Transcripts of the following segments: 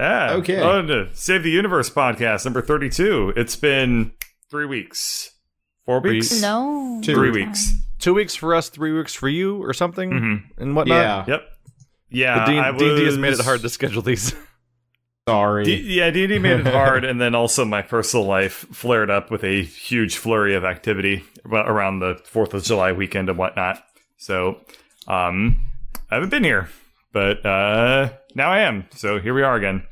Yeah. Okay. To Save the Universe podcast number 32. It's been three weeks. Four Three- weeks? No. Two. Three weeks. Two weeks for us, three weeks for you, or something, Mhm. and whatnot. Yeah. Yep. Yeah. The D- I D&D has made it hard to schedule these. Sorry. D- yeah, D&D made it hard, and then also my personal life flared up with a huge flurry of activity around the 4th of July weekend and whatnot. So, um, I haven't been here, but uh, now I am. So here we are again.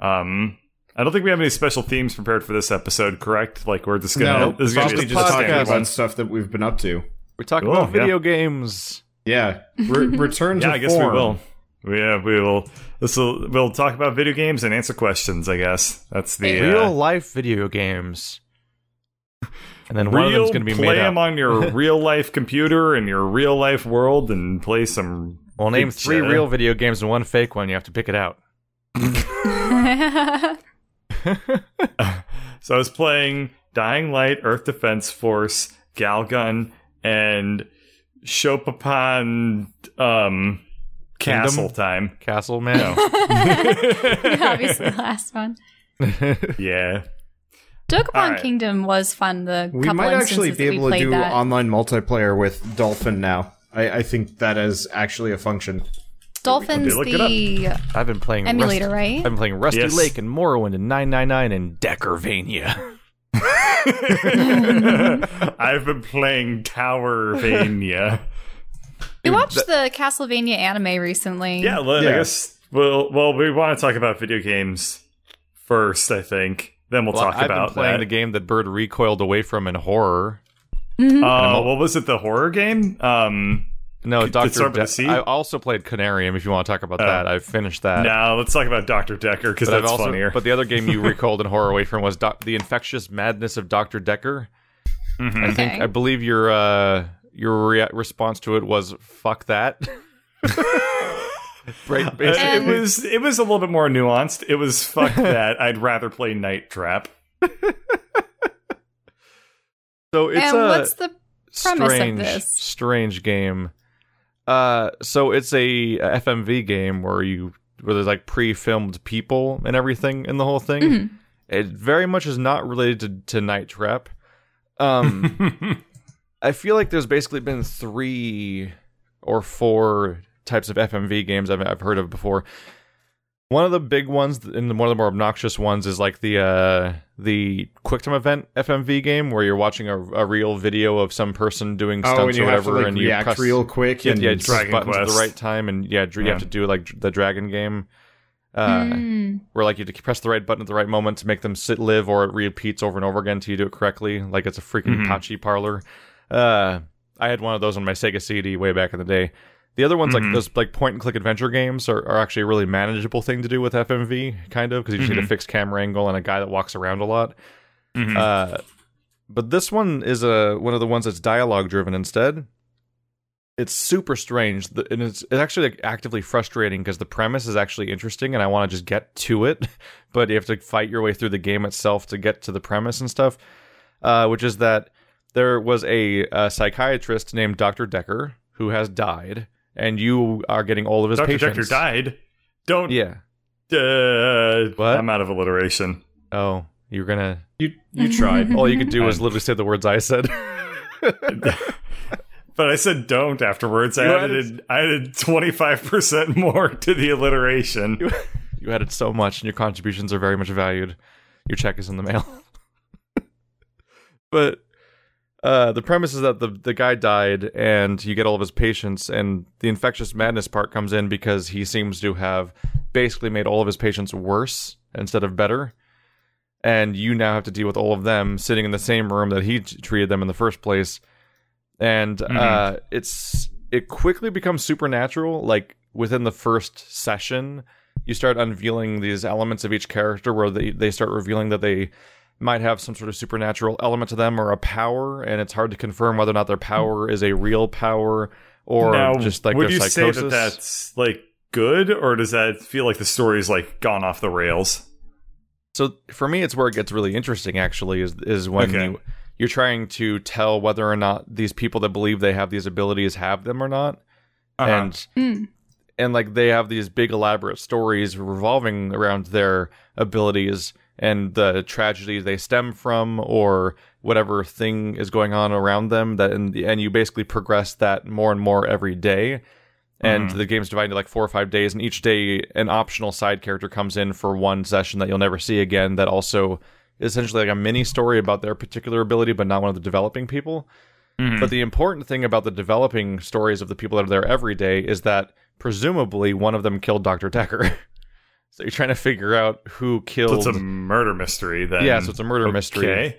Um, I don't think we have any special themes prepared for this episode, correct? Like we're just gonna no, this is gonna be just a talking about stuff that we've been up to. We're talking Cool, about video yeah. games. Yeah. Re- return to Yeah, I guess form. we will. Yeah, we will. This will. We'll talk about video games and answer questions. I guess that's the uh, Real life video games. And then one of real them's going to be play made them up. on your real life computer in your real life world and play some. Well, name big three ch- real video games and one fake one. You have to pick it out. So I was playing Dying Light, Earth Defense Force, Galgun, and Shopapan um, Castle Time. Castle Man. Obviously, the last one. Yeah. Dokapon All right. Kingdom was fun. The We couple might actually be able to do that. online multiplayer with Dolphin now. I, I think that is actually a function. Dolphins, Look it the I've been playing emulator, Rust- right? I've been playing Rusty Yes. Lake and Morrowind and 999 and Deckervania. I've been playing Towervania. we watched the Castlevania anime recently. Yeah, let, I Yeah. guess. Well, well, we want to talk about video games first. I think. Then we'll Well, talk I've about been playing that. the game that Bird recoiled away from in horror. Uh, what was it? The horror game? Um, No, Did Doctor. start with a C? I also played Canarium. If you want to talk about Oh. that, I finished that. no, let's talk about Doctor Decker because that's also, funnier. But the other game you recalled in horror away from was doc- the infectious madness of Doctor Decker. Mhm. I think I believe your uh, your rea- response to it was "fuck that." right, Uh, it was it was a little bit more nuanced. It was fuck that. I'd rather play Night Trap. So it's and a what's the premise of strange, this? strange game. Uh, so it's a, a FMV game where you where there's like pre-filmed people and everything in the whole thing. Mhm. It very much is not related to, to Night Trap. Um, I feel like there's basically been three or four types of FMV games I've, I've heard of before. One of the big ones and one of the more obnoxious ones is like the uh, the QuickTime event FMV game where you're watching a, a real video of some person doing Oh, stunts and you or have to whatever, like and you react press real quick and yeah, just press Dragon buttons at the right time, and yeah, you Yeah. have to do like the dragon game, uh, Mm. where like you have to press the right button at the right moment to make them sit live, or it repeats over and over again until you do it correctly, like it's a freaking Mhm. Pachi parlor. Uh, I had one of those on my Sega CD way back in the day. The other ones, Mhm. like those like point and click adventure games, are, are actually a really manageable thing to do with FMV, kind of, because you just need a Mhm. fixed camera angle and a guy that walks around a lot. Mhm. Uh, but this one is a one of the ones that's dialogue driven instead. It's super strange, and it's, it's actually like actively frustrating because the premise is actually interesting, and I want to just get to it, but you have to fight your way through the game itself to get to the premise and stuff. Uh, which is that there was a, a psychiatrist named Doctor Decker who has died, and you are getting all of his Doctor patients. Decker died. Don't. Yeah. Uh, What? I'm out of alliteration. Oh, you're gonna. you you tried. All you could do was literally say the words I said. But I said don't afterwards. I You added, added- I added 25% more to the alliteration. You added so much, and your contributions are very much valued. Your check is in the mail. but uh, the premise is that the the guy died, and you get all of his patients, and the infectious madness part comes in because he seems to have basically made all of his patients worse instead of better. And you now have to deal with all of them sitting in the same room that he t- treated them in the first place. And uh, it's it quickly becomes supernatural. Like within the first session, you start unveiling these elements of each character where they, they start revealing that they might have some sort of supernatural element to them or a power and it's hard to confirm whether or not their power is a real power or now, just like would their you psychosis. say that that's like good, or does that feel like the story's like gone off the rails? so for me it's where it gets really interesting actually is is when Okay. you you're trying to tell whether or not these people that believe they have these abilities have them or not Uh-huh. and Mm. and like they have these big elaborate stories revolving around their abilities and the tragedy they stem from or whatever thing is going on around them that in the, and you basically progress that more and more every day and mm-hmm. the game's divided into like four or five days and each day an optional side character comes in for one session that you'll never see again that also is essentially like a mini story about their particular ability but not one of the developing people mm-hmm. but the important thing about the developing stories of the people that are there every day is that presumably one of them killed Dr. Decker. so you're trying to figure out who So killed. it's a murder mystery then. yeah, so it's a murder mystery. Okay.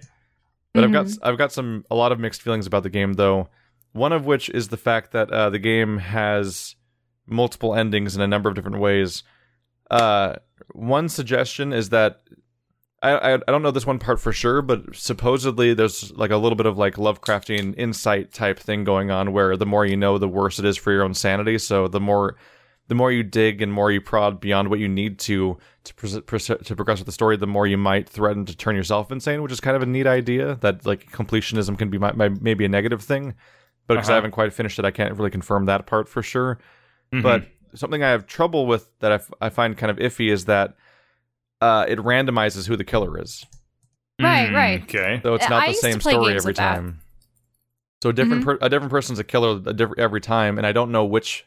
But I've got I've got some a lot of mixed feelings about the game though. One of which is the fact that uh, the game has multiple endings in a number of different ways. Uh, one suggestion is that I, I I don't know this one part for sure, but supposedly there's like a little bit of like Lovecraftian insight type thing going on, where the more you know, the worse it is for your own sanity. So the more the more you dig and more you prod beyond what you need to to, pres- pres- to progress with the story, the more you might threaten to turn yourself insane, which is kind of a neat idea. That like completionism can be my, my, maybe a negative thing, but because I Uh-huh. haven't quite finished it, I can't really confirm that part for sure. Mhm. But something I have trouble with that I, f- I find kind of iffy is that uh, it randomizes who the killer is. Right, Mm, right. Okay. So it's I not the same story every with that. time. So a different per- a different person's a killer a diff- every time, and I don't know which.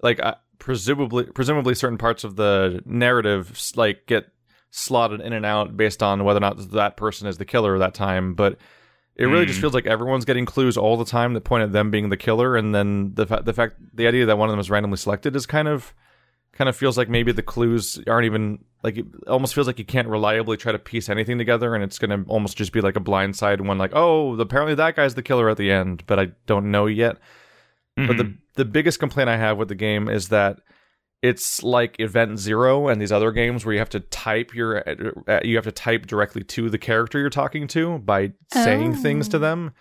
Like presumably, presumably certain parts of the narrative like get slotted in and out based on whether or not that person is the killer that time. But it really just Hmm. feels like everyone's getting clues all the time that point at them being the killer, and then the fa- the fact the idea that one of them is randomly selected is kind of kind of feels like maybe the clues aren't even like it almost feels like you can't reliably try to piece anything together and it's going to almost just be like a blind side when like oh apparently that guy's the killer at the end but i don't know yet but Mm-hmm. the the biggest complaint i have with the game is that it's like event zero and these other games where you have to type your uh, you have to type directly to the character you're talking to by saying Oh. things to them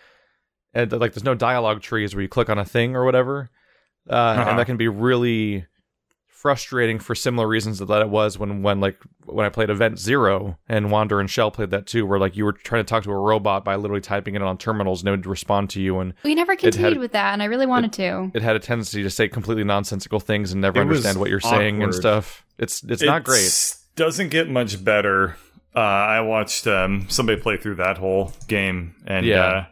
and like there's no dialogue trees where you click on a thing or whatever uh, Uh-huh. and that can be really frustrating for similar reasons that it was when when like when I played Event Zero and Wander and Shell played that too, where like you were trying to talk to a robot by literally typing it on terminals and it would respond to you, and We never had- continued with that, and I really wanted to. it had a tendency to say completely nonsensical things and never It understand what you're saying and stuff. It's it's not great. It's- Doesn't get much better. Uh, I watched um, somebody play through that whole game, and Yeah. uh,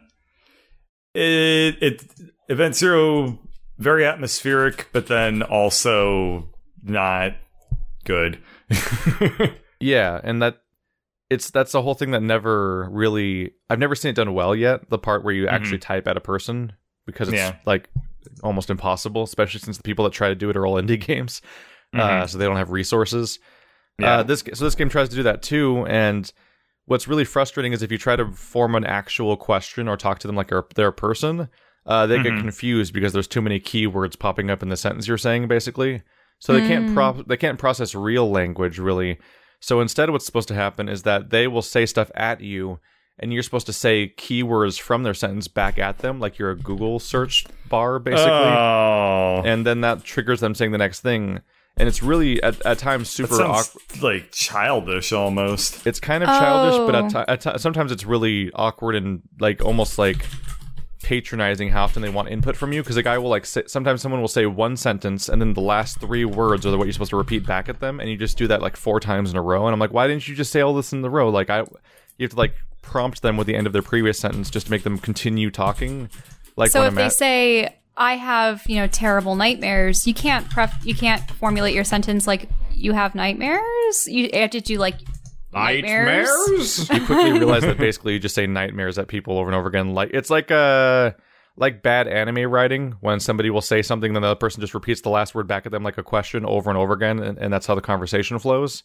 it it Event Zero very atmospheric, but then also not good. Yeah, and that it's that's the whole thing that never really I've never seen it done well yet. The part where you actually type at a person because it's Yeah. like almost impossible, especially since the people that try to do it are all indie games, uh, Mhm. so they don't have resources. Yeah. Uh, this so this game tries to do that too, and what's really frustrating is if you try to form an actual question or talk to them like they're, a person, uh, they get Mhm. confused because there's too many keywords popping up in the sentence you're saying, basically. So they can't hmm. pro- they can't process real language really. So instead, what's supposed to happen is that they will say stuff at you, and you're supposed to say keywords from their sentence back at them, like you're a Google search bar, basically oh, and then that triggers them saying the next thing and it's really at, at times super sounds awkward like childish almost. it's kind of childish but Oh. at, ti- at ti- sometimes it's really awkward and like almost like patronizing how often they want input from you because a guy will like say, sometimes someone will say one sentence and then the last three words are what you're supposed to repeat back at them and you just do that like four times in a row and i'm like why didn't you just say all this in the row like i you have to like prompt them with the end of their previous sentence just to make them continue talking like so if I'm they at- say I have, you know, terrible nightmares, you can't pref- you can't formulate your sentence like you have nightmares. You have to do like nightmares. you quickly realize that basically you just say nightmares at people over and over again. Like it's like uh like bad anime writing when somebody will say something, then the other person just repeats the last word back at them like a question over and over again, and, and that's how the conversation flows.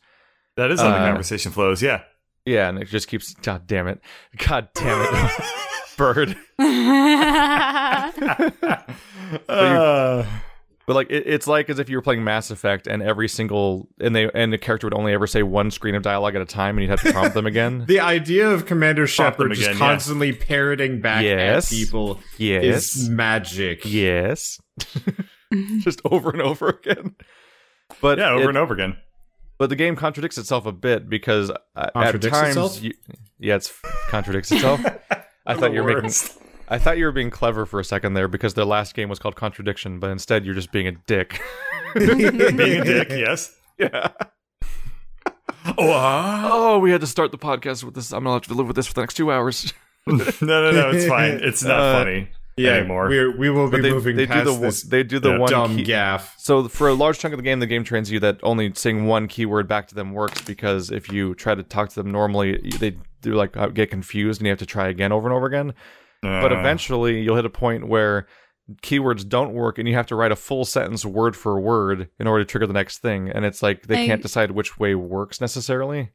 That is how the Uh, conversation flows. Yeah. Yeah, and it just keeps. God damn it! God damn it! Bird. Uh, But like it, it's like as if you were playing Mass Effect, and every single and they and the character would only ever say one screen of dialogue at a time, and you'd have to prompt them again. The idea of Commander Shepard them just again, yeah. constantly parroting back Yes. at people Yes. is magic. Yes. Just over and over again. But yeah, over it- and over again. But the game contradicts itself a bit because uh, at times, itself? You, yeah, it's contradicts itself. I thought you were making. Worst. I thought you were being clever for a second there because their last game was called Contradiction, but instead you're just being a dick. Being a dick, yes. yeah. Oh, ah. Oh, we had to start the podcast with this. I'm not allowed to live with this for the next two hours. no, no, no, it's fine. It's not Uh, funny Yeah, anymore. We're, we will be they, moving they do the this they do the Yeah. one dumb key- gaff. So for a large chunk of the game, the game trains you that only saying one keyword back to them works because if you try to talk to them normally, they do like uh, get confused and you have to try again over and over again. But eventually, you'll hit a point where keywords don't work and you have to write a full sentence word for word in order to trigger the next thing. And it's like they I- can't decide which way works necessarily.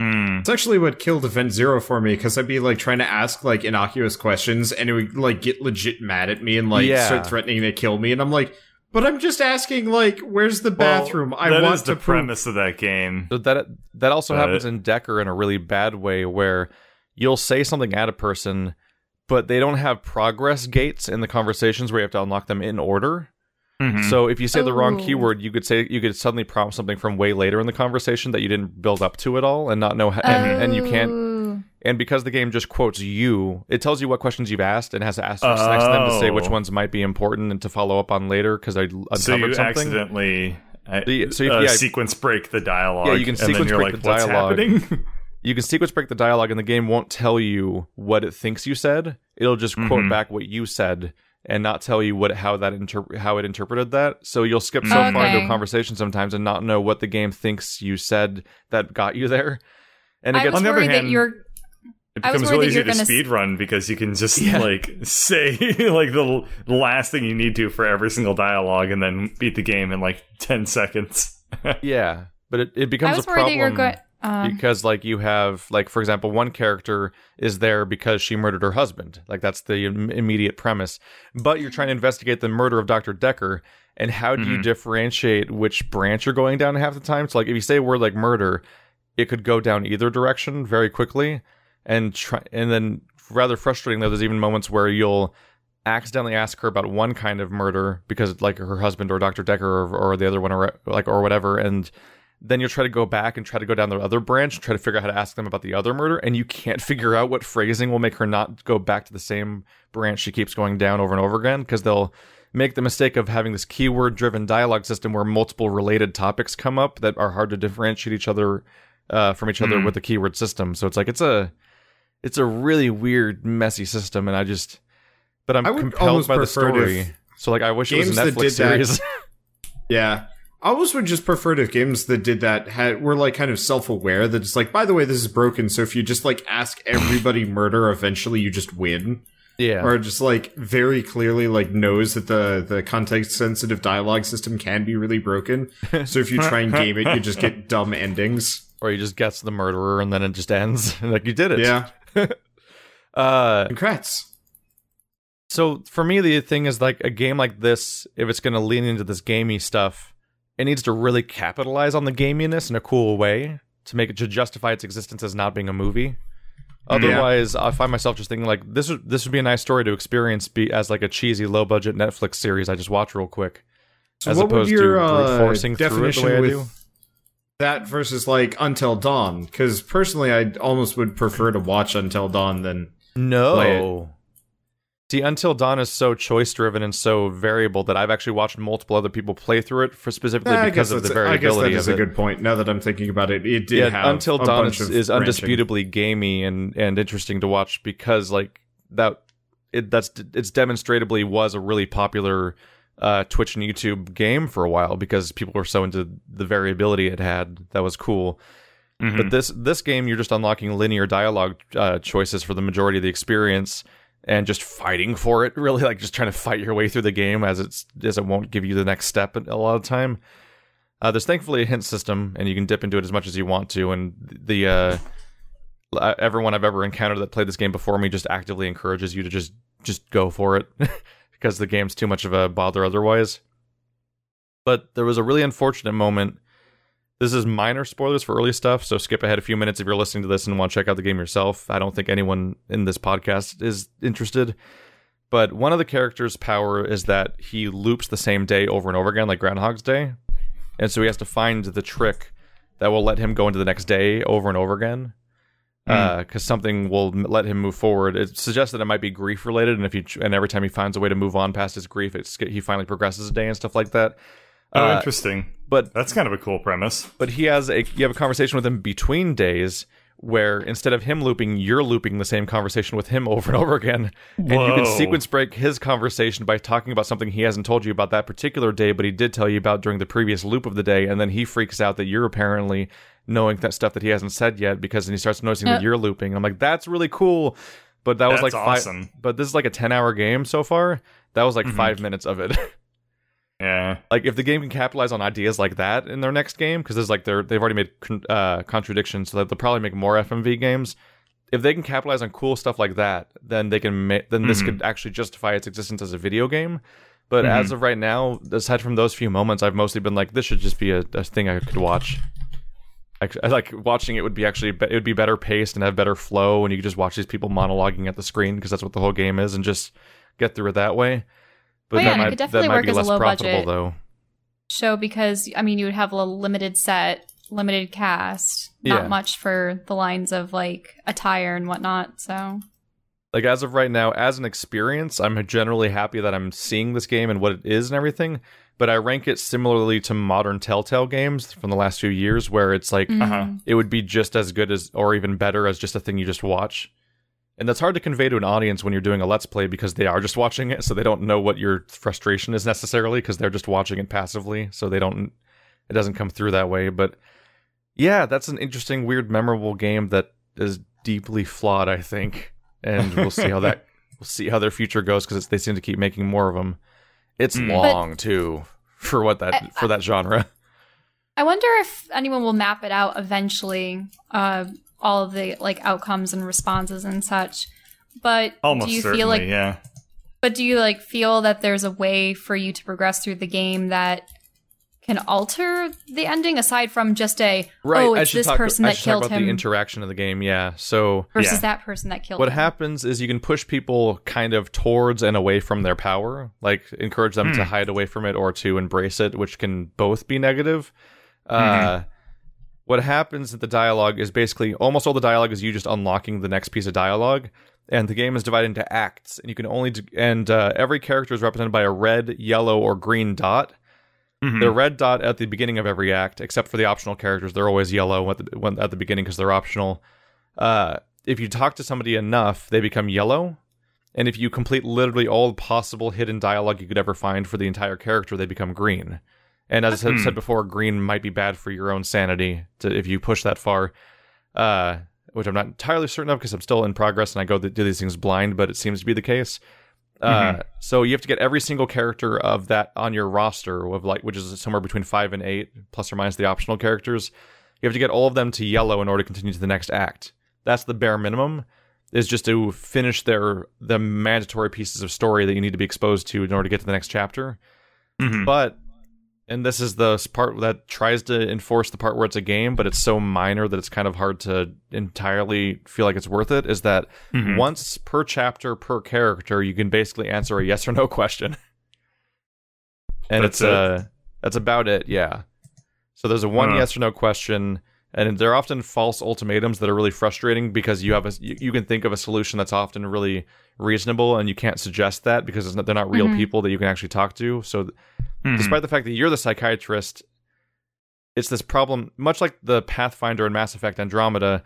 mm, It's actually what killed Event Zero for me because I'd be like trying to ask like innocuous questions and it would like get legit mad at me and like Yeah. start threatening to kill me and I'm like, but I'm just asking like, where's the bathroom? I that want is to the poop." premise of that game. So that that also But- happens in Decker in a really bad way where you'll say something at a person, but they don't have progress gates in the conversations where you have to unlock them in order. Mhm. So if you say the wrong Oh. keyword, you could say you could suddenly prompt something from way later in the conversation that you didn't build up to at all, and not know, how, and, and you can't. Oh. And because the game just quotes you, it tells you what questions you've asked and has asterisks next to them to say which Oh. ones might be important and to follow up on later because I uncovered so you something. accidentally uh, The- so if- uh, yeah. sequence break the dialogue. Yeah, you can and then sequence you're break like, the What's dialogue. happening? you can sequence break the dialogue and the game won't tell you what it thinks you said. It'll just quote Mhm. back what you said and not tell you what how that inter- how it interpreted that. So you'll skip so far into a conversation sometimes and not know what the game thinks you said that got you there. And it I gets was on the other hand- that you're. It becomes worried really easy to gonna s- speed run because you can just Yeah. like say like the, the last thing you need to for every single dialogue and then beat the game in like 10 seconds. yeah, but it, it I becomes was a worried problem. that you're going. Um, because like you have like for example one character is there because she murdered her husband. Like that's the Im- immediate premise. But you're trying to investigate the murder of dr decker and how do you Mhm. differentiate which branch you're going down half the time? So like if you say a word like murder it could go down either direction very quickly and try and then rather frustrating though there's even moments where you'll accidentally ask her about one kind of murder because like her husband or dr decker or, or the other one or like or whatever and then you'll try to go back and try to go down the other branch, and try to figure out how to ask them about the other murder, and you can't figure out what phrasing will make her not go back to the same branch she keeps going down over and over again, because they'll make the mistake of having this keyword driven dialogue system where multiple related topics come up that are hard to differentiate each other uh, from each other Hmm. with the keyword system. So it's like it's a it's a really weird, messy system, and I just but I'm compelled by the story. So like I wish it was a Netflix series. Yeah. I almost would just prefer if games that did that had were like kind of self-aware that it's like, by the way, this is broken, so if you just like ask everybody murder, eventually you just win. yeah. Or just like very clearly like knows that the the context sensitive dialogue system can be really broken. So if you try and game it, you just get dumb endings. or you just guess the murderer and then it just ends. like you did it. Yeah. Uh Congrats. so for me the thing is like a game like this, if it's gonna lean into this gamey stuff, it needs to really capitalize on the gaminess in a cool way to make it to justify its existence as not being a movie. Otherwise, I find myself just thinking like this would this would be a nice story to experience be as like a cheesy low budget Netflix series I just watch real quick. So as what would opposed your to uh, forcing through it the definition way I do. that versus like Until Dawn? Because personally, I almost would prefer to watch Until Dawn than No. See, Until Dawn is so choice driven and so variable that I've actually watched multiple other people play through it for specifically I because of the that's- I guess variability that is a good point. Now that I'm thinking about it, it did yeah, have Until Dawn is, is undisputably gamey and and interesting to watch because like that it that's it's demonstrably was a really popular uh, Twitch and YouTube game for a while because people were so into the variability it had that was cool. Mhm. But this this game, you're just unlocking linear dialogue uh, choices for the majority of the experience, and just fighting for it. Really, like just trying to fight your way through the game as it's as it won't give you the next step a lot of time. Uh, there's thankfully a hint system, and you can dip into it as much as you want to. And the uh, uh, everyone I've ever encountered that played this game before me just actively encourages you to just just go for it because the game's too much of a bother otherwise. But there was a really unfortunate moment. This is minor spoilers for early stuff, so skip ahead a few minutes if you're listening to this and want to check out the game yourself. I don't think anyone in this podcast is interested. But one of the characters' power is that he loops the same day over and over again, like Groundhog's Day. And so he has to find the trick that will let him go into the next day over and over again. Hmm. Uh, because something will let him move forward. It suggests that it might be grief related, and if he and every time he finds a way to move on past his grief, it's he finally progresses a day and stuff like that. Oh, Uh, interesting. but That's kind of a cool premise. but he has a you have a conversation with him between days where instead of him looping you're looping the same conversation with him over and over again and you can sequence break his conversation by talking about something he hasn't told you about that particular day but he did tell you about during the previous loop of the day and then he freaks out that you're apparently knowing that stuff that he hasn't said yet because then he starts noticing that Uh. you're looping i'm like that's really cool but that was like five awesome. but this is like a 10 hour game so far that was like Mhm. five minutes of it Yeah. like if the game can capitalize on ideas like that in their next game because there's like they're they've already made con- uh, contradictions so that they'll probably make more fmv games if they can capitalize on cool stuff like that then they can ma- then this Mhm. could actually justify its existence as a video game but Mhm. as of right now aside from those few moments i've mostly been like this should just be a, a thing i could watch I, I like watching it would be actually it would be better paced and have better flow and you could just watch these people monologuing at the screen because that's what the whole game is and just get through it that way but Oh, yeah, that and it might, could that definitely might work be as a low profitable budget. though show because I mean you would have a limited set, limited cast, not Yeah. much for the lines of like attire and whatnot. So like as of right now as an experience i'm generally happy that i'm seeing this game and what it is and everything but i rank it similarly to modern telltale games from the last few years where it's like mhm. Uh-huh. it would be just as good as or even better as just a thing you just watch and that's hard to convey to an audience when you're doing a let's play because they are just watching it so they don't know what your frustration is necessarily because they're just watching it passively so they don't it doesn't come through that way. But yeah that's an interesting weird memorable game that is deeply flawed i think. And we'll see how that we'll see how their future goes because they seem to keep making more of them it's Mm. long too for what that I- for that genre. I wonder if anyone will map it out eventually, uh, all of the like outcomes and responses and such. But Almost do you feel like yeah. but do you like feel that there's a way for you to progress through the game that can alter the ending aside from just a right, oh it's should this talk, person I that should talk killed about him the interaction of the game yeah so versus Yeah. that person that killed him. what him. happens is you can push people kind of towards and away from their power like encourage them to hide away from it or to embrace it which can both be negative uh, what happens at the dialogue is basically almost all the dialogue is you just unlocking the next piece of dialogue and the game is divided into acts and you can only d- and uh, every character is represented by a red yellow or green dot Mhm. the red dot at the beginning of every act, except for the optional characters, they're always yellow at the when, at the beginning because they're optional. Uh, if you talk to somebody enough, they become yellow, and if you complete literally all possible hidden dialogue you could ever find for the entire character, they become green. And as I said, Hmm. said before, green might be bad for your own sanity to, if you push that far. Uh, which I'm not entirely certain of because I'm still in progress and I go th- do these things blind, but it seems to be the case. Uh, so you have to get every single character of that on your roster of like, which is somewhere between five and eight, plus or minus the optional characters. You have to get all of them to yellow in order to continue to the next act. That's the bare minimum. Is just to finish their the mandatory pieces of story that you need to be exposed to in order to get to the next chapter. Mhm. But and this is the part that tries to enforce the part where it's a game, but it's so minor that it's kind of hard to entirely feel like it's worth it. Is that Mhm. once per chapter per character, you can basically answer a yes or no question, and That's it's it? uh that's about it. Yeah. So there's a one yes or no question, and they're often false ultimatums that are really frustrating because you have a you, you can think of a solution that's often really reasonable, and you can't suggest that because it's not, they're not real Mhm. people that you can actually talk to. So Mhm. despite the fact that you're the psychiatrist, it's this problem, much like the Pathfinder in Mass Effect Andromeda.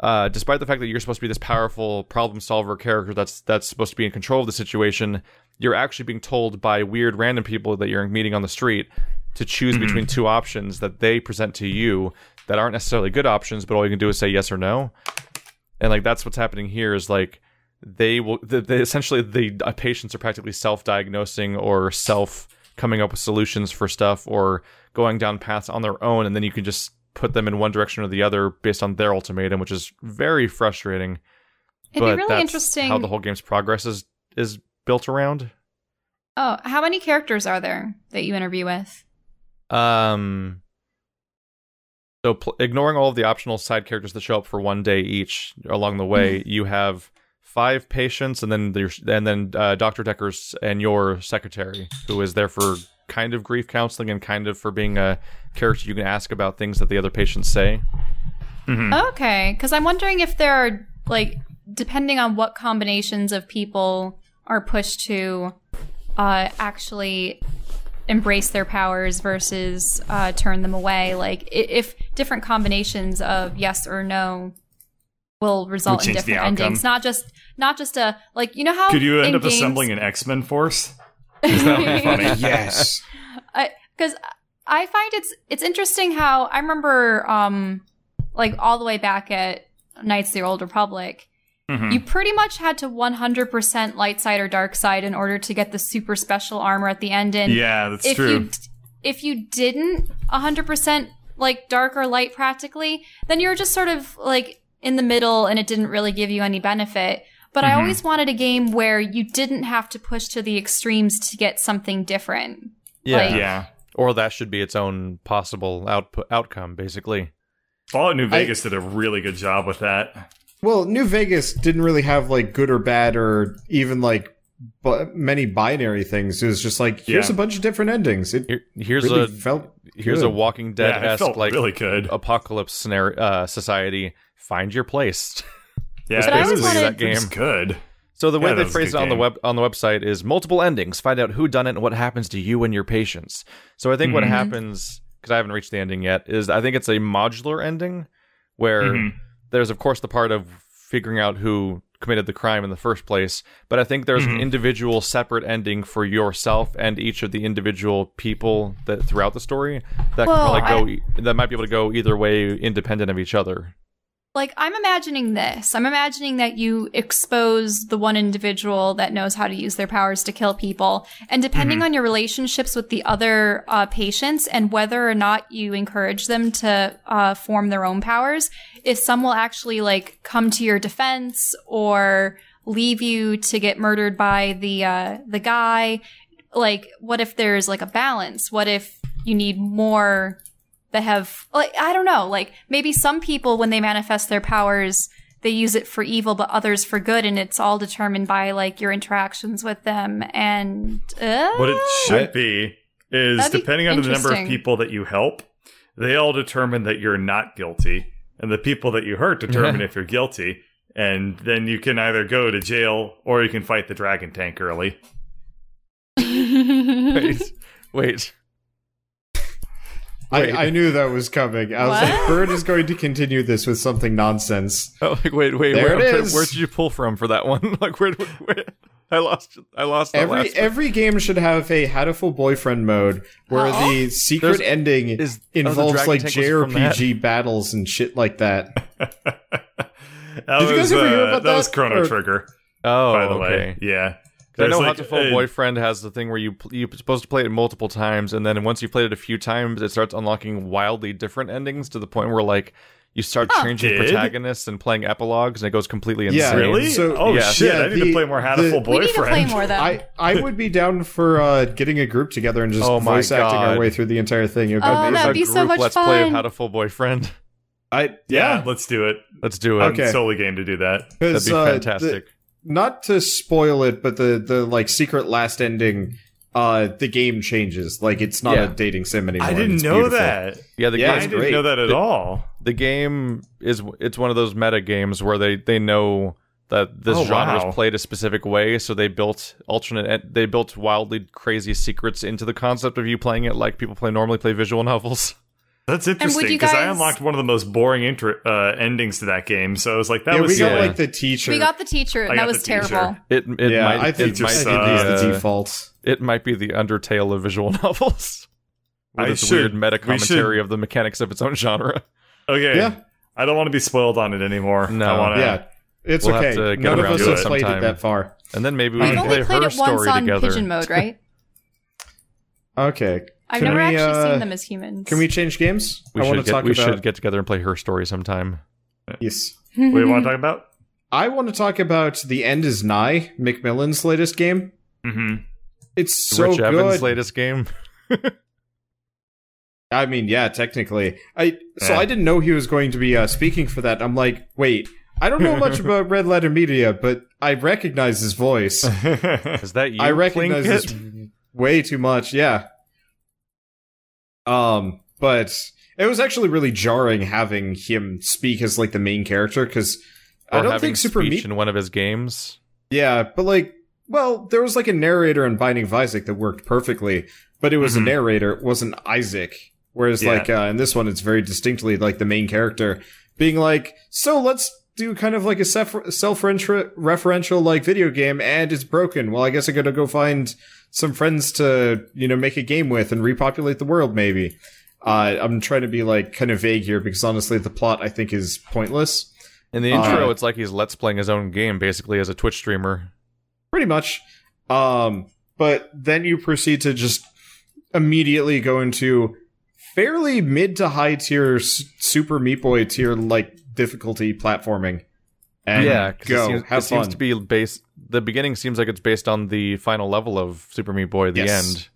Uh, despite the fact that you're supposed to be this powerful problem solver character that's that's supposed to be in control of the situation, you're actually being told by weird random people that you're meeting on the street to choose Mhm. between two options that they present to you that aren't necessarily good options, but all you can do is say yes or no. And like that's what's happening here is like they will the, the, essentially the uh, patients are practically self-diagnosing or self coming up with solutions for stuff or going down paths on their own and then you can just put them in one direction or the other based on their ultimatum which is very frustrating It'd but be really interesting. how the whole game's progress is is built around oh, how many characters are there that you interview with? um so pl- ignoring all of the optional side characters that show up for one day each along the way you have five patients and then there's and then uh, dr deckers and your secretary who is there for kind of grief counseling and kind of for being a character you can ask about things that the other patients say Mhm. Okay, because I'm wondering if there are like depending on what combinations of people are pushed to uh, actually embrace their powers versus uh, turn them away. Like if different combinations of yes or no will result in change the different endings, not just not just a like you know how Could you end up games- assembling an X Men force? 'Cause that funny. yes. because I find it's it's interesting how I remember um like all the way back at Knights of the Old Republic, Mhm. you pretty much had to 100% light side or dark side in order to get the super special armor at the end. And Yeah, that's if true. you if you didn't 100% like dark or light practically, then you were just sort of like in the middle and it didn't really give you any benefit. But I Mhm. always wanted a game where you didn't have to push to the extremes to get something different. Yeah. Like- yeah. Or that should be its own possible output outcome, basically. Fallout New Vegas did a really good job with that. Well, New Vegas didn't really have like good or bad or even like bu- many binary things. It was just like here's Yeah. a bunch of different endings. It Here, here's really a felt here's good. a Walking Dead esque felt like really good. apocalypse scenario uh, society. Find your place. Yeah, But basically wanted- that game's good. So the way Yeah, they that was a phrase it good on the web on the website is multiple endings. Find out who done it and what happens to you and your patients. So I think what Mhm. happens because I haven't reached the ending yet is I think it's a modular ending where Mhm. There's of course the part of figuring out who committed the crime in the first place, but I think there's an Mhm. individual separate ending for yourself and each of the individual people that throughout the story that Well, can probably go e- that might be able to go either way independent of each other. like I'm imagining this. I'm imagining that you expose the one individual that knows how to use their powers to kill people, and depending on your relationships with the other uh, patients and whether or not you encourage them to uh, form their own powers, if some will actually like come to your defense or leave you to get murdered by the uh, the guy. Like, what if there's like a balance? What if you need more that have like I don't know, like maybe some people when they manifest their powers they use it for evil but others for good and it's all determined by like your interactions with them and uh, What it should be is That'd be depending on the number of people that you help, they all determine that you're not guilty, and the people that you hurt determine if you're guilty. And then you can either go to jail or you can fight the dragon tank early. Wait. Wait. I, I knew that was coming. I was What? like, Bird is going to continue this with something nonsense. Oh, like, wait, wait, There where, it I'm trying- is. where did you pull from for that one? like, where, where? I lost. I lost that Every last. every game should have a Hatoful Boyfriend mode where Oh. the secret There's- ending is- oh, involves Dragon like Tank was from that? JRPG battles and shit like that. That Did you was, guys ever hear uh, about that? was? Chrono Or- Trigger, oh, by the okay. way. Yeah. I know There's how like to Full a- Boyfriend has the thing where you pl- you're supposed to play it multiple times, and then once you've played it a few times, it starts unlocking wildly different endings to the point where like you start Huh. changing Did? protagonists and playing epilogues, and it goes completely insane. Yeah, Really? So- oh yeah. shit! Yeah, I need the- to play more the- Hatoful we need to play Boyfriend. more then. I, I would be down for uh, getting a group together and just Oh my voice acting our way through the entire thing. It would be Oh, that'd amazing. be so group much Let's play of fun. Hatoful Boyfriend. I, yeah, yeah, let's do it. Let's do it. I'm Okay. solely game to do that. That'd be uh, the- fantastic. not to spoil it, but the the like secret last ending, uh, the game changes. Like it's not Yeah. a dating sim anymore. I didn't know beautiful. that. yeah, the yeah, I game it's didn't great. know that at The- all. the game is it's one of those meta games where they they know that this Oh, genre wow. is played a specific way so they built alternate they built wildly crazy secrets into the concept of you playing it like people play normally play visual novels That's interesting you because I unlocked one of the most boring intro, uh, endings to that game. So I was like, that Yeah, was we got yeah. like the teacher. we got the teacher and that was the teacher. terrible. it it yeah, might I think, it might just, be the, it's the uh, default. It might be the undertale of visual novels with I its should- weird meta we should- commentary of the mechanics of its own genre okay. Yeah. I don't want to be spoiled on it anymore. No. I wanna, Yeah, it's We'll have okay. to get None of us have played it that far. and then maybe we We've can only play played her it once story on together pigeon mode, right? Okay, I've Can never we, actually uh, seen them as humans. can we change games? we I want should to get talk we about. should get together and play her story sometime yes, What do you want to talk about? I want to talk about the end is nigh. McMillen's latest game. Mm-hmm. It's so rich good. evans latest game I mean, yeah, technically. I so Yeah. I didn't know he was going to be uh, speaking for that. I'm like, wait, I don't know much about Red Letter Media, but I recognize his voice. is that you I recognize Plinkett? this way too much. Yeah. Um, but it was actually really jarring having him speak as like the main character because I don't think Super speech Meat. in one of his games. Yeah, but like, well, there was like a narrator in Binding of Isaac that worked perfectly, but it was Mhm. a narrator. It wasn't Isaac. Whereas Yeah. like uh, in this one, it's very distinctly like the main character being like, "So let's do kind of like a self self-referential like video game, and it's broken. Well, I guess I gotta go find some friends to you know make a game with and repopulate the world. Maybe." Uh, I'm trying to be like kind of vague here because honestly, the plot I think is pointless. In the intro, Uh, it's like he's let's playing his own game basically as a Twitch streamer. Pretty much. Um, but then you proceed to just immediately go into fairly mid to high tier s- Super Meat Boy tier like difficulty platforming. And yeah, 'cause go it, seems, have it seems to be based. The beginning seems like it's based on the final level of Super Meat Boy. The Yes. end.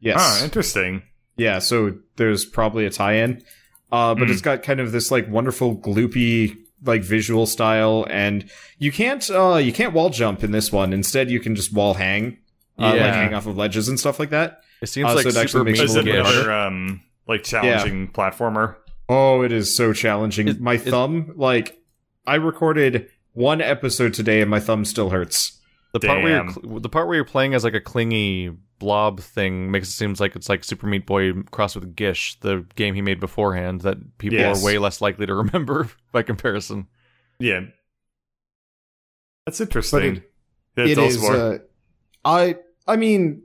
yes, Oh, interesting. yeah. So there's probably a tie-in, uh, but Mm. it's got kind of this like wonderful gloopy like visual style, and you can't uh you can't wall jump in this one. Instead, you can just wall hang. Uh, like hang off of ledges and stuff like that. It seems Uh, like so it Super makes Meat it Is a it little bit Boy. another um like challenging platformer? Oh, it is so challenging. It- my it- thumb, like, I recorded one episode today and my thumb still hurts. The part where you're cl- the part where you're playing as like a clingy blob thing makes it seems like it's like Super Meat Boy crossed with Gish, the game he made beforehand that people Yes. are way less likely to remember by comparison. Yeah. That's interesting. it- yeah, it tell us is, more. uh, I, I mean,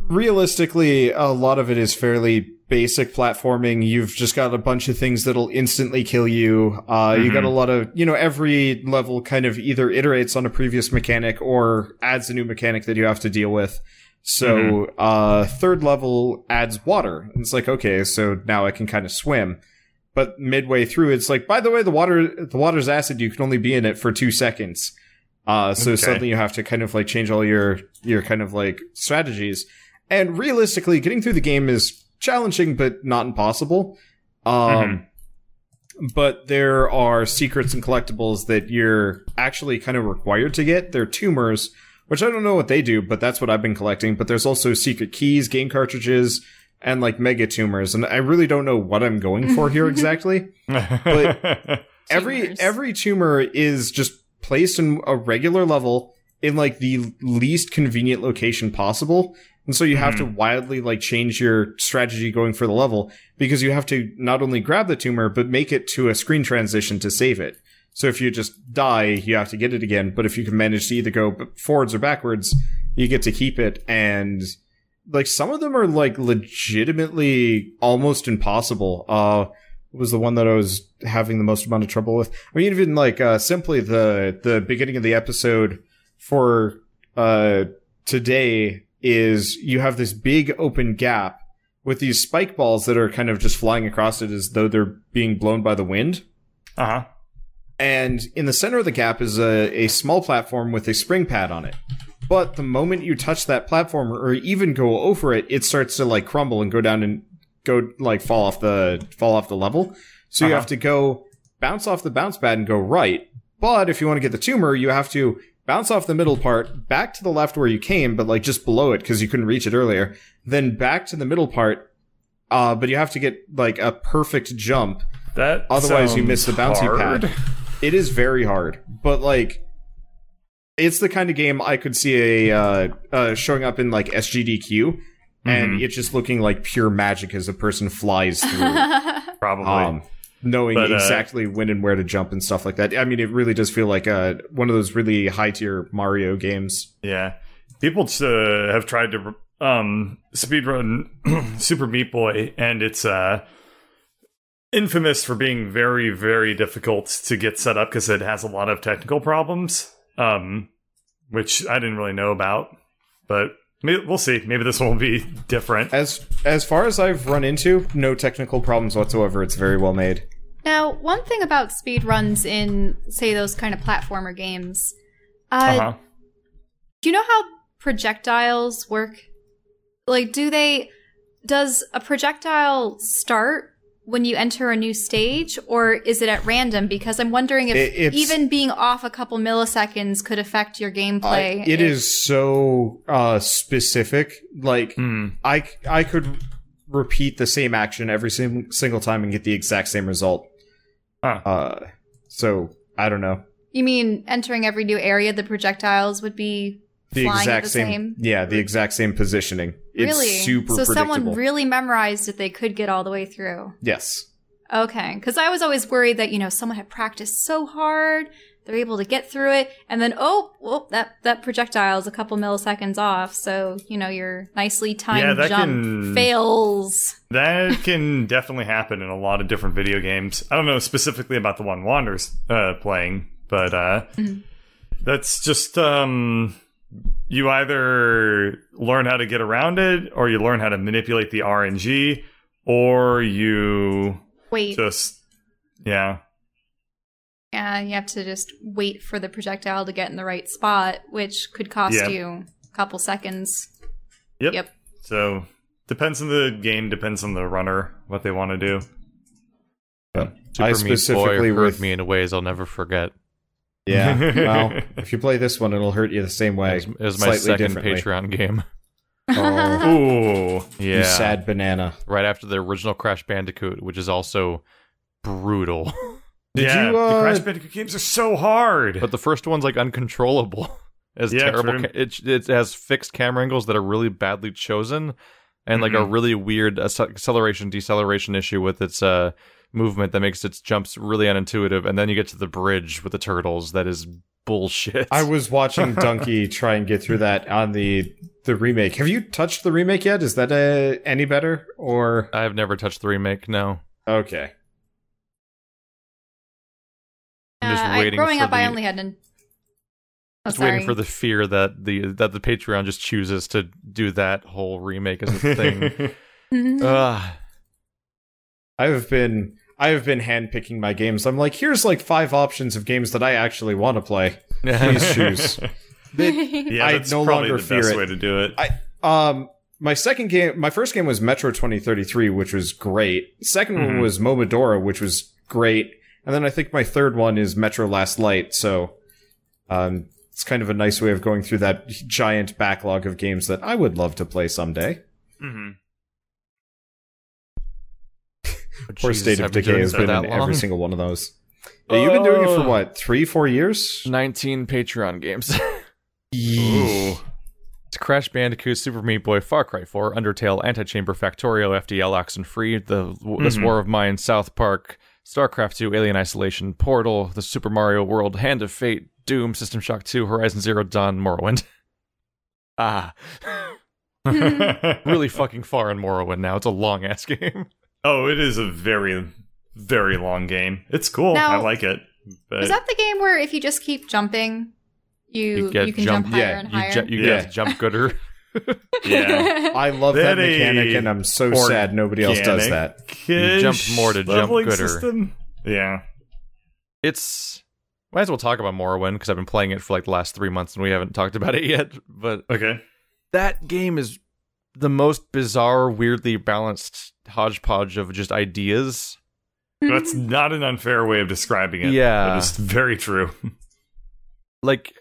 realistically, a lot of it is fairly basic platforming. You've just got a bunch of things that'll instantly kill you. Uh, you got a lot of, you know, every level kind of either iterates on a previous mechanic or adds a new mechanic that you have to deal with. So, uh, third level adds water. And it's like, okay, so now I can kind of swim. But midway through, it's like, by the way, the water, the water's acid. You can only be in it for two seconds. Uh, so Okay. suddenly you have to kind of like change all your, your kind of like strategies. And realistically, getting through the game is challenging, but not impossible. Um, but there are secrets and collectibles that you're actually kind of required to get. They're tumors, which I don't know what they do, but that's what I've been collecting. But there's also secret keys, game cartridges, and like mega tumors. And I really don't know what I'm going for here exactly. but- every Tumors. every tumor is just placed in a regular level in like the least convenient location possible and so you have to hmm. wildly like change your strategy going for the level because you have to not only grab the tumor but make it to a screen transition to save it so if you just die you have to get it again but if you can manage to either go forwards or backwards you get to keep it and like some of them are like legitimately almost impossible uh was the one that I was having the most amount of trouble with. I mean, even like uh, simply the the beginning of the episode for uh, today is you have this big open gap with these spike balls that are kind of just flying across it as though they're being blown by the wind. uh huh. And in the center of the gap is a, a small platform with a spring pad on it. But the moment you touch that platform or even go over it, it starts to like crumble and go down and go like fall off the fall off the level. So you Uh-huh. have to go bounce off the bounce pad and go right. But if you want to get the tumor, you have to bounce off the middle part, back to the left where you came, but like just below it because you couldn't reach it earlier. Then back to the middle part. Uh, but you have to get like a perfect jump That Otherwise, you miss the bouncy hard. pad. It is very hard, but like, it's the kind of game I could see a uh, uh, showing up in like SGDQ, and Mhm. it just looking like pure magic as a person flies through, Probably. um, knowing But, uh, exactly when and where to jump and stuff like that. I mean, it really does feel like uh, one of those really high tier Mario games. Yeah, people uh, have tried to um, speedrun Super Meat Boy, and it's uh, infamous for being very, very difficult to get set up because it has a lot of technical problems, um, which I didn't really know about. But we'll see. Maybe this one will be different. As as far as I've run into, no technical problems whatsoever. It's very well made. Now, one thing about speed runs in, say, those kind of platformer games, uh, Uh-huh. do you know how projectiles work? Like, do they, does a projectile start when you enter a new stage, or is it at random? Because I'm wondering if It- even being off a couple milliseconds could affect your gameplay. I- it if- is so uh, specific. Like Hmm. I I could repeat the same action every sim- single time and get the exact same result. Huh. Uh, so I don't know. You mean entering every new area, the projectiles would be the flying exact the same, same. yeah, the exact same positioning. It's really? super so someone really memorized it. They could get all the way through. yes. Okay, because I was always worried that you know someone had practiced so hard, they're able to get through it, and then oh, well, that that projectile is a couple milliseconds off, so you know your nicely timed Yeah, that jump can- fails. That can definitely happen in a lot of different video games. I don't know specifically about the one Wander's uh, playing, but uh, that's just um, you either learn how to get around it, or you learn how to manipulate the RNG, or you Wait, just yeah. yeah, you have to just wait for the projectile to get in the right spot, which could cost Yeah. you a couple seconds. Yep. Yep. So depends on the game, depends on the runner, what they want to do. Super I Meat specifically Boy hurt with- me in a ways I'll never forget. Yeah. well, if you play this one, it'll hurt you the same way. It was, it was my slightly second. Patreon game. Oh, Ooh. Yeah, you sad banana. right after the original Crash Bandicoot, which is also brutal. Did yeah, you, the uh, Crash Bandicoot games are so hard. But the first one's like uncontrollable. As Yeah, terrible, ca- it it has fixed camera angles that are really badly chosen, and like a Mhm. really weird acceleration deceleration issue with its uh movement that makes its jumps really unintuitive. And then you get to the bridge with the turtles that is bullshit. I was watching Donkey try and get through that on the the remake. Have you touched the remake yet? Is that uh, any better or I've never touched the remake. No, okay? I'm just Uh, I- waiting growing for up, I only had an. Oh, just sorry. waiting for the fear that the that the Patreon just chooses to do that whole remake as a thing. Mhm. Ugh. I have been I have been handpicking my games. I'm like, here's like five options of games that I actually want to play. Please choose. yeah, I that's no probably longer the fear best it. way to do it. I um my second game my first game was Metro 2033 which was great. 2nd one Mhm. was Momodora which was great. And then I think my third one is Metro Last Light. So um it's kind of a nice way of going through that giant backlog of games that I would love to play someday. Hmm Poor Jesus, State of Decay has been in long? every single one of those. Yeah, you've been doing it for what, three, four years? 19 Patreon games. Ooh. It's Crash Bandicoot, Super Meat Boy, Far Cry 4, Undertale, Antichamber, Factorio, FTL, Oxenfree, the This Mhm. War of Mine, South Park, StarCraft 2, Alien Isolation, Portal, the Super Mario World, Hand of Fate, Doom, System Shock 2, Horizon Zero Dawn, Morrowind. ah, really fucking far in Morrowind now. It's a long ass game. Oh, it is a very, very long game. It's cool. Now- I like it. But Is that the game where if you just keep jumping, you you, get can jump- jump, higher yeah, and You, higher? ju- you Yeah. get jump gooder. yeah. I love They that mechanic and I'm so sad nobody else does that. organic jump more to jump gooder. System. Yeah. it's. Might as well talk about Morrowind because I've been playing it for like the last three months and we haven't talked about it yet. But Okay. that game is the most bizarre, weirdly balanced hodgepodge of just ideas. That's not an unfair way of describing it. Yeah. It's very true. Like,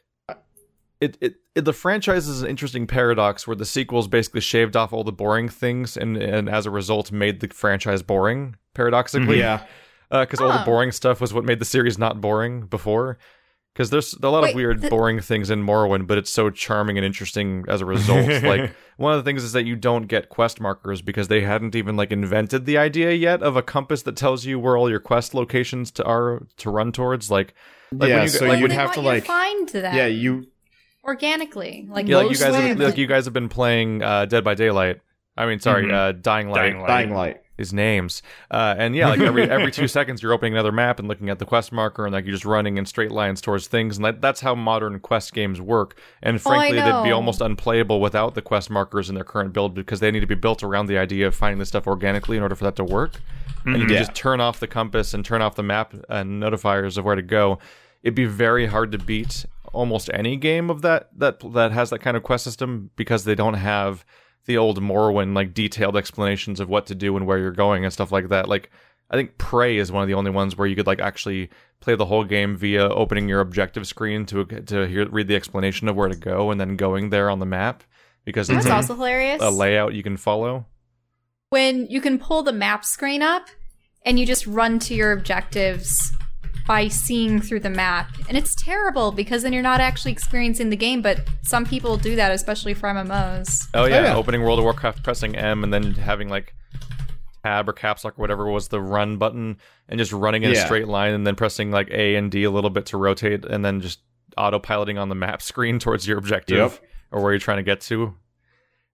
it, it, it the franchise is an interesting paradox where the sequels basically shaved off all the boring things and and as a result made the franchise boring. Paradoxically, mm-hmm. Yeah. Uh, because all the Oh. boring stuff was what made the series not boring before. Because there's a lot Wait, of weird, the- boring things in Morrowind, but it's so charming and interesting as a result. like one of the things is that you don't get quest markers because they hadn't even like invented the idea yet of a compass that tells you where all your quest locations to are to run towards. Like, like yeah, when you, so like, you'd have to like find that Yeah, you organically, like yeah, like you guys, have, like you guys have been playing uh, Dead by Daylight. I mean, sorry, Mhm. uh, Dying Light. Dying Light. dying light. His names, uh, and yeah, like every every two seconds you're opening another map and looking at the quest marker, and like you're just running in straight lines towards things, and that, that's how modern quest games work. And Oh, frankly, they'd be almost unplayable without the quest markers in their current build because they need to be built around the idea of finding this stuff organically in order for that to work. And you can Yeah. just turn off the compass and turn off the map and notifiers of where to go. It'd be very hard to beat almost any game of that that that has that kind of quest system because they don't have the old Morrowind like detailed explanations of what to do and where you're going and stuff like that. Like I think Prey is one of the only ones where you could like actually play the whole game via opening your objective screen to to hear, read the explanation of where to go and then going there on the map because That's it's also hilarious. a layout you can follow. when you can pull the map screen up and you just run to your objectives by seeing through the map. And it's terrible because then you're not actually experiencing the game, but some people do that, especially for MMOs. Oh yeah, oh, yeah. opening World of Warcraft, pressing M, and then having like tab or caps lock or whatever was the run button, and just running in a straight line, and then pressing like A and D a little bit to rotate, and then just autopiloting on the map screen towards your objective Yep. or where you're trying to get to. And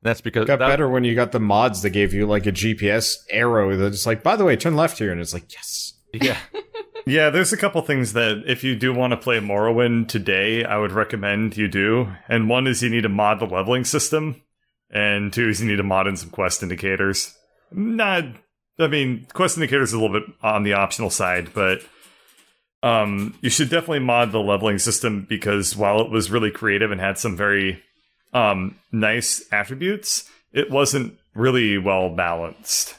that's because Got that- better when you got the mods that gave you like a GPS arrow that's like, by the way, turn left here, and it's like, yes. Yeah, Yeah, there's a couple things that if you do want to play Morrowind today, I would recommend you do. And one is you need to mod the leveling system, and two is you need to mod in some quest indicators. Not, I mean, quest indicators is a little bit on the optional side, but um, you should definitely mod the leveling system because while it was really creative and had some very um nice attributes, it wasn't really well balanced.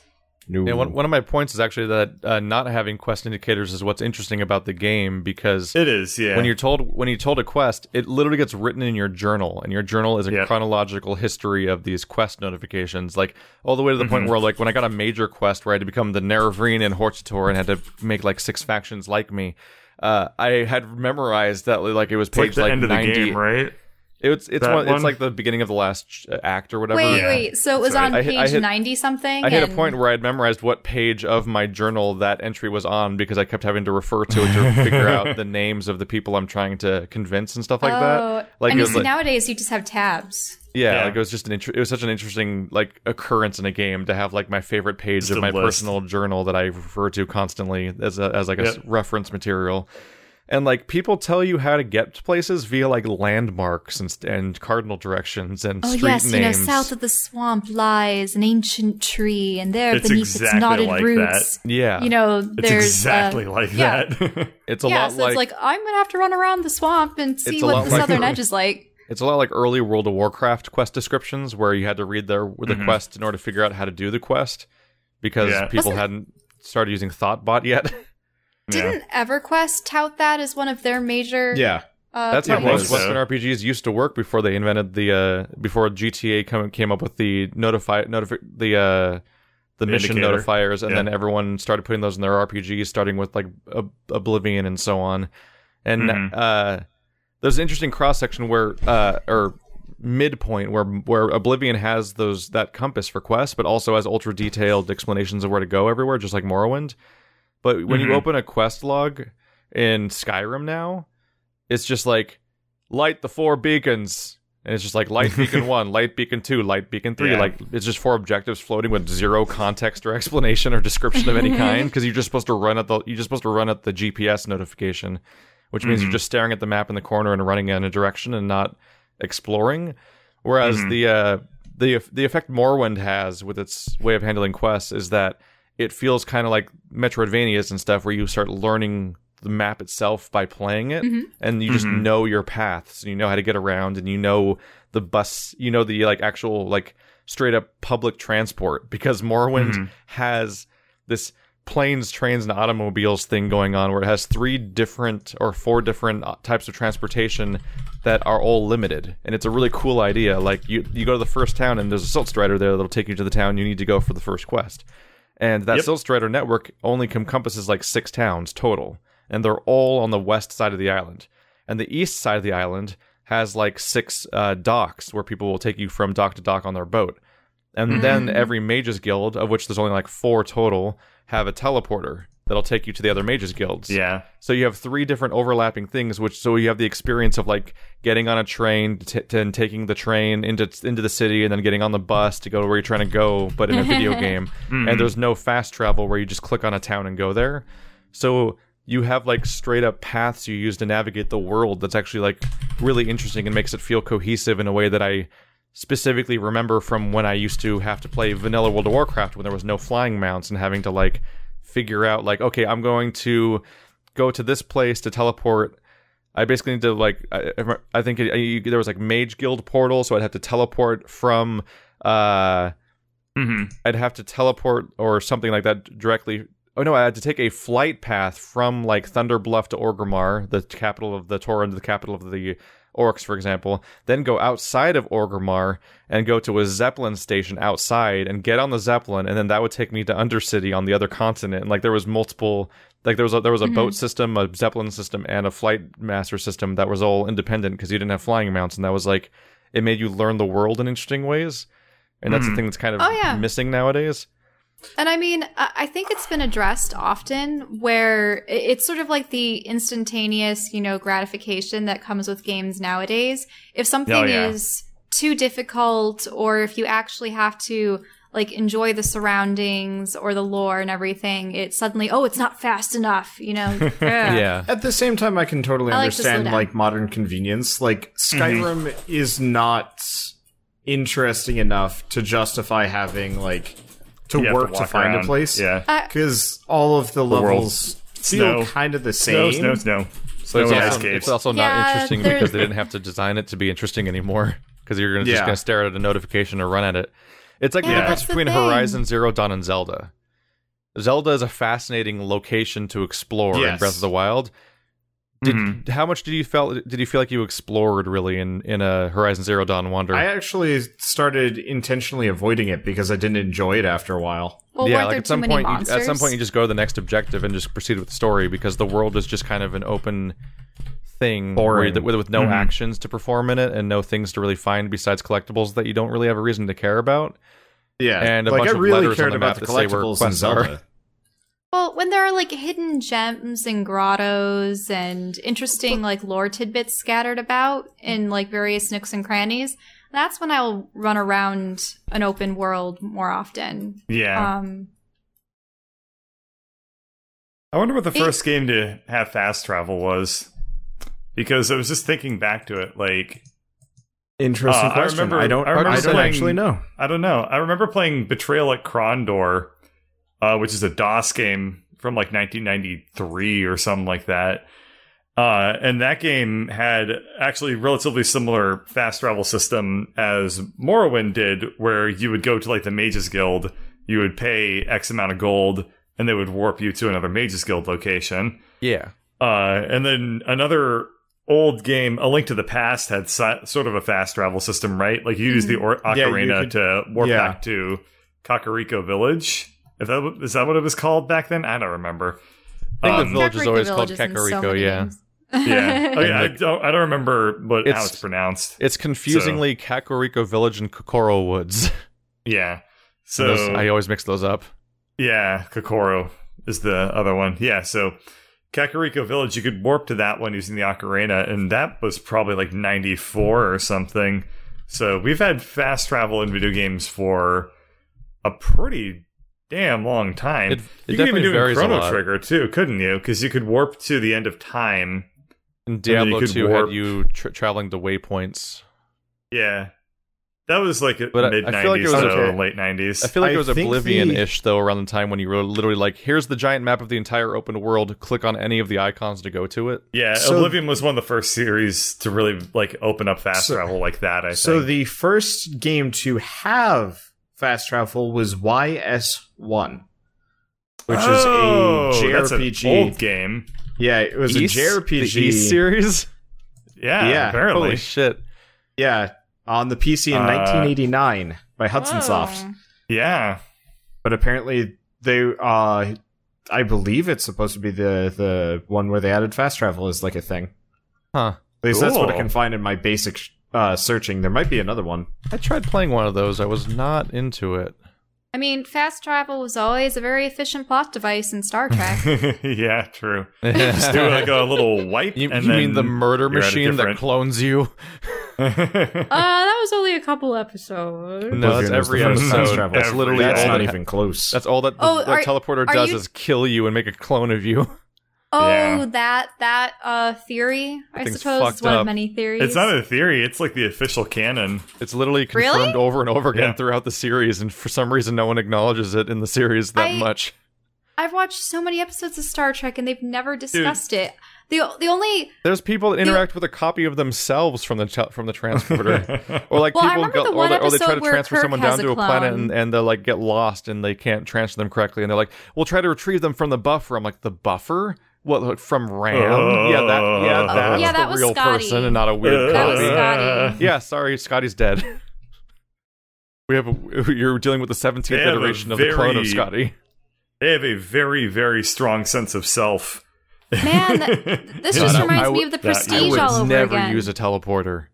No. yeah. One, one of my points is actually that uh, not having quest indicators is what's interesting about the game because It is, yeah. when you're told when you're told a quest, it literally gets written in your journal, and your journal is a Yep. chronological history of these quest notifications, like all the way to the point where, like, when I got a major quest where I had to become the Nerevarine and Hortator and had to make like six factions like me, uh, I had memorized that like it was it's like page the like, end of the 90. game, right? It's it's one, one? it's like the beginning of the last uh, act or whatever. Wait, Yeah. wait. So it was That's on right. I hit- I page hit- 90 something? I hit a point where I had memorized what page of my journal that entry was on because I kept having to refer to it to figure out the names of the people I'm trying to convince and stuff like oh, that. Like I it mean, was see, like, nowadays you just have tabs. yeah, Yeah. like it was just an inter- it was such an interesting like occurrence in a game to have like my favorite page Just of my list. personal journal that I refer to constantly as a, as like a s- Yep. reference material. And like people tell you how to get to places via like landmarks and, and cardinal directions and Oh street yes, names. you know, south of the swamp lies an ancient tree, and there It's beneath exactly its knotted like roots, yeah, you know, It's there's exactly uh, like yeah. that. it's a yeah, lot so like, it's like I'm gonna have to run around the swamp and see what the like- southern edge is like. It's a lot like early World of Warcraft quest descriptions where you had to read their the Mhm. quest in order to figure out how to do the quest because Yeah. people Wasn't- hadn't started using Thottbot yet. Yeah. Didn't EverQuest tout that as one of their major? yeah. uh, That's how most was, Western though. RPGs used to work before they invented the uh before GTA come, came up with the notify notifi- the uh the, mission indicator. notifiers and Yeah. then everyone started putting those in their RPGs starting with like Ob- Oblivion and so on. And Mhm. uh there's an interesting cross section where uh or midpoint where where Oblivion has those that compass for quests but also has ultra detailed explanations of where to go everywhere just like Morrowind. But when you Mhm. open a quest log in Skyrim now, it's just like light the four beacons. And it's just like light beacon one, light beacon two, light beacon three. Yeah. Like it's just four objectives floating with zero context or explanation or description of any kind because you're just supposed to run at the you're just supposed to run at the GPS notification, which means you're Mhm. just staring at the map in the corner and running in a direction and not exploring. Whereas Mhm. the uh, the the effect Morrowind has with its way of handling quests is that it feels kind of like Metroidvanias and stuff, where you start learning the map itself by playing it, Mhm. and you just Mhm. know your paths, and you know how to get around, and you know the bus, you know the like actual like straight up public transport because Morrowind Mhm. has this planes, trains, and automobiles thing going on where it has three different or four different uh, types of transportation that are all limited. And it's a really cool idea. Like you, you go to the first town and there's a silt Strider there that'll take you to the town you need to go for the first quest. And that Yep. Network only encompasses like six towns total. And they're all on the west side of the island. And the east side of the island has like six uh, docks where people will take you from dock to dock on their boat. And then every mages guild, of which there's only like four total, have a teleporter that'll take you to the other mages guilds. yeah. So you have three different overlapping things, which so you have the experience of like getting on a train t- t- and taking the train into into the city, and then getting on the bus to go to where you're trying to go, but in a video game. Hmm. And there's no fast travel where you just click on a town and go there. So you have like straight up paths you use to navigate the world. That's actually like really interesting and makes it feel cohesive in a way that I specifically remember from when I used to have to play vanilla World of Warcraft when there was no flying mounts and having to like figure out like okay I'm going to go to this place to teleport. I basically need to like I, I think it, I, there was like mage guild portal so I'd have to teleport from uh hmm I'd have to teleport or something like that directly. Oh no, I had to take a flight path from like Thunder Bluff to Orgrimmar, the capital of the Tauren, the capital of the Orcs, for example, then go outside of Orgrimmar and go to a Zeppelin station outside and get on the Zeppelin, and then that would take me to Undercity on the other continent. And like there was multiple Like there was a, there was a Mhm. boat system, a zeppelin system, and a flight master system that was all independent because you didn't have flying mounts, and that was like it made you learn the world in interesting ways. And that's Mhm. the thing that's kind of Oh, yeah. missing nowadays. And I mean, I I think it's been addressed often where it's sort of like the instantaneous, you know, gratification that comes with games nowadays. If something Oh, yeah. is too difficult or if you actually have to like enjoy the surroundings or the lore and everything, it's suddenly, oh, it's not fast enough, you know? Ugh. Yeah. At the same time, I can totally I like to understand like modern convenience. Like mm-hmm. Skyrim is not interesting enough to justify having like to You have to work to, find around. a place. Yeah. Uh, because all of the, world's levels feel kind of the Snow, same. snow, snow. So it's, Snow and also, it's also not Yeah, interesting there- because they didn't have to design it to be interesting anymore. Because you're gonna, just going to stare at a notification or run at it. It's like the difference that's the between. Horizon Zero Dawn and Zelda. Zelda is a fascinating location to explore in Breath of the Wild. Did, Mhm. How much did you felt? Did you feel like you explored really in in a Horizon Zero Dawn Wonder? I actually started intentionally avoiding it because I didn't enjoy it after a while. well, yeah, like there at too some many point, you, at some point, you just go to the next objective and just proceed with the story because the world is just kind of an open thing where Boring. with, with no Mhm. actions to perform in it and no things to really find besides collectibles that you don't really have a reason to care about. Yeah, And a like bunch I of really letters on cared the about map the that say where collectibles in quests are. Zelda. Well, when there are like hidden gems and grottos and interesting like lore tidbits scattered about in like various nooks and crannies, that's when I'll run around an open world more often. Yeah. Um, I wonder what the It- first game to have fast travel was. Because I was just thinking back to it, like Interesting Uh, I question. remember- I don't. I I, don't playing- actually know. I don't know. I remember playing Betrayal at Krondor, uh, which is a DOS game from like 1993 or something like that. Uh, and that game had actually relatively similar fast travel system as Morrowind did, where you would go to like the Mages Guild, you would pay X amount of gold, and they would warp you to another Mages Guild location. Yeah, Uh, and then another old game, A Link to the Past, had si- sort of a fast travel system, right? Like you use the or- Yeah, ocarina could- to warp yeah. back to Kakariko Village. If that w- is that what it was called back then? I don't remember. I think Um, the village is always called Village is in so yeah, games. yeah, oh, yeah. I don't. I don't remember what how It's- it's pronounced. it's confusingly Kakariko Village and Kokiri Woods. Yeah. So Those- I always mix those up. Yeah, Kokiri is the other one. Yeah, so Kakariko Village, you could warp to that one using the ocarina, and that was probably like 94 or something. So we've had fast travel in video games for a pretty damn long time. It- it you could even do it a Chrono. Trigger too, couldn't you? Because you could warp to the end of time. And then you Diablo could 2 warp- had you tra- traveling to waypoints. Yeah. That was like But I- mid I feel like 90s, it was so okay. late 90s. I feel like I it was Oblivion-ish though around the time when you were literally like, "Here's the giant map of the entire open world. Click on any of the icons to go to it." yeah, So- Oblivion was one of the first series to really like open up fast So- travel like that. I So think. the first game to have fast travel was YS1, which Oh, is a that's an JRPG. old game. Yeah, it was East- a JRPG. the Ys series. Yeah, Yeah, apparently. Holy shit! Yeah, on the PC in Uh, 1989 by Hudson Soft. Oh. yeah. But apparently they uh I believe it's supposed to be the the one where they added fast travel is like a thing. Huh? At least that's what I can find in my basic uh searching. There might be another one. I tried playing one of those. I was not into it. I mean, fast travel was always a very efficient plot device in Star Trek. yeah, true. Just do like a little wipe. You, and you then mean the murder you're machine that clones you? uh, that was only a couple episodes. No, that's every the first fast episode. travel. That's literally That's all not that, even close. That's all that the, Oh, the are- teleporter are does you- is kill you and make a clone of you. Oh, Yeah. that that uh theory, I suppose, fucked is one up. of many theories. it's not a theory. It's like the official canon. It's literally Really? confirmed over and over again Yeah. throughout the series, and for some reason, no one acknowledges it in the series that I- much. I've watched so many episodes of Star Trek and they've never discussed it. The the only There's people that interact with a copy of themselves from the ch- from the transporter, or like Well, people go, the or, they, or they try to transfer Kirk someone down a to a planet and, and they like get lost and they can't transfer them correctly, and they're like, "We'll try to retrieve them from the buffer." I'm like, "The buffer? What like, from RAM? yeah, that yeah, Uh, Yeah, that the was real Scotty. person and not a weird That was copy." Scotty. Yeah, sorry, Scotty's dead. we have a, you're dealing with the 17th They iteration of the clone of Scotty. They have a very, very strong sense of self. Man, that- this just I reminds me would- of the that- I Prestige I all would over never again. use a teleporter.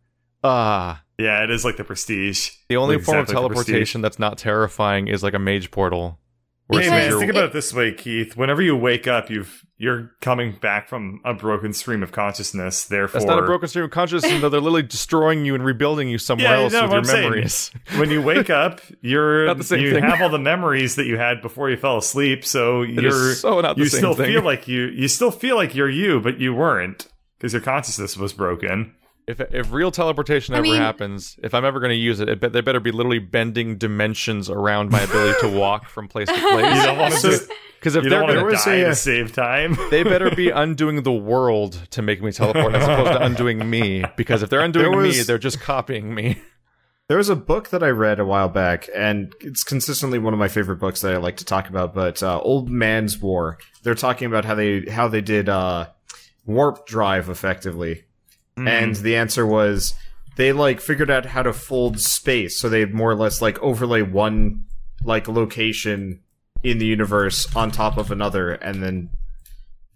Ah, Yeah, it is like the prestige. the only form of Exactly, the teleportation that's not terrifying is like a mage portal. Where Hey it's Because man, think about it this way, Keith. Whenever you wake up, you've you're coming back from a broken stream of consciousness. Therefore, That's not a broken stream of consciousness, though. They're literally destroying you and rebuilding you somewhere Yeah, else no, with your I'm saying. memories. when you wake up, you're Not the same you thing. have all the memories that you had before you fell asleep. So It you're so not the you same still thing. feel like you you still feel like you're you, but you weren't because your consciousness was broken. If if real teleportation I ever mean- happens, if I'm ever going to use it, it be, they better be literally bending dimensions around my ability to walk from place to You place. don't want to Because if they're don't going to to, die to save time. they better be undoing the world to make me teleport, as opposed to undoing me. Because if they're undoing There me, they're just copying me. There was a book that I read a while back, and it's consistently one of my favorite books that I like to talk about. But uh, Old Man's War. They're talking about how they how they did uh, warp drive effectively, and the answer was they like figured out how to fold space, so they more or less like overlay one like location in the universe on top of another, and then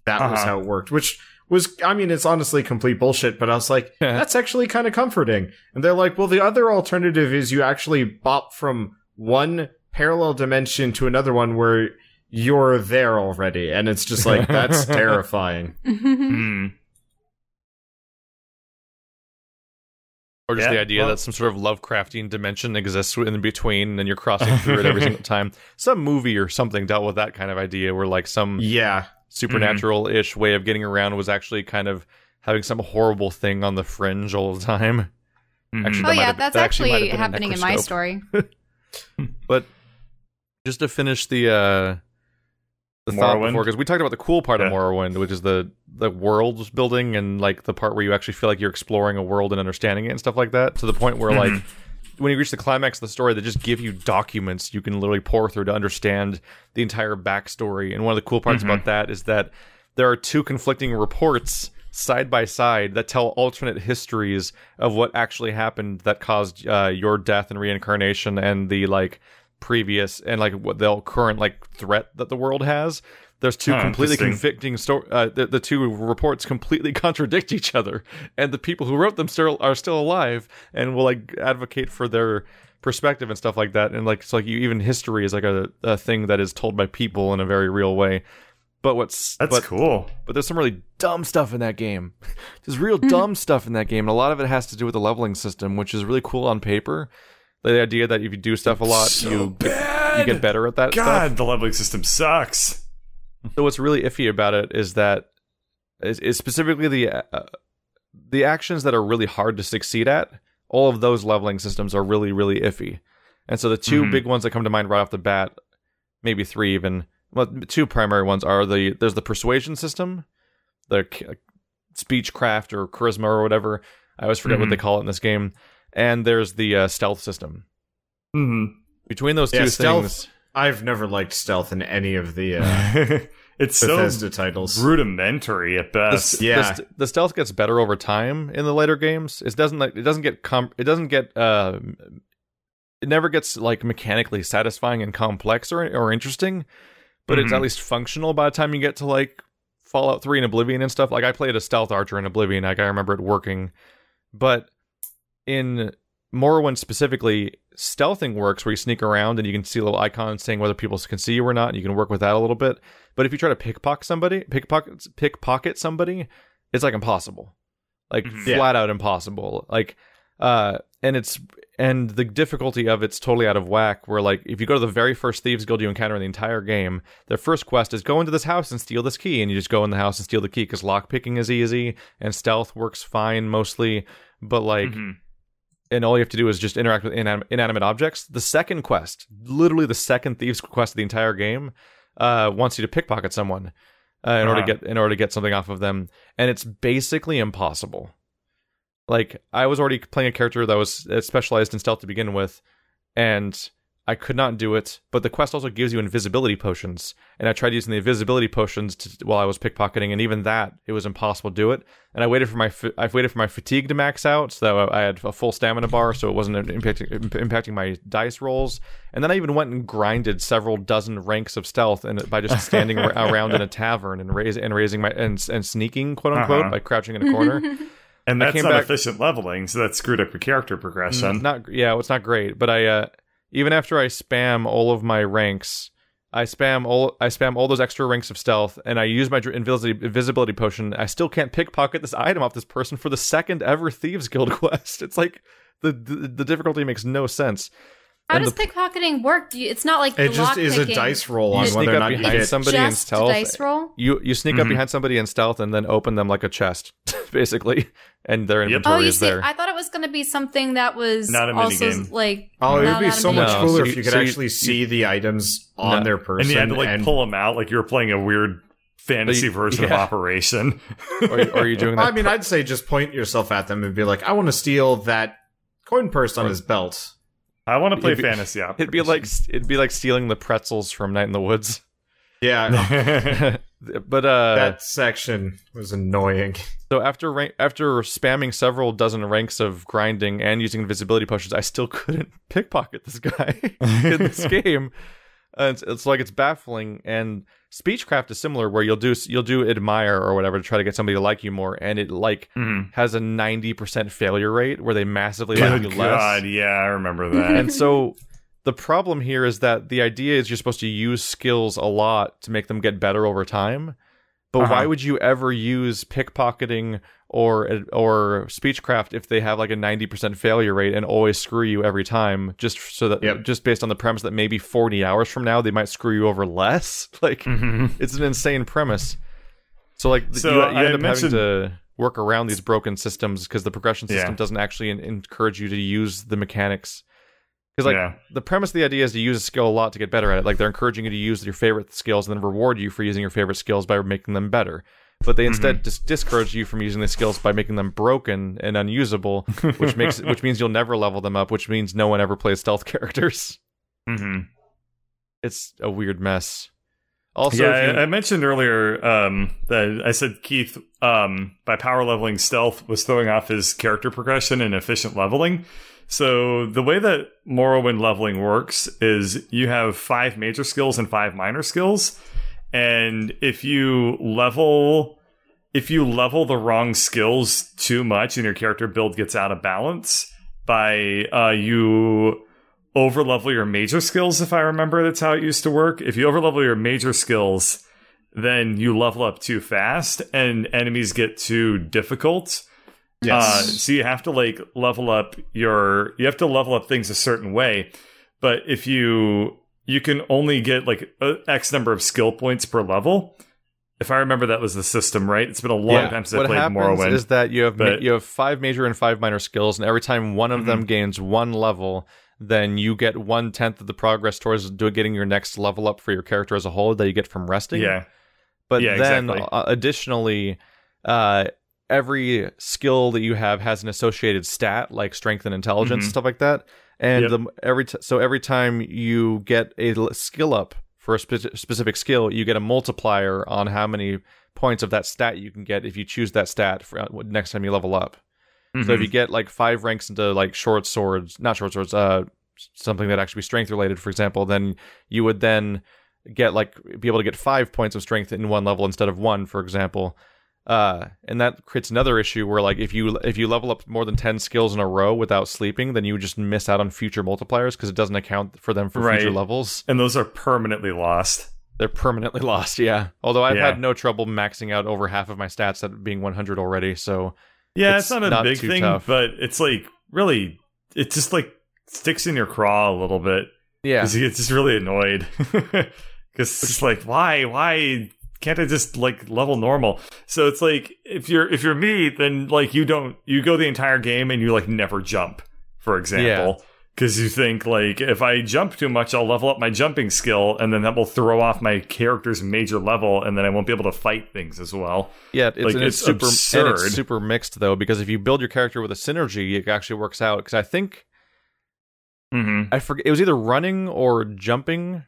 that was Uh-huh. how it worked. Which was, I mean, it's honestly complete bullshit. But I was like, that's actually kind of comforting. And they're like, well, the other alternative is you actually bop from one parallel dimension to another one where you're there already, and it's just like that's terrifying. Hmm. Or just Yeah, the idea well- that some sort of Lovecraftian dimension exists in between, and you're crossing through it every single time. Some movie or something dealt with that kind of idea, where like some Yeah, supernatural-ish way of getting around was actually kind of having some horrible thing on the fringe all the time. Mhm. Actually, Oh yeah, have- that's that actually actually have been a happening in my story. But just to finish the uh the thought Morrowind? before, because we talked about the cool part of Yeah. Morrowind, which is the the world building and like the part where you actually feel like you're exploring a world and understanding it and stuff like that. To the point where like when you reach the climax of the story, they just give you documents you can literally pour through to understand the entire backstory. And one of the cool parts about that is that there are two conflicting reports side by side that tell alternate histories of what actually happened that caused uh, your death and reincarnation and the like previous and like what the current like threat that the world has. There's two completely interesting. conflicting sto- uh, the, the two reports completely contradict each other, and the people who wrote them still are still alive and will like advocate for their perspective and stuff like that. And like it's like you, even history is like a, a thing that is told by people in a very real way. But what's That's but, cool. but there's some really dumb stuff in that game. There's real dumb stuff in that game, and a lot of it has to do with the leveling system, which is really cool on paper. The idea that if you do stuff a lot, So you get, bad. you get better at that God, stuff. the leveling system sucks. So what's really iffy about it is that is, is specifically the uh, the actions that are really hard to succeed at. All of those leveling systems are really really iffy, and so the 2 Mhm. big ones that come to mind right off the bat, maybe three even. Well, two primary ones are the there's the persuasion system, the c- speechcraft or charisma or whatever. I always forget what Mhm. they call it in this game, and there's the uh, stealth system. hmm Between those two Yeah, stealth- things, I've never liked stealth in any of the uh, it's so Bethesda titles. rudimentary at best. s- Yeah. the, the stealth gets better over time in the later games. It doesn't like it doesn't get com- it doesn't get uh it never gets like mechanically satisfying and complex or or interesting, but it's Mhm. at least functional by the time you get to like Fallout 3 and Oblivion and stuff. Like I played a stealth archer in Oblivion, like I remember it working. But in Morrowind specifically, stealthing works where you sneak around and you can see little icons saying whether people can see you or not, and you can work with that a little bit. But if you try to pickpocket somebody, pickpocket pickpocket somebody, it's like impossible, like Mhm. Yeah. flat out impossible. Like, uh, and it's and the difficulty of it's totally out of whack. Where like if you go to the very first thieves guild you encounter in the entire game, their first quest is go into this house and steal this key, and you just go in the house and steal the key because lockpicking is easy and stealth works fine mostly. But like Mhm. And all you have to do is just interact with inan- inanimate objects. The second quest, literally the second thieves quest of the entire game, uh, wants you to pickpocket someone uh, in order to Uh-huh. get in order to get something off of them, and it's basically impossible. Like I was already playing a character that was specialized in stealth to begin with, and I could not do it, but the quest also gives you invisibility potions, and I tried using the invisibility potions to, while I was pickpocketing, and even that it was impossible to do it. And I waited for my fa- I waited for my fatigue to max out, so I had a full stamina bar, so it wasn't impacting impacting my dice rolls. And then I even went and grinded several dozen ranks of stealth, and by just standing around in a tavern and raise and raising my and and sneaking quote unquote Uh-huh. by crouching in a corner. And that's not back- efficient leveling, so that screwed up your character progression. not yeah, it's not great, but I uh, even after I spam all of my ranks, I spam all I spam all those extra ranks of stealth, and I use my invisibility, invisibility potion. I still can't pickpocket this item off this person for the second ever thieves guild quest. It's like the the, the difficulty makes no sense. How And does the- pickpocketing work? Do you, it's not like It the just is a dice roll on You sneak whether or up not you behind somebody in Just a stealth. dice roll. You you sneak up Mhm. behind somebody in stealth and then open them like a chest, basically, and their Yep. inventory Oh, you is see, there. I thought it was going to be something that was Not a also minigame. like. Oh, it would be so much minigame. cooler So if you- you could so actually you- see the items on No. their person. and you had to like and- pull them out like you were playing a weird fantasy you- version of. Operation. or, or are you doing that? I mean, I'd say just point yourself at them and be like, "I want to steal that coin purse on his belt." I want to play It'd be- fantasy Operation. it'd be like it'd be like stealing the pretzels from Night in the Woods. Yeah, but uh, that section was annoying. So after rank, after spamming several dozen ranks of grinding and using invisibility potions, I still couldn't pickpocket this guy in this game. And it's, it's like it's baffling. And speechcraft is similar, where you'll do you'll do admire or whatever to try to get somebody to like you more, and it like Mhm. has a ninety percent failure rate where they massively like you Good less. God, yeah, I remember that. And so the problem here is that the idea is you're supposed to use skills a lot to make them get better over time. But Uh-huh. why would you ever use pickpocketing or or speechcraft if they have like a 90% failure rate and always screw you every time just so that Yep. just based on the premise that maybe 40 hours from now they might screw you over less? Like Mhm. it's an insane premise. So like So you, you I end up mentioned- having to work around these broken systems because the progression system Yeah. doesn't actually en- encourage you to use the mechanics. Because like Yeah. the premise of the idea is to use a skill a lot to get better at it. Like they're encouraging you to use your favorite skills and then reward you for using your favorite skills by making them better. But they instead just discourage you from using the skills by making them broken and unusable, which makes which means you'll never level them up, which means no one ever plays stealth characters. Mm-hmm. It's a weird mess. Also, yeah, you- I, I mentioned earlier um, that I said Keith um, by power leveling stealth was throwing off his character progression and efficient leveling. So the way that Morrowind leveling works is you have five major skills and five minor skills, and if you level if you level the wrong skills too much and your character build gets out of balance by uh, you over level your major skills if i remember that's how it used to work. If you over level your major skills then you level up too fast and enemies get too difficult. Uh, so you have to like level up your you have to level up things a certain way. But if you you can only get like x number of skill points per level if i remember that was the system right it's been a long time since i what played happens morrowind is that you have ma- you have five major and five minor skills, and every time one of Mm-hmm. them gains one level, then you get one tenth of the progress towards getting your next level up for your character as a whole that you get from resting. yeah But Yeah, then exactly. uh, additionally, uh, every skill that you have has an associated stat like strength and intelligence Mhm. stuff like that. And Yep. the, every t- so every time you get a skill up for a spe- specific skill, you get a multiplier on how many points of that stat you can get if you choose that stat for next time you level up. So if Mhm. you get like five ranks into like short swords, not short swords, uh, something that actually be strength related, for example, then you would then get like be able to get five points of strength in one level instead of one, for example. Uh, and that creates another issue where like if you if you level up more than ten skills in a row without sleeping, then you just miss out on future multipliers because it doesn't account for them for future levels. and those are permanently lost They're permanently lost. Yeah. Although I've Yeah. had no trouble maxing out over half of my stats at being 100 already. So Yeah, It's it's, not a not big thing, tough. but it's like really, it just like sticks in your craw a little bit yeah. because you get just really annoyed. Because it's like, why, why can't I just like level normal? So it's like if you're if you're me, then like you don't you go the entire game and you like never jump, for example. Because you think like if I jump too much, I'll level up my jumping skill, and then that will throw off my character's major level, and then I won't be able to fight things as well. Yeah, it's, Like, and it's, it's super and it's super mixed though because if you build your character with a synergy, it actually works out. Because I think Mm-hmm. I forget. It was either running or jumping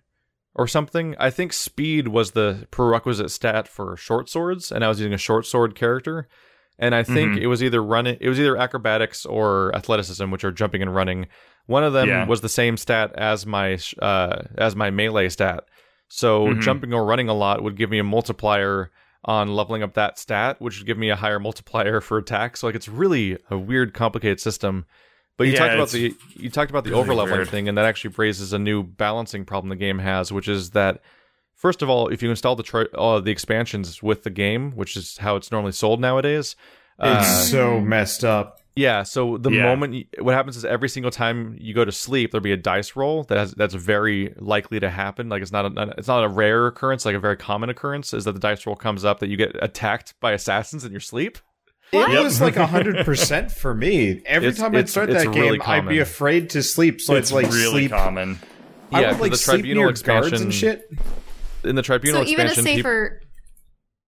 or something. I think speed was the prerequisite stat for short swords, and I was using a short sword character. And I think Mhm. it was either running, it was either acrobatics or athleticism, which are jumping and running. One of them Yeah. was the same stat as my uh, as my melee stat. So Mhm. jumping or running a lot would give me a multiplier on leveling up that stat, which would give me a higher multiplier for attack. So like it's really a weird, complicated system. But you Yeah, talked about the you talked about the really overleveling weird. thing, and that actually raises a new balancing problem the game has, which is that first of all, if you install the tri- uh, the expansions with the game, which is how it's normally sold nowadays, uh, It's so messed up. yeah. So the Yeah. moment you, what happens is every single time you go to sleep, there'll be a dice roll that has, that's very likely to happen. Like it's not a it's not a rare occurrence, like a very common occurrence, is that the dice roll comes up that you get attacked by assassins in your sleep. It Yep. was like hundred percent for me. Every It's- time I'd start it's that really game, I'd be afraid to sleep. So it's it's, like really sleep. common. I Yeah, would like the sleep Tribunal near guards and shit. In the tribunal expansion. So even a expansion, peop- safer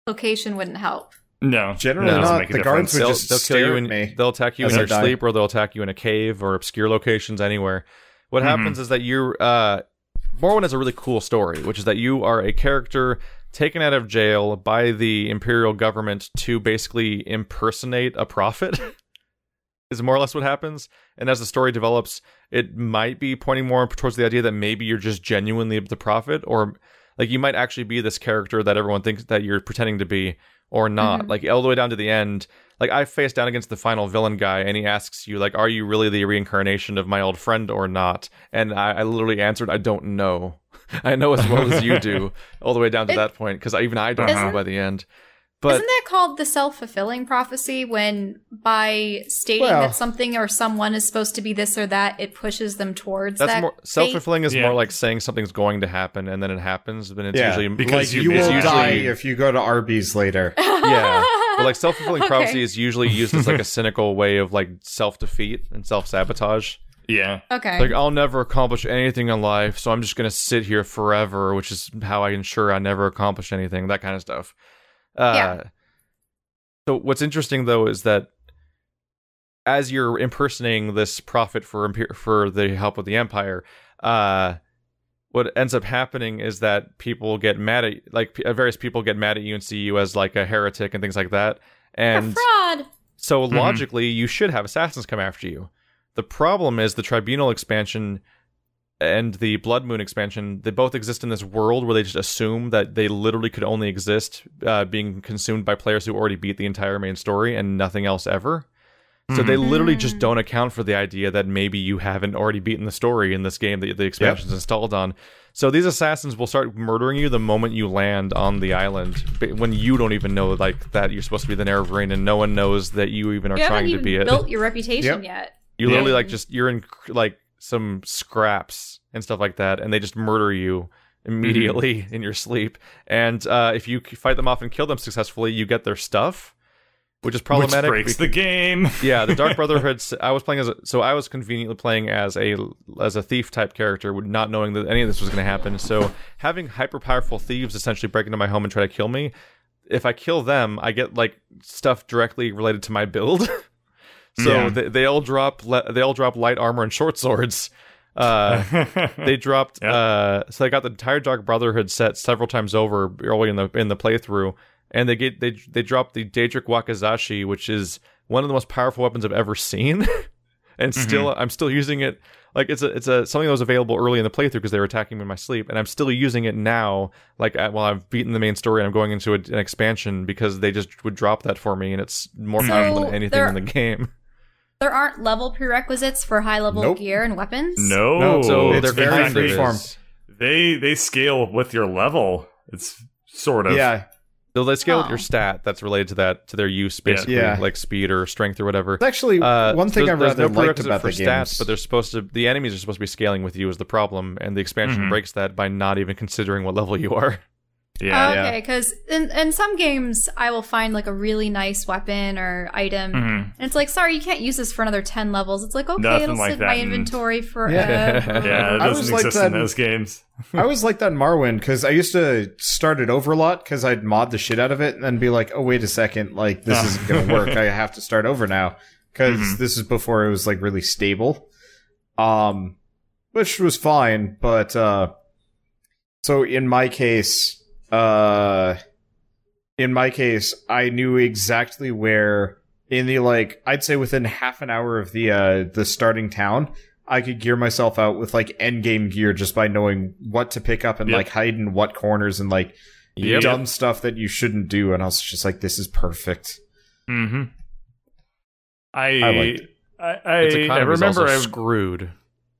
location wouldn't help. No, Generally no, doesn't not. make a The guards difference. would they'll, just they'll kill stare you at in, me. they'll attack you in your die. sleep or they'll attack you in a cave or obscure locations anywhere what Mhm. happens is that you're uh morrowind has a really cool story which is that you are a character taken out of jail by the imperial government to basically impersonate a prophet is more or less what happens. And as the story develops it might be pointing more towards the idea that maybe you're just genuinely the prophet or like you might actually be this character that everyone thinks that you're pretending to be or not. Mhm. like all the way down to the end like i face down against the final villain guy and he asks you like are you really the reincarnation of my old friend or not? And i, I literally answered i don't know i know as well as you do all the way down to It- that point because even i don't know uh-huh. by the end but Isn't that called the self fulfilling prophecy when by stating Well- that something or someone is supposed to be this or that, it pushes them towards that's that? more self-fulfilling is Yeah. more like saying something's going to happen and then it happens but it's Yeah, usually because like you- you will usually- die if you go to Arby's later. yeah but like self-fulfilling Okay. prophecy is usually used as like a cynical way of like self-defeat and self-sabotage Yeah, Okay. like I'll never accomplish anything in life, so I'm just gonna sit here forever, which is how I ensure I never accomplish anything. That kind of stuff. Uh, Yeah. So what's interesting though is that as you're impersonating this prophet for for the help of the empire, uh, what ends up happening is that people get mad at like various people get mad at you and see you as like a heretic and things like that. You're a And fraud. so Mhm. logically, you should have assassins come after you. The problem is the Tribunal expansion and the Bloodmoon expansion. They both exist in this world where they just assume that they literally could only exist uh, being consumed by players who already beat the entire main story and nothing else ever. So they literally just don't account for the idea that maybe you haven't already beaten the story in this game that the expansion's installed on. So these assassins will start murdering you the moment you land on the island, when you don't even know like that you're supposed to be the Nerevarine, and no one knows that you even are You haven't trying to even be it. built your reputation Yep. yet. You Yeah. literally like just you're in like some scraps and stuff like that, and they just murder you immediately in your sleep. And uh, if you fight them off and kill them successfully, you get their stuff, which is problematic. which breaks bec- the game. yeah, the Dark Brotherhood. I was playing as a, so I was conveniently playing as a as a thief type character, not knowing that any of this was going to happen. So having hyper powerful thieves essentially break into my home and try to kill me. If I kill them, I get like stuff directly related to my build. so Yeah. they, they all drop le- they all drop light armor and short swords. Uh, they dropped Yeah. uh so they got the entire dark brotherhood set several times over early in the in the playthrough and they get they they dropped the daedric wakizashi which is one of the most powerful weapons i've ever seen and still i'm still using it like it's a it's a something that was available early in the playthrough because they were attacking me in my sleep and i'm still using it now like at, while i've beaten the main story and i'm going into a, an expansion because they just would drop that for me and it's more So powerful than anything in the game There aren't level prerequisites for high level Nope. gear and weapons. no, No, so it's they're very freeform. they they scale with your level. It's sort of Yeah, So they scale with Oh. your stat that's related to that to their use, basically, Yeah. like speed or strength or whatever. it's actually Uh, one thing there's- I there's rather no liked prerequisite about for the stats, games. but they're supposed to. The enemies are supposed to be scaling with you is the problem, and the expansion Mhm. breaks that by not even considering what level you are. Yeah. Yeah. okay, because in, in some games, I will find like a really nice weapon or item, Mhm. and it's like, sorry, you can't use this for another 10 levels. It's like, okay, Nothing it'll like sit in my that in- inventory forever. Yeah, it doesn't was like exist in that- those games. I always like that in Morrowind because I used to start it over a lot because I'd mod the shit out of it and then be like, oh wait a second, like this Ah. isn't gonna work. I have to start over now because Mhm. this is before it was like really stable. Um, which was fine, but uh so in my case, uh in my case, I knew exactly where in the like I'd say within half an hour of the uh the starting town, I could gear myself out with like end game gear just by knowing what to pick up and Yep. like hide in what corners and like Yep. dumb stuff that you shouldn't do and I was just like this is perfect. Mm-hmm. I I liked I, I, I economy is remember also I, screwed.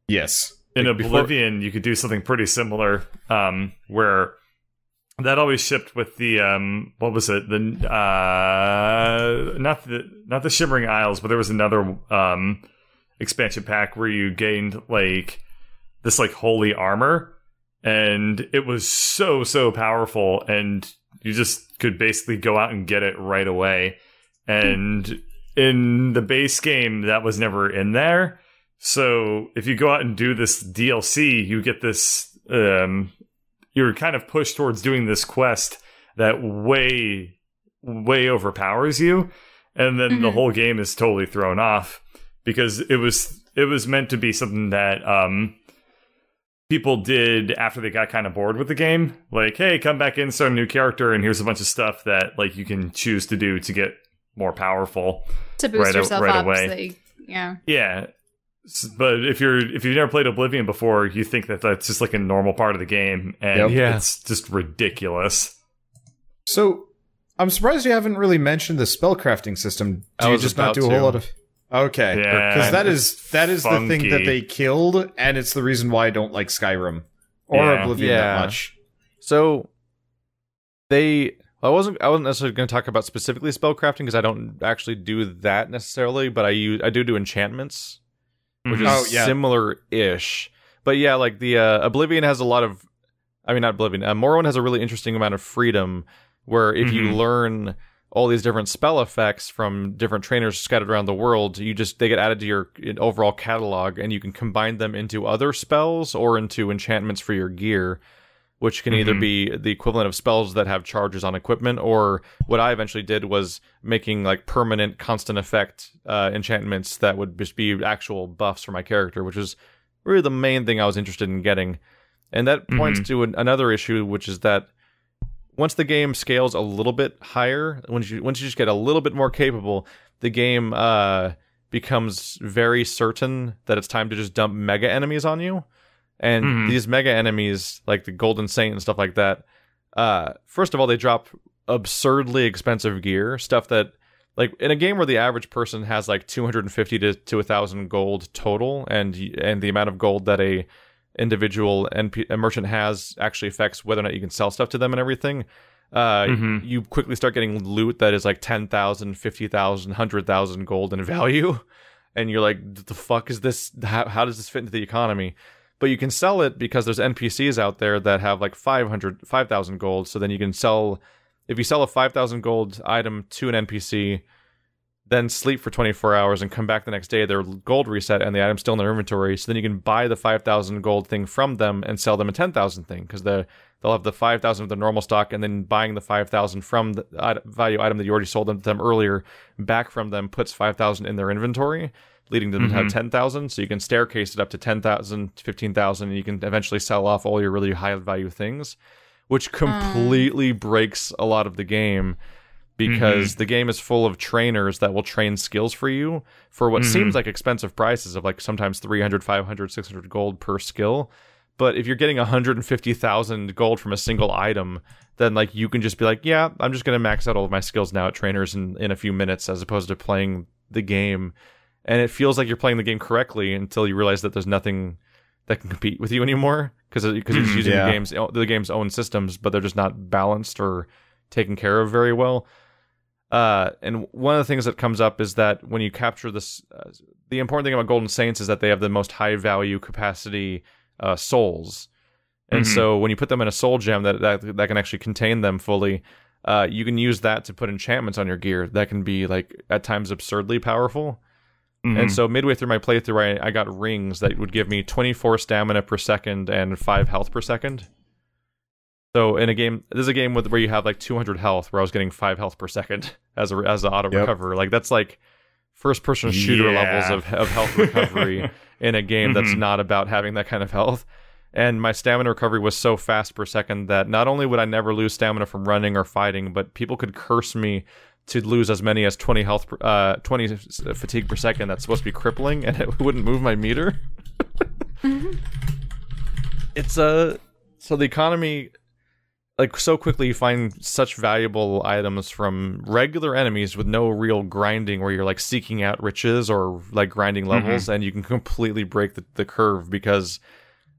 Yes. in like, before- Oblivion you could do something pretty similar, um, where that always shipped with the um, what was it? The uh, not the not the Shivering Isles, but there was another um expansion pack where you gained like this like holy armor, and it was so so powerful, and you just could basically go out and get it right away. And in the base game, that was never in there. So if you go out and do this DLC, you get this. Um, you're kind of pushed towards doing this quest that way, way overpowers you, and then the Mhm. whole game is totally thrown off because it was it was meant to be something that um, people did after they got kind of bored with the game. Like, hey, come back in, start a new character, and here's a bunch of stuff that like you can choose to do to get more powerful. to boost Right yourself right up. away. So you, yeah. Yeah. S- But if you're if you've never played Oblivion before, you think that that's just like a normal part of the game, and Yep. Yeah. it's just ridiculous. So I'm surprised you haven't really mentioned the spellcrafting system. I Do you was just not about do a to. whole lot of Okay. Yeah, Because that is that is the thing that they killed, and it's the reason why I don't like Skyrim or Yeah. Oblivion Yeah. that much. So they I wasn't I wasn't necessarily going to talk about specifically spellcrafting because I don't actually do that necessarily, but I use I do do enchantments, which Mhm. is Oh, yeah. similar-ish. But yeah, like the uh, Oblivion has a lot of I mean not Oblivion. Uh, Morrowind has a really interesting amount of freedom where if you Mhm. learn all these different spell effects from different trainers scattered around the world, you just they get added to your overall catalog and you can combine them into other spells or into enchantments for your gear which can either Mhm. be the equivalent of spells that have charges on equipment, or what I eventually did was making like permanent, constant effect uh, enchantments that would just be actual buffs for my character, which was really the main thing I was interested in getting. And that points to an, another issue, which is that once the game scales a little bit higher, once you once you just get a little bit more capable, the game uh, becomes very certain that it's time to just dump mega enemies on you. And Mhm. these mega enemies, like the Golden Saint and stuff like that, uh, first of all, they drop absurdly expensive gear, stuff that, like, in a game where the average person has like 250 to to 1,000 gold total, and and the amount of gold that a individual NP- a merchant has actually affects whether or not you can sell stuff to them and everything. Uh, Mhm. you quickly start getting loot that is like 10,000, 50,000, 100,000 gold in value. And you're like, the fuck is this? How, how does this fit into the economy? But you can sell it because there's NPCs out there that have like 500, 5,000 gold. So then you can sell, if you sell a 5,000 gold item to an NPC, then sleep for 24 hours and come back the next day, their gold reset and the item's still in their inventory. So then you can buy the 5,000 gold thing from them and sell them a 10,000 thing because the they'll have the 5,000 of the normal stock and then buying the 5,000 from the value item that you already sold them to them earlier back from them puts 5,000 in their inventory, leading them to have Mhm. 10,000. So you can staircase it up to 10,000, 15,000, and you can eventually sell off all your really high value things, which completely breaks a lot of the game because the game is full of trainers that will train skills for you for what Mhm. seems like expensive prices of like sometimes 300 500 600 gold per skill but if you're getting 150,000 gold from a single item then like you can just be like yeah I'm just going to max out all of my skills now at trainers in in a few minutes as opposed to playing the game and it feels like you're playing the game correctly until you realize that there's nothing that can compete with you anymore because because you're Mhm, using yeah. the game's the game's own systems but they're just not balanced or taken care of very well uh, and one of the things that comes up is that when you capture this, uh, the important thing about Golden Saints is that they have the most high value capacity uh, souls, and Mhm. so when you put them in a soul gem that that, that can actually contain them fully, uh, you can use that to put enchantments on your gear that can be like at times absurdly powerful. Mhm. And so midway through my playthrough, I, I got rings that would give me 24 stamina per second and 5 health per second. So in a game, this is a game with where you have like 200 health, where I was getting 5 health per second as a as an auto Yep. recover. Like that's like first person shooter Yeah. levels of, of health recovery in a game that's Mhm. not about having that kind of health. And my stamina recovery was so fast per second that not only would I never lose stamina from running or fighting, but people could curse me to lose as many as 20 health, per- uh, 20 s- uh, fatigue per second. That's supposed to be crippling, and it wouldn't move my meter. Mm-hmm. it's a so the economy like so quickly you find such valuable items from regular enemies with no real grinding where you're like seeking out riches or like grinding levels mm-hmm. and you can completely break the, the curve because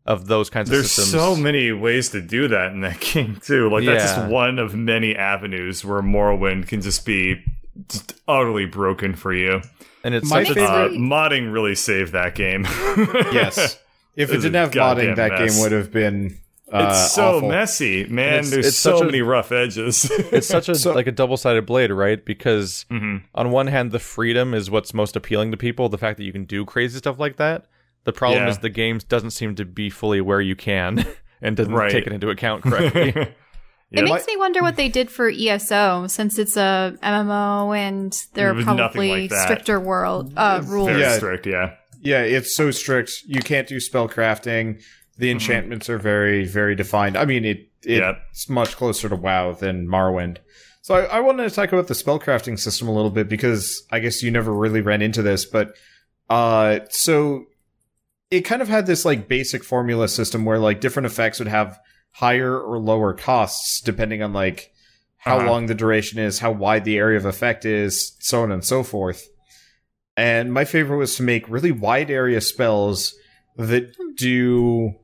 of those kinds There's of systems There's so many ways to do that in that game too. Like that's just one of many avenues where Morrowind can just be just utterly broken for you. and it's My such favorite- Uh, modding really saved that game. Yes. If it It's didn't have goddamn modding, that mess. game would have been. Uh, it's so awful. messy, man. it's- There's it's so such a- many rough edges. it's such a So- like a double-sided blade right because Mhm. on one hand the freedom is what's most appealing to people the fact that you can do crazy stuff like that the problem Yeah. is the game doesn't seem to be fully where you can and doesn't Right. take it into account correctly It makes me wonder what they did for ESO since it's a MMO and there are probably like stricter world uh, rules. Very Yeah. strict, yeah. Yeah, it's so strict. You can't do spell crafting. The enchantments are very, very defined. I mean, it Yep. it's much closer to WoW than Morrowind. So I, I wanted to talk about the spellcrafting system a little bit because I guess you never really ran into this, but uh, so it kind of had this like basic formula system where like different effects would have higher or lower costs depending on like how Uh-huh. long the duration is, how wide the area of effect is, so on and so forth. And my favorite was to make really wide area spells that do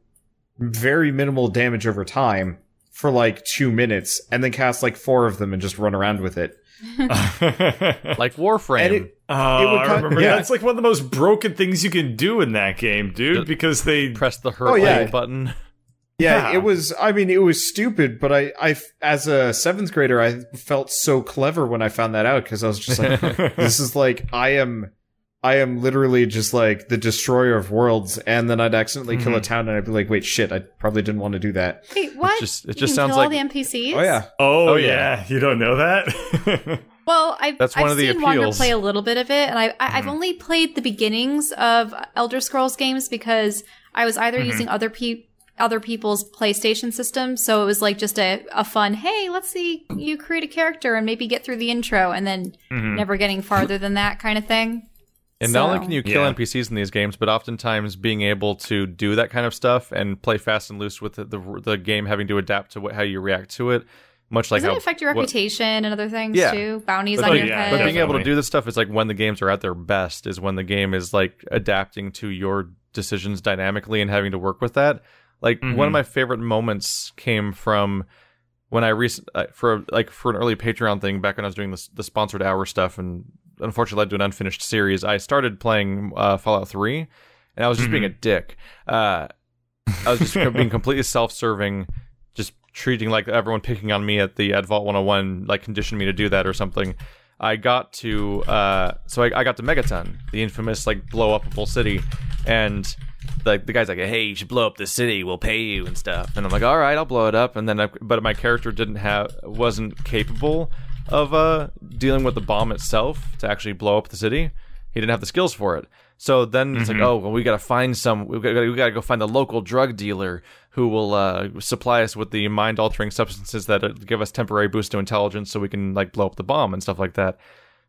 very minimal damage over time for like two minutes, and then cast like four of them and just run around with it. like warframe it- Oh, It would I remember. yeah. That's like one of the most broken things you can do in that game, dude. Just Because they press the hurt Oh, yeah. button Yeah, Yeah. it was. I mean, it was stupid, but I, I, as a seventh grader, I felt so clever when I found that out because I was just like, this is like I am, I am literally just like the destroyer of worlds, and then I'd accidentally kill a Mhm. town, and I'd be like, wait, shit, I probably didn't want to do that. Wait, what? just- it You just can sounds kill all like- the NPCs. Oh yeah, Oh, Oh, yeah. yeah. you don't know that? Well, I've, That's one I've of the seen Wander play a little bit of it, and I, I, I've Mhm. only played the beginnings of Elder Scrolls games because I was either Mhm. using other pe- other people's PlayStation systems, so it was like just a, a fun, hey, let's see you create a character and maybe get through the intro, and then Mhm. never getting farther than that kind of thing. And not only can you kill Yeah. NPCs in these games, but oftentimes being able to do that kind of stuff and play fast and loose with the the, the game having to adapt to what, how you react to it, much like Doesn't how it affect your what- reputation and other things Yeah. too? Bounties But, on oh, your yeah, head. but being able to do this stuff is like when the games are at their best is when the game is like adapting to your decisions dynamically and having to work with that. Like one Mhm. of my favorite moments came from when I recent uh, for like for an early Patreon thing back when I was doing this the sponsored hour stuff and unfortunately led to an unfinished series. I started playing uh, Fallout Three, and I was just being a dick. Uh, I was just being completely self-serving, just treating like everyone picking on me at the at Vault 101 like conditioned me to do that or something. I got to uh, so I, I got to Megaton, the infamous like blow up a full city, and like the guy's like, "Hey, you should blow up the city. We'll pay you and stuff." And I'm like, "All right, I'll blow it up." And then, I, but my character didn't have wasn't capable of uh dealing with the bomb itself to actually blow up the city. He didn't have the skills for it. So then it's like, Mhm. oh, well, we got to find some. We got we got to go find the local drug dealer who will uh, supply us with the mind altering substances that uh, give us temporary boost to intelligence, so we can like blow up the bomb and stuff like that.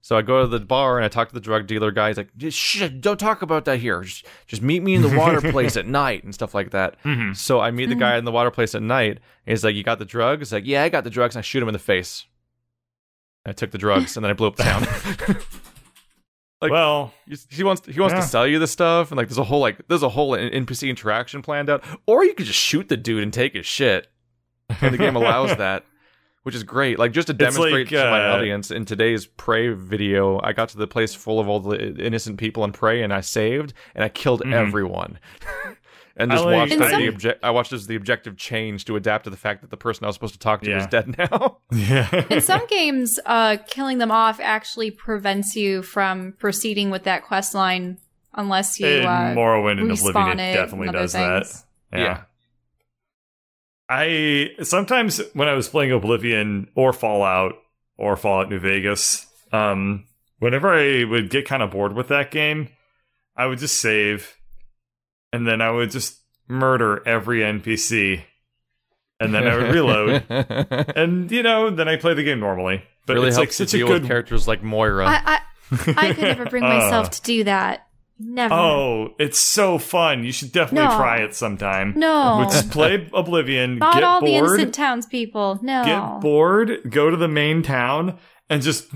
So I go to the bar and I talk to the drug dealer guy. He's like, "Shit, don't talk about that here. Just, just meet me in the water place at night and stuff like that." Mhm. So I meet the guy in the water place at night. He's like, "You got the drugs?" He's like, "Yeah, I got the drugs." And I shoot him in the face. I took the drugs and then I blew up the town. Like- well, he wants he wants Yeah. to sell you the stuff, and like there's a whole like there's a whole NPC interaction planned out, or you could just shoot the dude and take his shit, and the game allows that, which is great. Like just to demonstrate like, to my uh, audience in today's Prey video, I got to the place full of all the innocent people in Prey, and I saved and I killed Mhm. everyone. And I just like- watched In some- the object. I watched as the objective change to adapt to the fact that the person I was supposed to talk to Yeah. is dead now. yeah. In some games, uh, killing them off actually prevents you from proceeding with that quest line unless you in uh, Morrowind and respawn Oblivion, it it definitely and other does that. things. Yeah. I sometimes when I was playing Oblivion or Fallout or Fallout New Vegas, um, whenever I would get kind of bored with that game, I would just save, and then I would just murder every NPC, and then I would reload, and you know, then I play the game normally. But really it's helps like to such a deal good with characters like Moira. I, I, I could never bring uh. myself to do that. Never. Oh, it's so fun! You should definitely No. try it sometime. no. But just play Oblivion. Not get all the innocent townspeople. No. Get bored. Go to the main town and just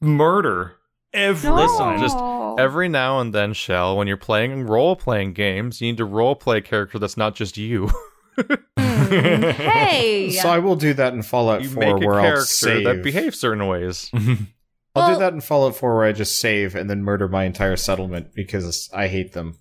murder everyone. Listen, just Every now and then, Shell, when you're playing role playing games, you need to role play a character that's not just you. Hmm. hey. So I will do that in Fallout You 4 make a where I'll character save. that behaves certain ways. I'll Well- do that in Fallout 4 where I just save and then murder my entire settlement because I hate them.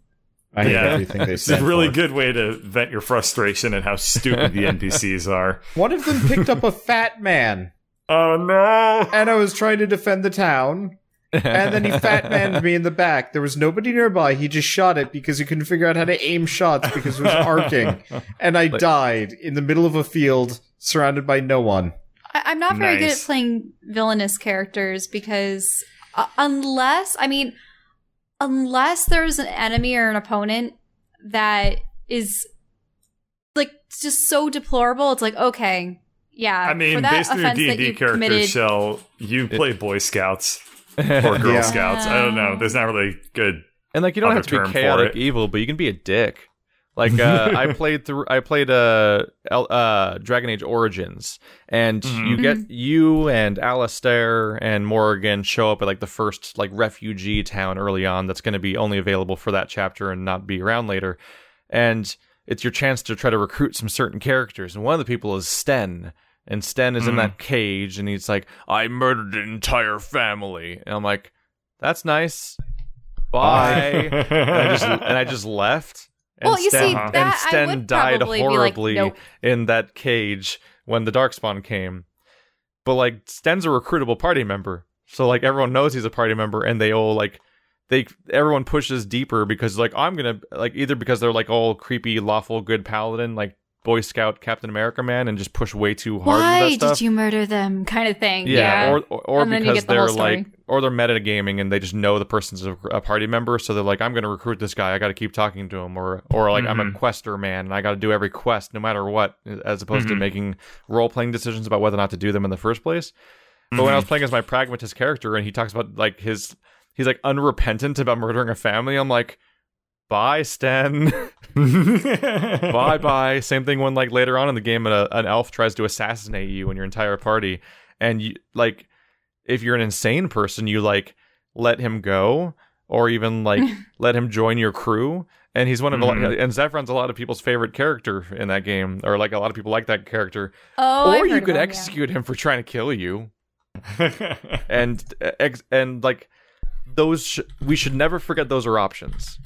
I hate Yeah. everything they It's a really for. good way to vent your frustration at how stupid the NPCs are. One of them picked up a fat man, Oh no! and I was trying to defend the town, and then he fat manned me in the back. There was nobody nearby. He just shot it because he couldn't figure out how to aim shots because it was arcing, and I died in the middle of a field surrounded by no one. I, I'm not very good at playing villainous characters because uh, unless I mean, unless there's an enemy or an opponent that is like just so deplorable, it's like okay, yeah. I for mean, that based on your D and D character committed, shell, you play Boy Scouts or Girl Yeah. Scouts. I don't know. There's not really good. And like you don't have to term be for chaotic evil, but you can be a dick. Like uh, I played through, I played uh, El- uh, Dragon Age Origins, and Mhm. you get you and Alistair and Morrigan show up at like the first like refugee town early on that's going to be only available for that chapter and not be around later, and it's your chance to try to recruit some certain characters, and one of the people is Sten. And Sten is in Mhm. that cage, and he's like, "I murdered an entire family," and I'm like, "That's nice, bye." and I just and I just left. And Well, you see, Sten, that and Sten died probably be like, horribly nope. in that cage when the Darkspawn came. But like Sten's a recruitable party member, so like everyone knows he's a party member, and they all like they everyone pushes deeper because like I'm gonna like either because they're like all creepy, lawful, good paladin like Boy Scout Captain America man, and just push way too hard. why with that stuff. did you murder them? Kind of thing. Yeah, Yeah. or or, or And then you because the they're like, or they're metagaming and they just know the person's a, a party member, so they're like, I'm going to recruit this guy. I got to keep talking to him, or or like I'm a Mhm. quester man and I got to do every quest no matter what, as opposed to Mhm. making role playing decisions about whether or not to do them in the first place. But when I was playing as my pragmatist character and he talks about like his, he's like unrepentant about murdering a family. I'm like, bye, Sten. bye bye. Same thing when like later on in the game, a, an elf tries to assassinate you and your entire party, and you like if you're an insane person, you like let him go or even like let him join your crew. And he's one of a lot, mm-hmm. and Zevran's a lot of people's favorite character in that game, or like a lot of people like that character. oh, I've or you could them, yeah. execute him for trying to kill you and ex- and like those sh- we should never forget those are options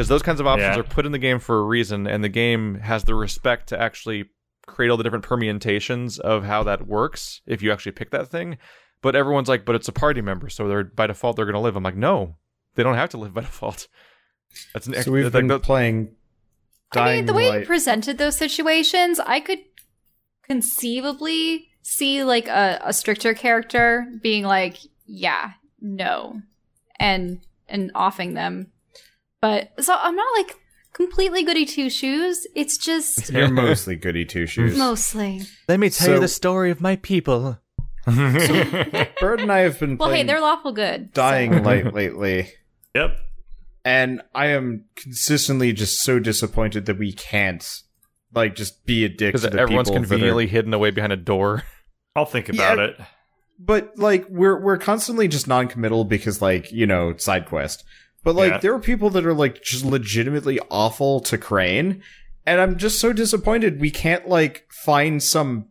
because those kinds of options Yeah. are put in the game for a reason and the game has the respect to actually create all the different permutations of how that works if you actually pick that thing but everyone's like but it's a party member so they're by default they're going to live i'm like no they don't have to live by default that's an So we've like, been that- playing I mean, the way you presented those situations, I could conceivably see like a, a stricter character being like, "Yeah, no," and and offing them. But so I'm not like completely goody two shoes. It's just You're mostly goody two shoes. mostly. let me tell So- you the story of my people Bird and I have been Well, hey, playing they're lawful good. so- Dying Light lately, yep. and I am consistently just so disappointed that we can't like just be a dick because the everyone's people that are- conveniently hidden away behind a door I'll think about Yeah. it. but like we're we're constantly just non-committal because like you know side quest but like Yeah. there are people that are like just legitimately awful to crane and i'm just so disappointed we can't like find some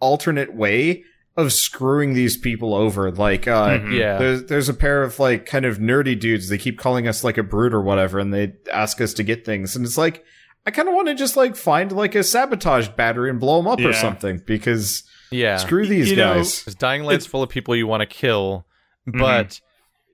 alternate way of screwing these people over like uh Mhm. yeah there's, there's a pair of like kind of nerdy dudes they keep calling us like a brute or whatever and they ask us to get things and it's like i kind of want to just like find like a sabotage battery and blow them up or something because yeah screw these You know, guys Because Dying Light's full of people you want to kill, Mm-hmm.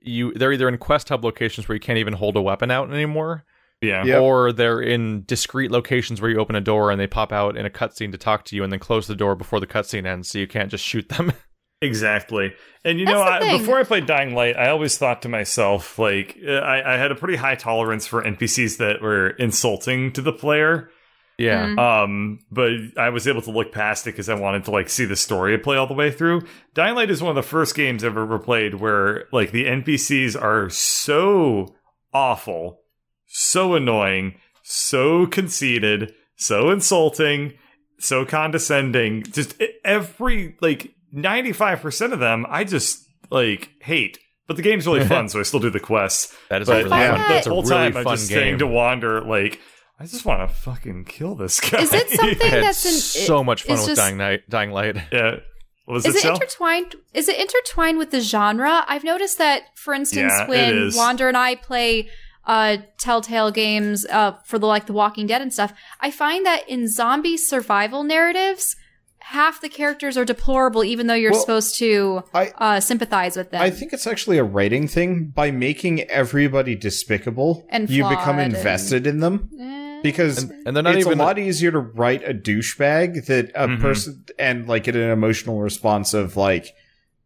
But you they're either in quest hub locations where you can't even hold a weapon out anymore, Yeah. Yep. or they're in discrete locations where you open a door and they pop out in a cutscene to talk to you and then close the door before the cutscene ends, so you can't just shoot them. Exactly. And you know, That's the I, before I played Dying Light, I always thought to myself, like, uh, I, I had a pretty high tolerance for NPCs that were insulting to the player. Yeah. Mm. Um, but I was able to look past it because I wanted to like see the story play all the way through. Dying Light is one of the first games I've ever played where like the NPCs are so awful, so annoying, so conceited, so insulting, so condescending. Just every like ninety five percent of them, I just like hate. But the game's really fun, so I still do the quests. That is But a really find fun. that- That's the a whole really time I'm fun just game. staying to wander like. I just want to fucking kill this guy. Is it something I had that's in, so much fun with just- Dying Night, Dying Light. Yeah. Was Is it, it intertwined? Is it intertwined with the genre? I've noticed that, for instance, Yeah, it when is. Wander and I play uh, Telltale games uh, for the like The Walking Dead and stuff, I find that in zombie survival narratives, half the characters are deplorable, even though you're Well, supposed to I- uh, sympathize with them. I think it's actually a writing thing. By making everybody despicable, And you become flawed and- invested in them. Eh. Because And, and they're not it's even a lot easier to write a douchebag that a Mhm. person and like get an emotional response of like,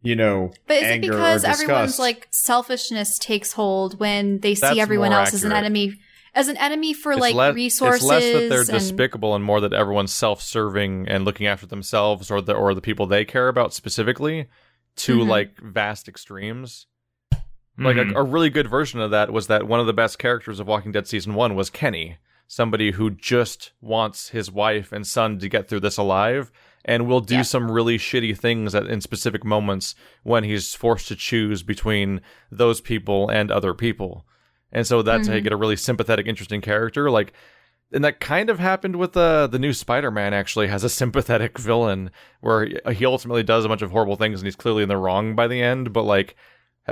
you know, But is it because everyone's like selfishness takes hold when they see That's everyone more else as an enemy, as an enemy for it's like le- resources? It's less that they're and- despicable and more that everyone's self-serving and looking after themselves or the or the people they care about specifically to Mhm. like vast extremes. Like Mhm. a, a really good version of that was that one of the best characters of Walking Dead season one was Kenny, somebody who just wants his wife and son to get through this alive, and will do Yeah. some really shitty things at, in specific moments when he's forced to choose between those people and other people. And so that's how you Mhm. get a really sympathetic, interesting character. Like, and that kind of happened with uh, the new Spider-Man. Actually, has a sympathetic villain where he ultimately does a bunch of horrible things, and he's clearly in the wrong by the end. But like,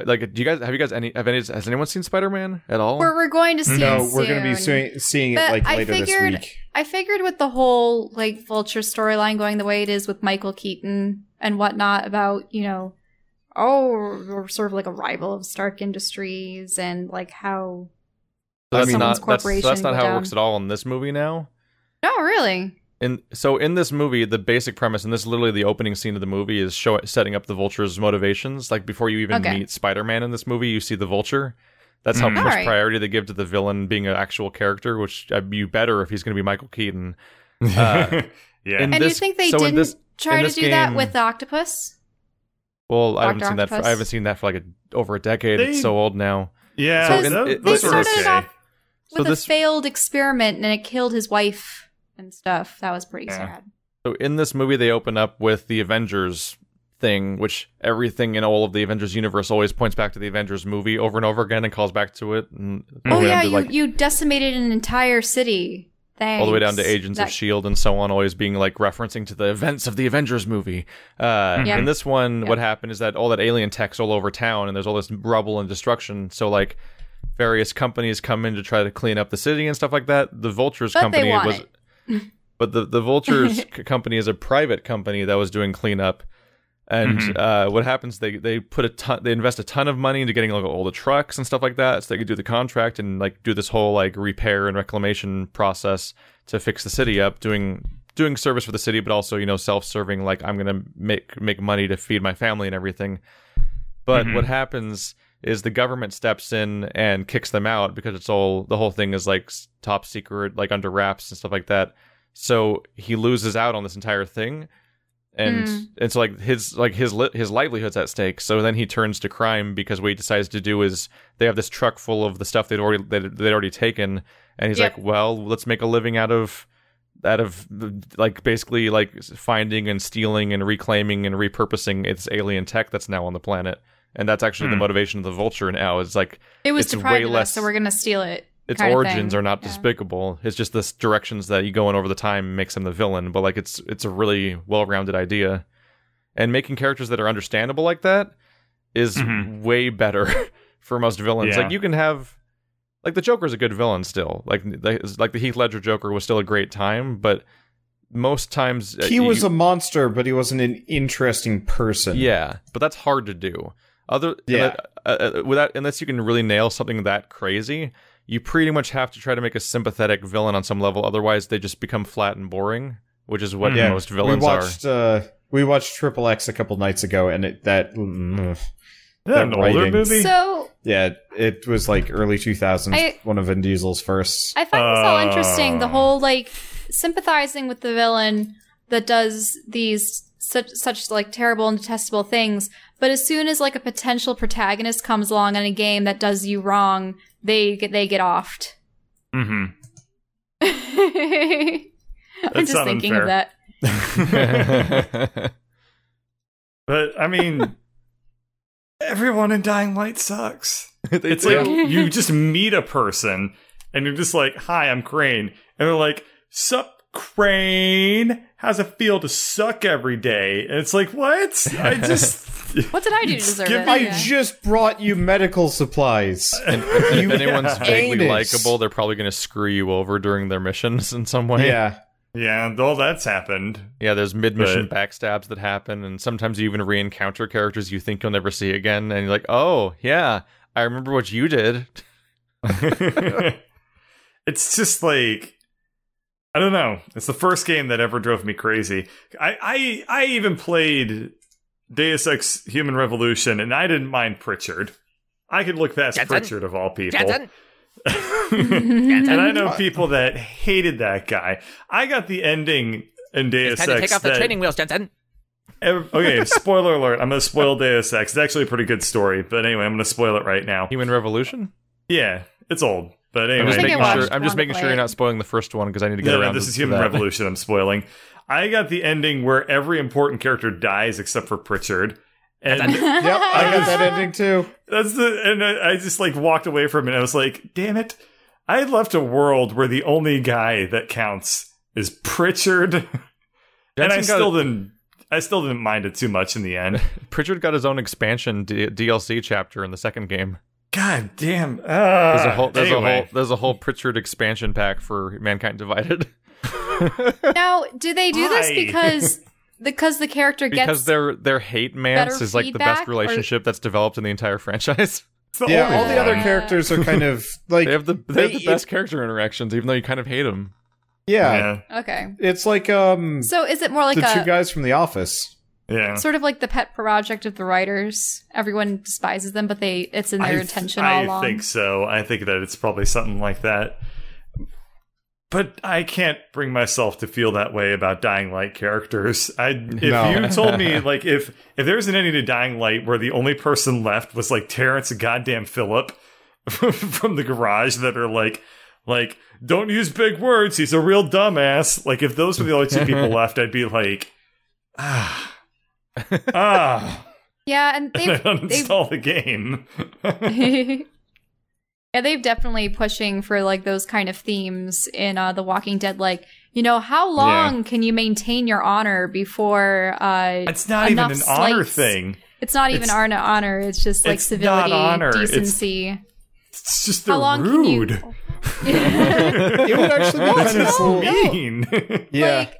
like, do you guys have you guys any have any has anyone seen Spider-Man at all? We're, we're going to see no, it we're going to be soon. seeing, seeing it But like I later figured- this week. I figured with the whole like vulture storyline going the way it is with Michael Keaton and whatnot about, you know, oh, we're sort of like a rival of Stark Industries and like how So that's someone's not that's, so corporation that's not go how it works at all in this movie now. No, really. And so in this movie, the basic premise, and this is literally the opening scene of the movie, is show setting up the Vulture's motivations. Like before you even Okay. meet Spider-Man in this movie, you see the Vulture. That's how Mm. much Alright. priority they give to the villain being an actual character, which uh, you better if he's going to be Michael Keaton. Uh, yeah. and this- you think they so didn't this- try to this do that with the octopus? Well, I haven't Dr. seen that. For, I haven't seen that for like a, over a decade. They- it's so old now. yeah. So in- that- it- they those were started okay. off So with this- a failed experiment and it killed his wife and stuff. That was pretty Yeah. sad. So in this movie, they open up with the Avengers thing, which everything in all of the Avengers universe always points back to the Avengers movie over and over again and calls back to it. And Oh all the yeah, you like, you decimated an entire city. Thanks. all the way down to Agents That- of Shield and so on, always being like referencing to the events of the Avengers movie. Uh, Yeah. In this one, Yeah. what happened is that all that alien tech's all over town, and there's all this rubble and destruction. So like, various companies come in to try to clean up the city and stuff like that. The Vultures But company was, it. but the the Vultures c- company is a private company that was doing cleanup. And Mhm. uh, what happens? They they put a ton, they invest a ton of money into getting like all the trucks and stuff like that, so they could do the contract and like do this whole like repair and reclamation process to fix the city up, doing doing service for the city, but also you know self serving. Like I'm gonna make make money to feed my family and everything. But Mhm. what happens is the government steps in and kicks them out because it's all the whole thing is like top secret, like under wraps and stuff like that. So he loses out on this entire thing, and Mm. and so like his like his li- his livelihood's at stake. So then he turns to crime because what he decides to do is they have this truck full of the stuff they'd already they'd, they'd already taken, and he's Yep. like, well, let's make a living out of out of like basically like finding and stealing and reclaiming and repurposing its alien tech that's now on the planet. And that's actually the Hmm. motivation of the vulture now. Is like It was it's way deprived less- us, so we're gonna steal it. its origins are not Yeah. despicable. It's just the directions that you go in over the time makes him the villain. But like it's it's a really well rounded idea, and making characters that are understandable like that is Mhm. way better for most villains. Yeah. Like you can have like the Joker's a good villain still. Like the, like the Heath Ledger Joker was still a great time, but most times uh, He you- was a monster, but he wasn't an interesting person. yeah, but that's hard to do. Other Yeah. uh, uh, without unless you can really nail something that crazy, you pretty much have to try to make a sympathetic villain on some level. Otherwise, they just become flat and boring, which is what Yeah. most we villains are. watched uh, We watched Triple X a couple nights ago, and it that mm, Is that an That older movie? So yeah, it was like early 2000s. I- one of Vin Diesel's first. I find this all Uh. interesting. The whole like sympathizing with the villain that does these such such like terrible and detestable things, but as soon as like a potential protagonist comes along in a game that does you wrong, they get they get offed. Mm-hmm. I'm That's just thinking unfair. of that. But I mean, everyone in Dying Light sucks. It's do. like you just meet a person and you're just like, "Hi, I'm Crane," and they're like, "Sup, Crane? How's it feel to suck every day?" And it's like, "What? I just." What did I do to deserve Give it? I Yeah. just brought you medical supplies. if anyone's vaguely likable, they're probably going to screw you over during their missions in some way. yeah. yeah, all that's happened. Yeah, there's mid-mission backstabs that happen, and sometimes you even re-encounter characters you think you'll never see again, and you're like, "Oh, yeah, I remember what you did." it's just like I don't know. It's the first game that ever drove me crazy. I I, I even played Deus Ex Human Revolution, and I didn't mind Pritchard. I could look past Jensen? Pritchard of all people. And I know people that hated that guy. I got the ending in Deus It's time to Ex. take off the that- training wheels, Jensen. ev- okay, spoiler alert. I'm going to spoil Deus Ex. It's actually a pretty good story, but anyway, I'm going to spoil it right now. Human Revolution. Yeah, it's old, but I'm anyway. just I making watched sure. I'm just making sure you're not spoiling the first one because I need to get No, no, around. this to- is Human that. Revolution. I'm spoiling. I got the ending where every important character dies except for Pritchard, and Yep, I got that ending too. that's the. And I, I just like walked away from it. I was like, "Damn it! I left a world where the only guy that counts is Pritchard," and I Jensen got- still didn't. I still didn't mind it too much in the end. Pritchard got his own expansion D- DLC chapter in the second game. God damn! There's Uh, a whole. There's a whole. There's a whole Pritchard expansion pack for Mankind Divided Now, do they do this because because the character because gets their their hate mance is like the feedback, best or- relationship that's developed in the entire franchise. It's the Yeah, only all the other characters are kind of like They have the they have the best character interactions, even though you kind of hate them. yeah, Yeah, okay? It's like um So is it more like the two guys from The Office. Yeah. sort of like the pet project of the writers? Everyone despises them, but they it's in their I th- intention I all along. think so. I think that it's probably something like that. But I can't bring myself to feel that way about Dying Light characters. I if No. you told me like if if there's an ending to Dying Light where the only person left was like Terrence and goddamn Philip from the garage that are like like don't use big words, he's a real dumbass. Like if those were the only two people left, I'd be like ah ah Yeah, and and they've, I'd they've uninstall the game. yeah, they've definitely pushing for like those kind of themes in uh, The Walking Dead. Like, you know, how long can you maintain your honor before uh, It's not even enough an honor thing. It's not even It's- honor. Honor. It's just like it's civility, honor, it's- decency. It's just they're How long rude. can you? It would actually be kind of just cool. mean. Yeah. Like,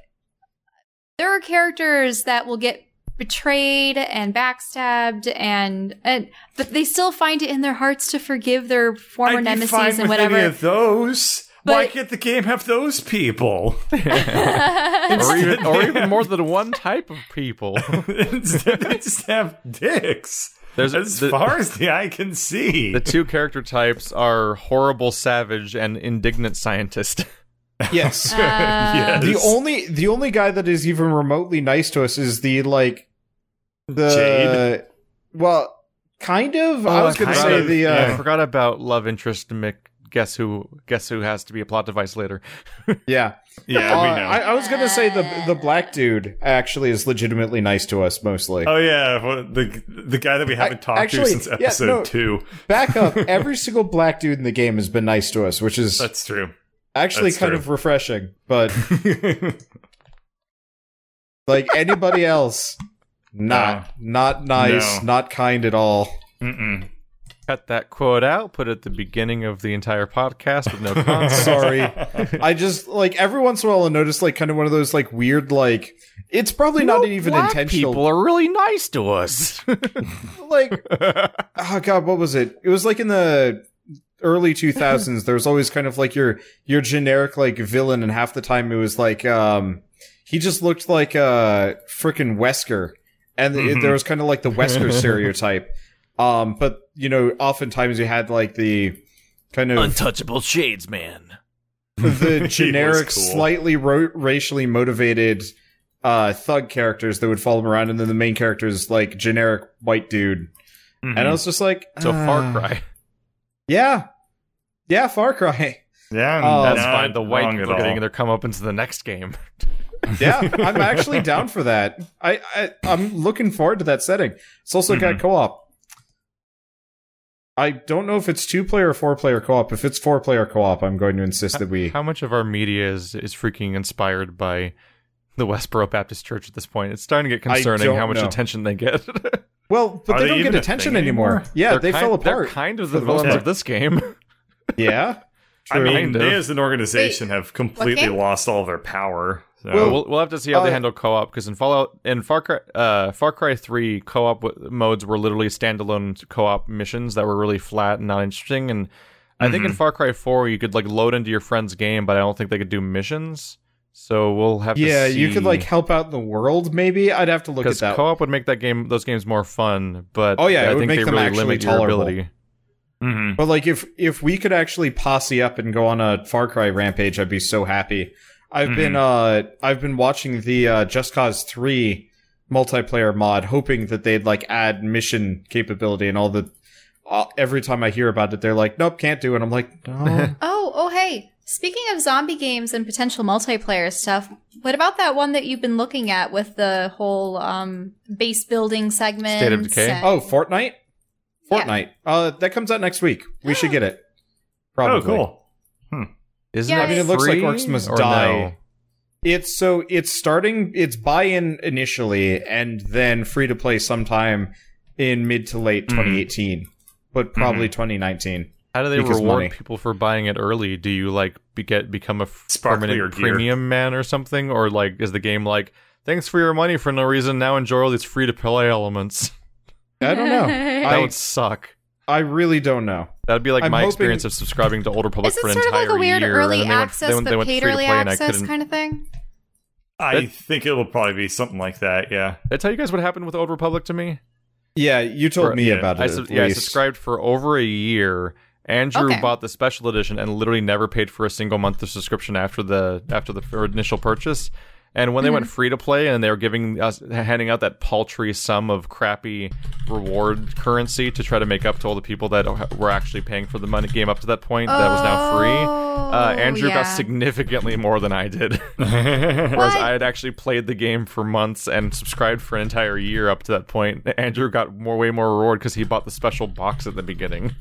there are characters that will get betrayed and backstabbed, and and but they still find it in their hearts to forgive their former I'd be nemesis fine and with whatever. any of those. Why can't the game have those people? or even or even more than one type of people. Instead, they just have dicks. There's As the, far as the eye can see. the two character types are horrible savage and indignant scientist. Yes. Uh, yes. The only the only guy that is even remotely nice to us is the like the Jade? well, kind of. I was going to say of, the uh, I forgot about love interest Mick. Guess who? Guess who has to be a plot device later? yeah. yeah, Uh, we know. I, I was going to say the the black dude actually is legitimately nice to us mostly. oh yeah, well, the the guy that we haven't talked actually, to since yeah, episode no. two. Back up. Every single black dude in the game has been nice to us, which is That's true. actually that's kind true. of refreshing. But like anybody else, not not nice, No. not kind at all. Mm-mm. Cut that quote out. Put it at the beginning of the entire podcast with no context. Sorry. I just like every once in a while I notice like kind of one of those like weird like it's probably not even intentional. People are really nice to us. like oh god, what was it? It was like in the early 2000s there was always kind of like your your generic like villain and half the time it was like um he just looked like a freaking Wesker, and it- Mhm. there was kind of like the Wesker stereotype. Um, but you know, oftentimes you had like the kind of Untouchable shades, man. the generic, cool. slightly ro- racially motivated uh, thug characters that would follow him around, and then the main character is like generic white dude. Mhm. And I was just like, So Far "Ah, Cry. yeah, yeah, Far Cry. yeah, Oh, that's fine. The white people are getting all. their comeuppance in the next game. Yeah, I'm actually down for that. I, I I'm looking forward to that setting. It's also got Mhm. co-op. I don't know if it's two player or four player co-op. If it's four player co-op, I'm going to insist that we. How much of our media is is freaking inspired by the Westboro Baptist Church at this point? It's starting to get concerning how much know. attention they get. Well, but Are they they don't even get attention anymore. anymore? Yeah, They're they kind, fell apart. They're kind of the the villains of this game. Yeah. I mean, Kind of. they as an organization have completely lost all their power. So. Well, we'll, we'll have to see how they uh, handle co-op because in Fallout in Far Cry uh, Far Cry Three co-op w- modes were literally standalone co-op missions that were really flat and not interesting. And I think in Mhm. Far Cry Four you could like load into your friend's game, but I don't think they could do missions. So we'll have to Yeah, you could like help out the world. Maybe I'd have to look at that. co-op would make that game those games more fun. But Oh, yeah, it I would think make they them really actually limit your tolerable. ability. Mhm. But like if if we could actually posse up and go on a Far Cry rampage, I'd be so happy. I've been uh I've been watching the uh, Just Cause 3 multiplayer mod hoping that they'd like add mission capability and all the uh, every time I hear about it they're like nope, can't do it. I'm like, "No." Oh, oh, hey. Speaking of zombie games and potential multiplayer stuff, what about that one that you've been looking at with the whole um, base building segment? State of Decay? oh, Fortnite? Yeah. Fortnite. Uh that comes out next week. We should get it. Probably. Oh, cool. Isn't Yeah, it I mean, it looks like free Orcs Must or Die. no? It's so it's starting it's buy-in initially and then free to play sometime in mid to late Mm. 2018, but probably 2019. How do they Because reward money. people for buying it early? Do you like be, get become a f- Sparkly permanent gear. premium man or something, or like is the game like thanks for your money for no reason? Now enjoy all these free to play elements. I don't know. That I, would suck. I really don't know. That'd be like I'm my hoping- experience of subscribing to Old Republic Is it for an sort of entire like a weird year. early and then they went- access they went, they but went paid early play and I access kind of thing? I That- think it will probably be something like that. Yeah. Did I tell you guys what happened with Old Republic to me? Yeah, you told Or- me yeah, about it. I at sub- yeah, I subscribed for over a year. Andrew Okay. bought the special edition and literally never paid for a single month of subscription after the after the initial purchase. And when they went free to play and they were giving us handing out that paltry sum of crappy reward currency to try to make up to all the people that were actually paying for the money game up to that point that was now free. Uh, Oh, Andrew yeah. got significantly more than I did. Whereas? I had actually played the game for months and subscribed for an entire year up to that point. Andrew got more, way more reward because he bought the special box at the beginning.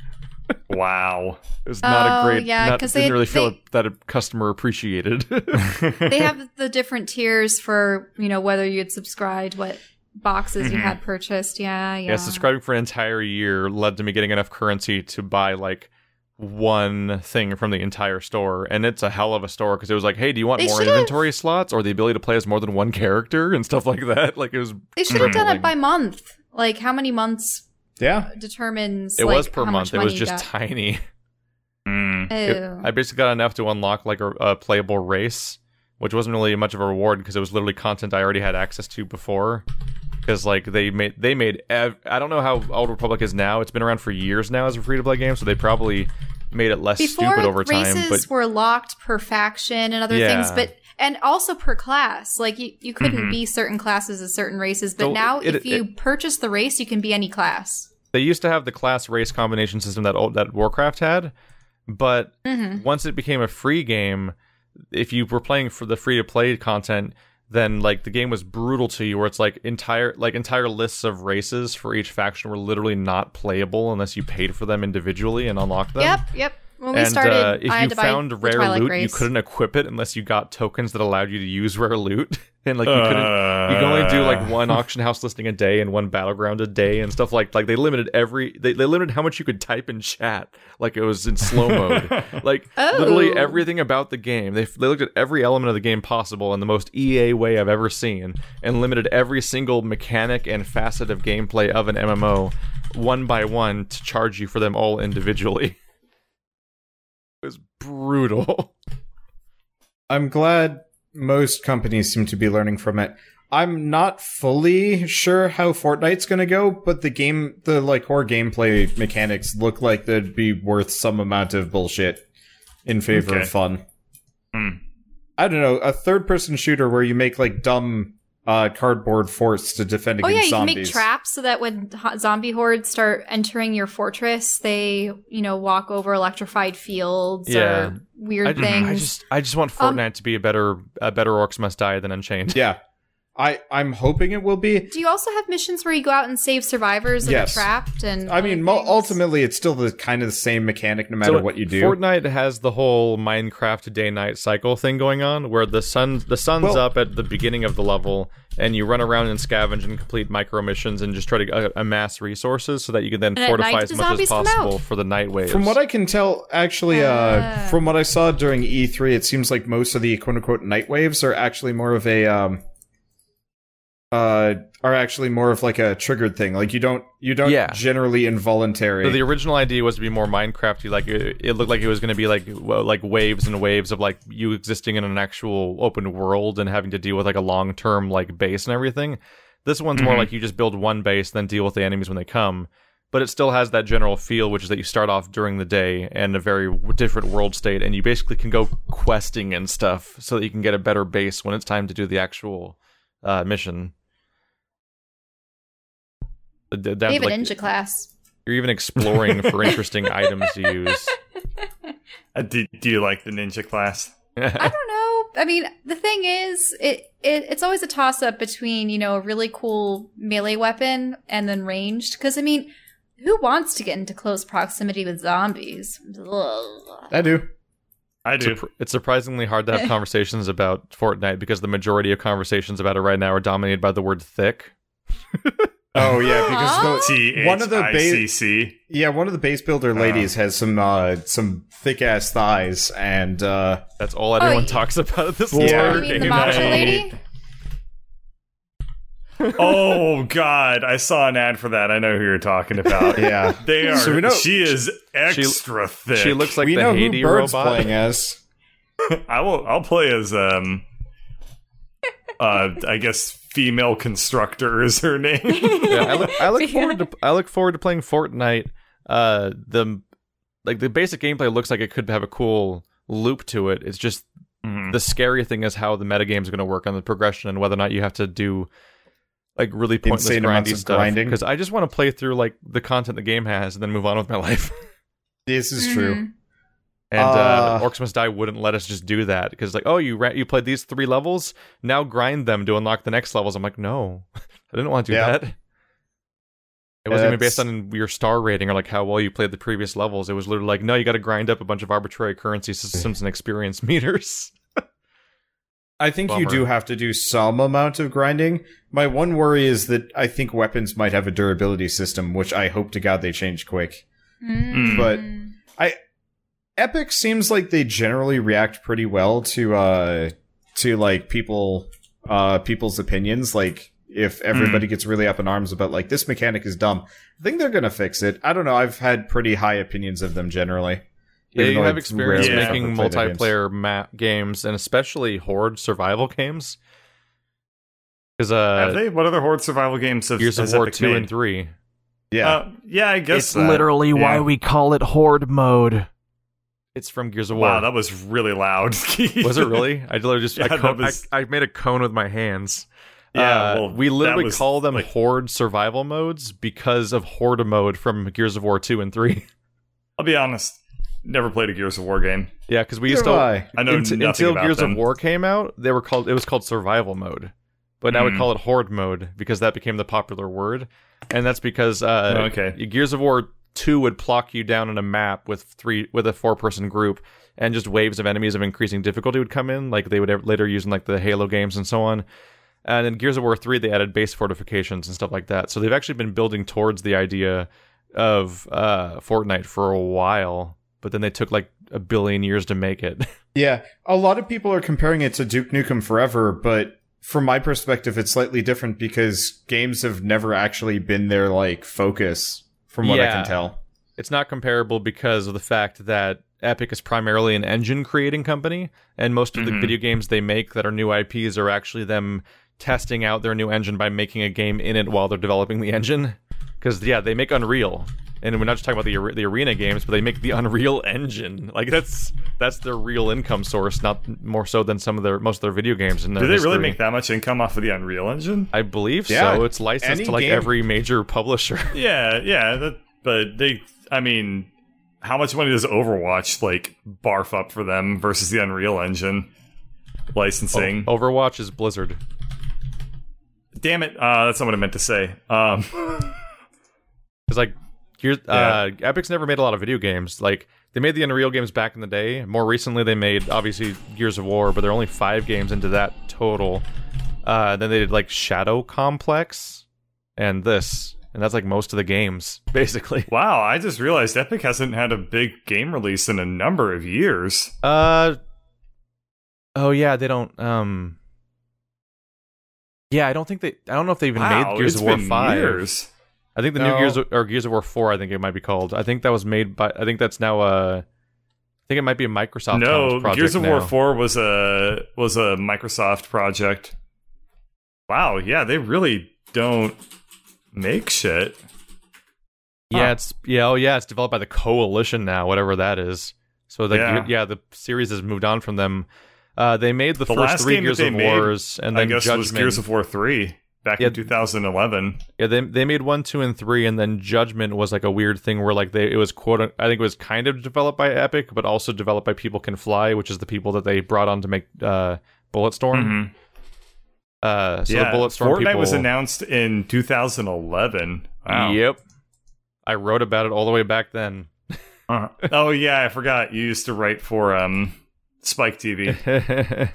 Wow. It was not Oh, a great. yeah, not, 'cause didn't really feel they- that a customer appreciated. they have the different tiers for you know whether you'd subscribed, what boxes you Mhm. had purchased. Yeah, yeah. yeah, subscribing for an entire year led to me getting enough currency to buy like one thing from the entire store, and it's a hell of a store because it was like, hey, do you want They more should've- inventory slots or the ability to play as more than one character and stuff like that? Like it was. They should have done it by month. Like how many months Yeah. determines. It like, was per how month. It was money you just got. tiny. Mm. It- Ew. I basically got enough to unlock like a, a playable race, which wasn't really much of a reward because it was literally content I already had access to before. Because like they made they made ev- I don't know how Old Republic is now. It's been around for years now as a free to play game, so they probably made it less Before stupid over time. races But were locked per faction and other Yeah. things, but and also per class. Like you, you couldn't Mhm. be certain classes as certain races, but So now it- if you purchase the race, you can be any class. they used to have the class race combination system that old, that Warcraft had, but Mm-hmm. once it became a free game, if you were playing for the free to play content, then like the game was brutal to you where it's like entire like entire lists of races for each faction were literally not playable unless you paid for them individually and unlocked them. Yep, yep. When we and started, uh, if I you had to found the rare loot, Grace. you couldn't equip it unless you got tokens that allowed you to use rare loot. and like you couldn't you can only do Uh. like one auction house listing a day and one battleground a day and stuff like like they limited every they, they limited how much you could type in chat like it was in slow mode like Oh. literally everything about the game they, they looked at every element of the game possible in the most ea way i've ever seen and limited every single mechanic and facet of gameplay of an mmo one by one to charge you for them all individually it was brutal I'm glad most companies seem to be learning from it. I'm not fully sure how Fortnite's going to go, but the game, the like core gameplay mechanics look like they'd be worth some amount of bullshit in favor Okay. of fun. Hmm. I don't know, a third person shooter where you make like dumb uh, cardboard forts to defend Oh against yeah, you zombies. can make traps so that when ho- zombie hordes start entering your fortress, they you know walk over electrified fields Yeah. or weird I, things. I just I just want Um, Fortnite to be a better a better Orcs Must Die than Unchained. Yeah. I, I'm hoping it will be. Do you also have missions where you go out and save survivors that Yes. are trapped? And I mean, mul- things? ultimately, it's still the kind of the same mechanic no matter So what you do. Fortnite has the whole Minecraft day night cycle thing going on, where the sun the sun's Well- up at the beginning of the level, and you run around and scavenge and complete micro missions and just try to uh, amass resources so that you can then fortify night as the much as zombies come out. possible for the night waves. From what I can tell, actually, uh, Ah. from what I saw during E3, it seems like most of the quote unquote night waves are actually more of a, um, uh, are actually more of like a triggered thing. Like you don't, you don't Yeah. generally involuntary. So the original idea was to be more Minecrafty. Like it, it looked like it was going to be like w- like waves and waves of like you existing in an actual open world and having to deal with like a long term like base and everything. This one's more Mhm. like you just build one base, then deal with the enemies when they come. But it still has that general feel, which is that you start off during the day and a very different world state, and you basically can go questing and stuff so that you can get a better base when it's time to do the actual uh, mission. The- the- down they to, have a ninja class. you're even exploring for interesting items to use. Uh, do, do you like the ninja class? I don't know. I mean, the thing is, it, it it's always a toss up between you know a really cool melee weapon and then ranged. Because I mean, who wants to get into close proximity with zombies? Ugh. I do. I do. it's surprisingly hard to have conversations about Fortnite because the majority of conversations about it right now are dominated by the word thick. Oh yeah, because the, one of the H I ba- C C. yeah one of the base builder ladies has some uh some thick ass thighs and uh That's all everyone y- talks about at this Yeah. You mean the Good lady? oh God, I saw an ad for that. I know who you're talking about. yeah. They are. So we know- she is extra thick. She looks like we the know Haiti who Bird's robot. playing as. I will. I'll play as um. Uh, I guess female constructor is her name. Yeah, I look, I look forward to I look forward to playing Fortnite. Uh, the like the basic gameplay looks like it could have a cool loop to it. It's just Mhm. the scary thing is how the metagame is going to work on the progression and whether or not you have to do like really pointless Insane grindy stuff. Because I just want to play through like the content the game has and then move on with my life. This is true. And uh, Uh, Orcs Must Die wouldn't let us just do that because like, oh, you ra- you played these three levels, now grind them to unlock the next levels. I'm like, no, I didn't want to do Yeah. that. It wasn't even based on your star rating or like how well you played the previous levels. It was literally like, no, you got to grind up a bunch of arbitrary currency systems and experience meters. I think you do have to do some amount of grinding. My one worry is that I think weapons might have a durability system, which I hope to God they change quick. Mm. But- Epic seems like they generally react pretty well to uh to like people uh people's opinions. Like if everybody gets really up in arms about like this mechanic is dumb, I think they're gonna fix it. I don't know. I've had pretty high opinions of them generally. Yeah, you have I've experience rarely making ever played their games. multiplayer map games and especially horde survival games. Because uh, Have they? What other horde survival games have Gears of has War two made? and three. Yeah. Uh, yeah, I guess It's that. literally why we call it horde mode. It's from Gears of War. Wow, that was really loud. Was it really? I literally just Yeah, I, that co- was- I, I made a cone with my hands. Yeah, Uh, well, we literally was, call them like- Horde survival modes because of Horde mode from Gears of War two and three. I'll be honest. Never played a Gears of War game. yeah, because we Neither used to I. I know Unt- nothing until about Gears them. of War came out. They were called it was called survival mode, but now we Hmm. call it Horde mode because that became the popular word, and that's because uh, Oh, okay. Gears of War two would plock you down on a map with three with a four person group, and just waves of enemies of increasing difficulty would come in, like they would later use in like the Halo games and so on. And in Gears of War three, they added base fortifications and stuff like that. So they've actually been building towards the idea of uh, Fortnite for a while, but then they took like a billion years to make it. Yeah, a lot of people are comparing it to Duke Nukem Forever, but from my perspective, it's slightly different because games have never actually been their like focus, from what I can tell. it's not comparable because of the fact that Epic is primarily an engine creating company, and most of the Mhm. video games they make that are new IPs are actually them testing out their new engine by making a game in it while they're developing the engine. Because yeah, they make Unreal, and we're not just talking about the the arena games, but they make the Unreal Engine. Like that's that's their real income source, not more so than some of their most of their video games. In their Do they really make that much income off of the Unreal Engine? I believe Yeah, so. It's licensed any to like game- every major publisher. Yeah, yeah, that, but they, I mean, how much money does Overwatch like barf up for them versus the Unreal Engine licensing? Overwatch is Blizzard. Damn it, uh, that's not what I meant to say. Um, Because like, here's uh, Epic's never made a lot of video games. Like they made the Unreal games back in the day. More recently, they made obviously Gears of War, but they're only five games into that total. Uh, then they did like Shadow Complex and this, and that's like most of the games basically. wow, I just realized Epic hasn't had a big game release in a number of years. Uh, oh yeah, they don't. Um, yeah, I don't think they. I don't know if they even wow, made Gears of War five. years. I think the No. new Gears of, or Gears of War four. I think it might be called. I think that was made by. I think that's now a. I think it might be a Microsoft. No, project Gears of now. War Four was a was a Microsoft project. Wow, yeah, they really don't make shit. Yeah, Huh. it's yeah. Oh yeah, it's developed by the Coalition now, whatever that is. So the Yeah. yeah, the series has moved on from them. Uh, they made the, The first three Gears of made, Wars, and I then guess Judgment. was Gears of War Three back Yeah. in 2011. Yeah, they they made one, two, and three, and then Judgment was like a weird thing where like they it was quote I think it was kind of developed by Epic, but also developed by People Can Fly, which is the people that they brought on to make uh, Bulletstorm. Mhm. Uh, so yeah, the Bulletstorm Fortnite people. was announced in 2011. Wow. Yep, I wrote about it all the way back then. Uh-huh. oh yeah, I forgot. You used to write for um Spike TV.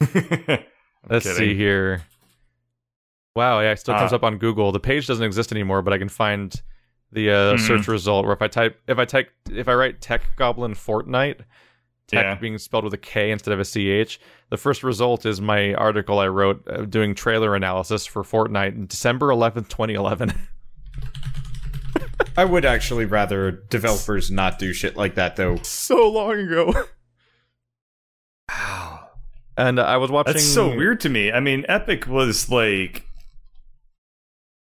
Let's kidding. see here. Wow, yeah, it still comes Uh, up on Google. The page doesn't exist anymore, but I can find the uh, Mhm. search result. Where if I type, if I type, if I write Tek Goblin Fortnite, Tech Yeah. being spelled with a K instead of a CH, the first result is my article I wrote uh, doing trailer analysis for Fortnite in December eleventh, twenty eleven. I would actually rather developers not do shit like that, though. so long ago. Wow. And I was watching. That's so weird to me. I mean, Epic was like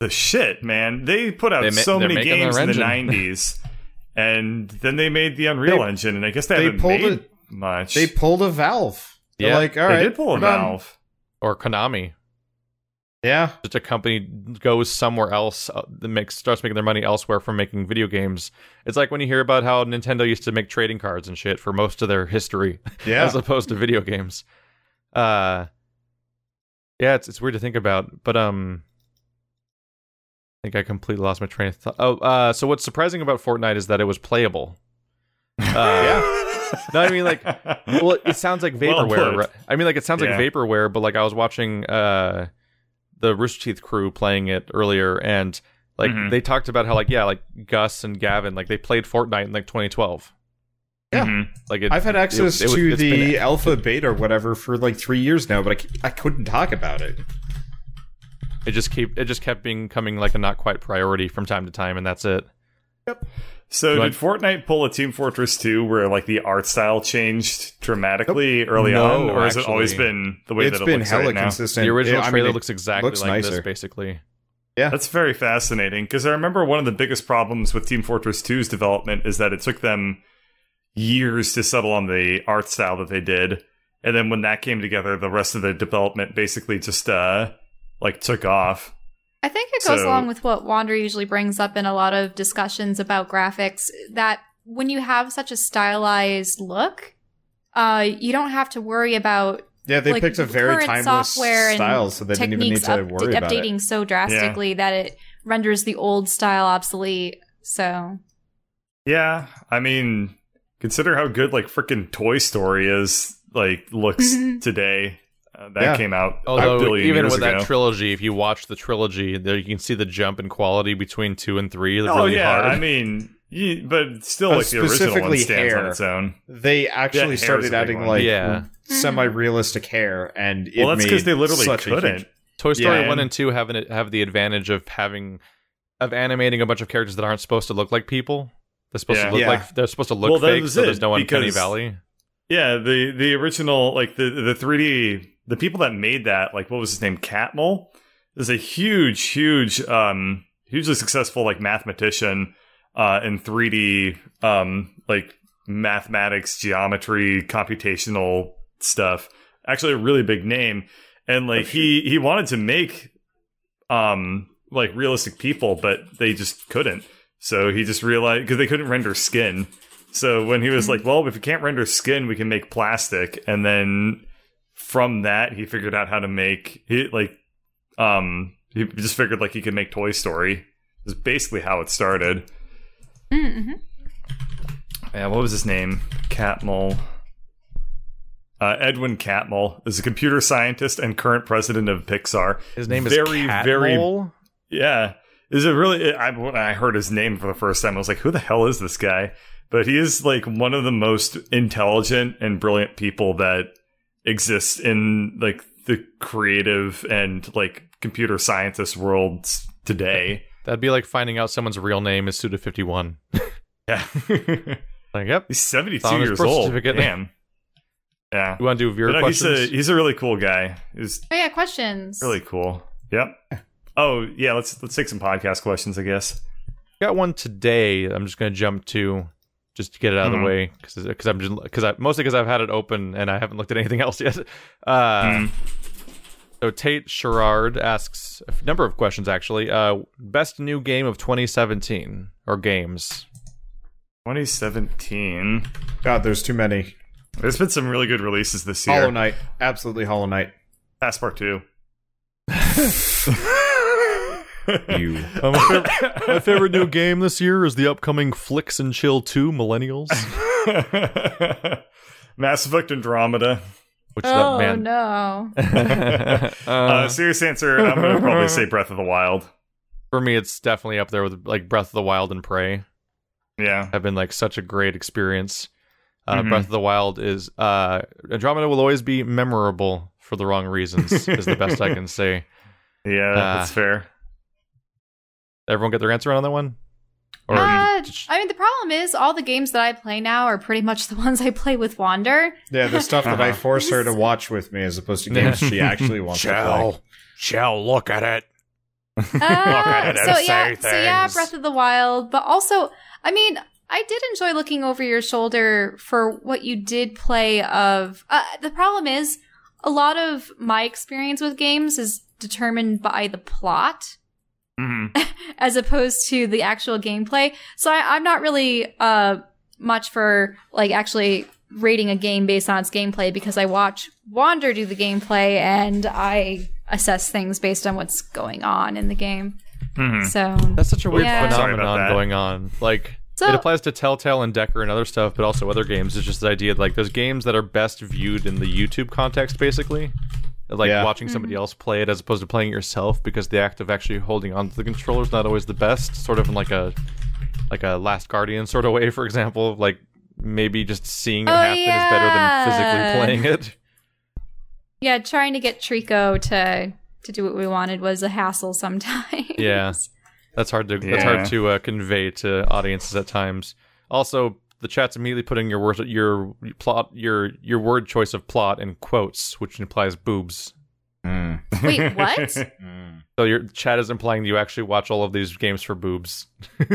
the shit, man. They put out They ma- so many games in the 90s. and then they made the Unreal They- Engine, and I guess they, they haven't pulled made it- much. They pulled a Valve. They're Yeah, like, all They right, did pull a we're done." Valve. or Konami. Yeah, just a company goes somewhere else uh, that makes starts making their money elsewhere from making video games. It's like when you hear about how Nintendo used to make trading cards and shit for most of their history, yeah. as opposed to video games. Uh, yeah, it's it's weird to think about, but um, I think I completely lost my train of thought. Oh, uh, so what's surprising about Fortnite is that it was playable. Uh, Yeah. no, I mean like well, it sounds like vaporware. put. right? I mean, like it sounds Yeah. like vaporware, but like I was watching uh, the Rooster Teeth crew playing it earlier, and like Mhm. they talked about how like yeah, like Gus and Gavin, like they played Fortnite in like 2012. Yeah. Mhm. Like it, I've had access it was- to the been- alpha, beta, or whatever for like three years now, but I, c- I couldn't talk about it. It just keep it just kept being coming like a not quite priority from time to time, and that's it. Yep. So Like- did Fortnite pull a Team Fortress 2 where like the art style changed dramatically early No, on, or has it always been the way It's that it been looks hella right now? consistent. The original I mean, trailer looks exactly looks like this, nicer. basically. That's very fascinating because I remember one of the biggest problems with Team Fortress 2's development is that it took them years to settle on the art style that they did. And then when that came together, the rest of the development basically just uh like took off. I think it goes So- along with what Wander usually brings up in a lot of discussions about graphics that when you have such a stylized look, uh, you don't have to worry about Yeah, they like, picked a very current timeless software and style, so they didn't even need to up- worry about updating it. so drastically that it renders the old style obsolete. So Yeah, I mean, consider how good like freaking Toy Story is like looks today. Uh, that Yeah. came out a Although billion even years with ago. that trilogy, if you watch the trilogy, there you can see the jump in quality between two and three. Oh really yeah, hard. I mean, you, but still, Uh, like the original one specifically stands on its own. They actually hair's a started adding one. like Yeah. semi-realistic hair, and it Well, that's because because they literally couldn't. Toy Story Yeah, one and- and two have an, have the advantage of having of animating a bunch of characters that aren't supposed to look like people. They're supposed Yeah. to look Yeah. like they're supposed to look Well, fake, was so there's no Uncanny because- Valley. Yeah, the the original like the the 3D the people that made that like what was his name? Catmull? Is a huge huge um hugely successful like mathematician uh in 3D um like mathematics geometry computational stuff. Actually a really big name. And like he he wanted to make um like realistic people but they just couldn't. So he just realized because they couldn't render skin. So when he was like, "Well, if we can't render skin, we can make plastic," and then from that he figured out how to make he like um he just figured like he could make Toy Story. Is basically how it started. Mm-hmm. Yeah, what was his name? Catmull. Uh, Edwin Catmull is a computer scientist and current president of Pixar. His name very, is Cat very Yeah. Is it really? I, when I heard his name for the first time, I was like, who the hell is this guy? But he is like one of the most intelligent and brilliant people that exists in like the creative and like computer scientist worlds today. That'd be like finding out someone's real name is Suda fifty one. Yeah. Like, yep. he's 72 years old. certificate. Damn. Yeah. You want to do viewer But no, he's questions? a he's a really cool guy. He's Oh yeah, questions. really cool. Yep. Oh yeah, let's let's take some podcast questions, I guess. got one today. I'm just gonna jump to just to get it out of Mhm. the way because I'm just because I mostly because I've had it open and I haven't looked at anything else yet. Uh, Mm. So Tate Sherrard asks a number of questions actually. Uh, best new game of 2017 or games? 2017. God, there's too many. There's been some really good releases this year. Hollow Knight, absolutely Hollow Knight. Passport 2. You. Uh, my, favorite, my favorite new game this year is the upcoming Flicks and Chill 2 Millennials, Mass Effect Andromeda. which Oh that man. no. uh, Uh, serious answer, I'm going to probably say Breath of the Wild. for me, it's definitely up there with like Breath of the Wild and Prey. Yeah. have been like such a great experience. Uh, Mhm. Breath of the Wild is uh, Andromeda will always be memorable for the wrong reasons. is the best I can say. Yeah, Ah. that's fair. Everyone get their answer on that one? Or Uh, I mean, the problem is all the games that I play now are pretty much the ones I play with Wander. Yeah, the stuff that I force her to watch with me as opposed to games she actually wants to play. shall look at it. Uh, at it so and yeah, say so yeah. Breath of the Wild, but also, I mean, I did enjoy looking over your shoulder for what you did play. Of uh, the problem is, a lot of my experience with games is determined by the plot hmm as opposed to the actual gameplay. So I, I'm not really uh much for like actually rating a game based on its gameplay because I watch Wander do the gameplay and I assess things based on what's going on in the game. hmm So That's such a weird Yeah. Phenomenon going on. Like So- it applies to Telltale and Decker and other stuff, but also other games. It's just the idea that, like there's games that are best viewed in the YouTube context, basically. Like Yeah. watching somebody else play it as opposed to playing it yourself, because the act of actually holding onto the controller is not always the best. Sort of in like a like a Last Guardian sort of way, for example. Like maybe just seeing it Oh, happen is better than physically playing it. yeah, trying to get Trico to to do what we wanted was a hassle sometimes. Yeah. That's hard to that's hard to uh, convey to audiences at times. Also, the chat's immediately putting your word your plot your your word choice of plot in quotes, which implies boobs. Wait, what? So your chat is implying that you actually watch all of these games for boobs.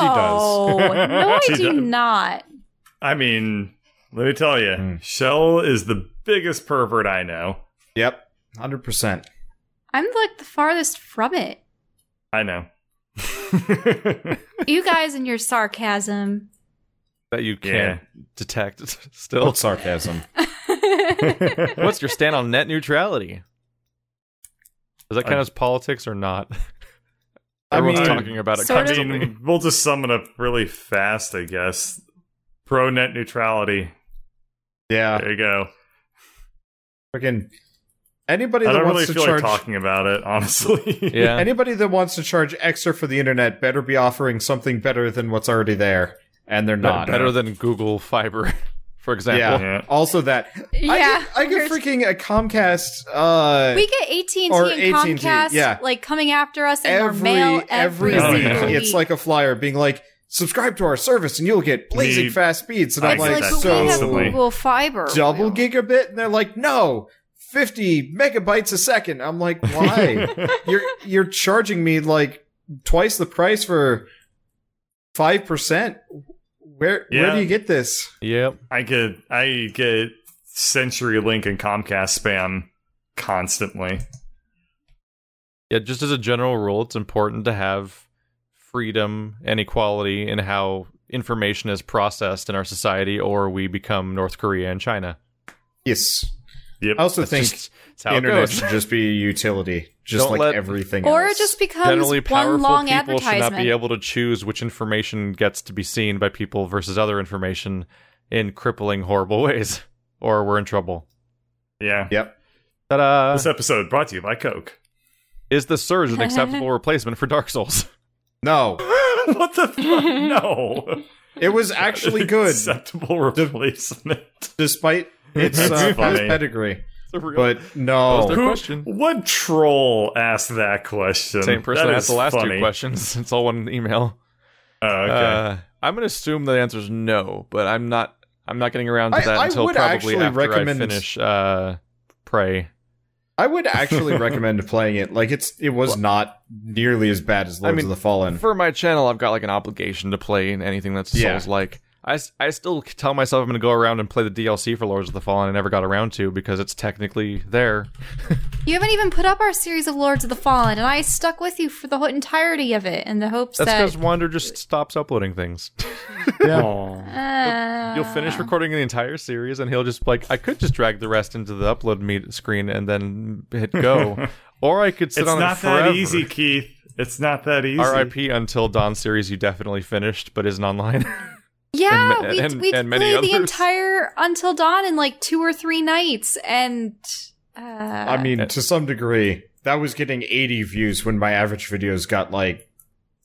No, no, I She do does. not. I mean, let me tell you, Mm. Shell is the biggest pervert I know. Yep, hundred percent. I'm like the farthest from it. I know. You guys and your sarcasm. That you can't detect still. What sarcasm? What's your stand on net neutrality? Does that count Uh, as politics or not? I Everyone's mean, talking about it sort. I mean, we'll just sum it up really fast, I guess. Pro net neutrality. Yeah, There you go. freaking anybody I that don't wants really to feel charge like talking about it, honestly. Yeah. anybody that wants to charge extra for the internet better be offering something better than what's already there, and they're not better than Google Fiber. for example. Yeah. Also that. Yeah. I get, I get freaking a Comcast. Uh, we get AT and T and Comcast. Yeah. Like coming after us in every, our mail every, week. It's like a flyer being like, subscribe to our service and you'll get blazing fast speeds. And I'm like, like so we Google Fiber, double gigabit, and they're like, no. 50 megabytes a second. I'm like, why? you're you're charging me like twice the price for 5%. Where yeah. where do you get this? Yep. I get I get CenturyLink and Comcast spam constantly. Yeah, just as a general rule, it's important to have freedom and equality in how information is processed in our society, or we become North Korea and China. Yes. Yep. I also That's think just, internet goes. should just be a utility, just Don't like let- everything Or else. Or it just becomes Generally, one powerful long people should not be able to choose which information gets to be seen by people versus other information in crippling, horrible ways, or we're in trouble. yeah. Yep. Ta-da! This episode brought to you by Coke. Is the Surge an acceptable replacement for Dark Souls? No. what the fuck? No. It was actually good, Acceptable replacement. despite its uh, funny. pedigree. It's a real- But no. Who- question. What troll asked that question? Same person That asked the last funny. two questions. It's all one email. Oh, okay. Uh, I'm gonna assume the answer is no, but I'm not. I'm not getting around to that I until would probably actually after recommend- I finish uh, Prey. I would actually recommend playing it. Like it's it was not nearly as bad as Lords I mean, of the Fallen. For my channel, I've got like an obligation to play anything that's Yeah. Souls like. I, s- I still tell myself I'm going to go around and play the DLC for Lords of the Fallen. I never got around to because it's technically there. You haven't even put up our series of Lords of the Fallen, and I stuck with you for the whole entirety of it in the hopes That's that because Wander just stops uploading things. uh, You'll finish recording the entire series, and he'll just like I could just drag the rest into the upload meet screen and then hit go, or I could sit it's on not it forever. It's not that easy, Keith. It's not that easy. R.I.P. Until Dawn series you definitely finished, but isn't online. Yeah, and- we and- we and many played the entire Until Dawn in like two or three nights, and uh, I mean, to some degree, that was getting 80 views when my average videos got like a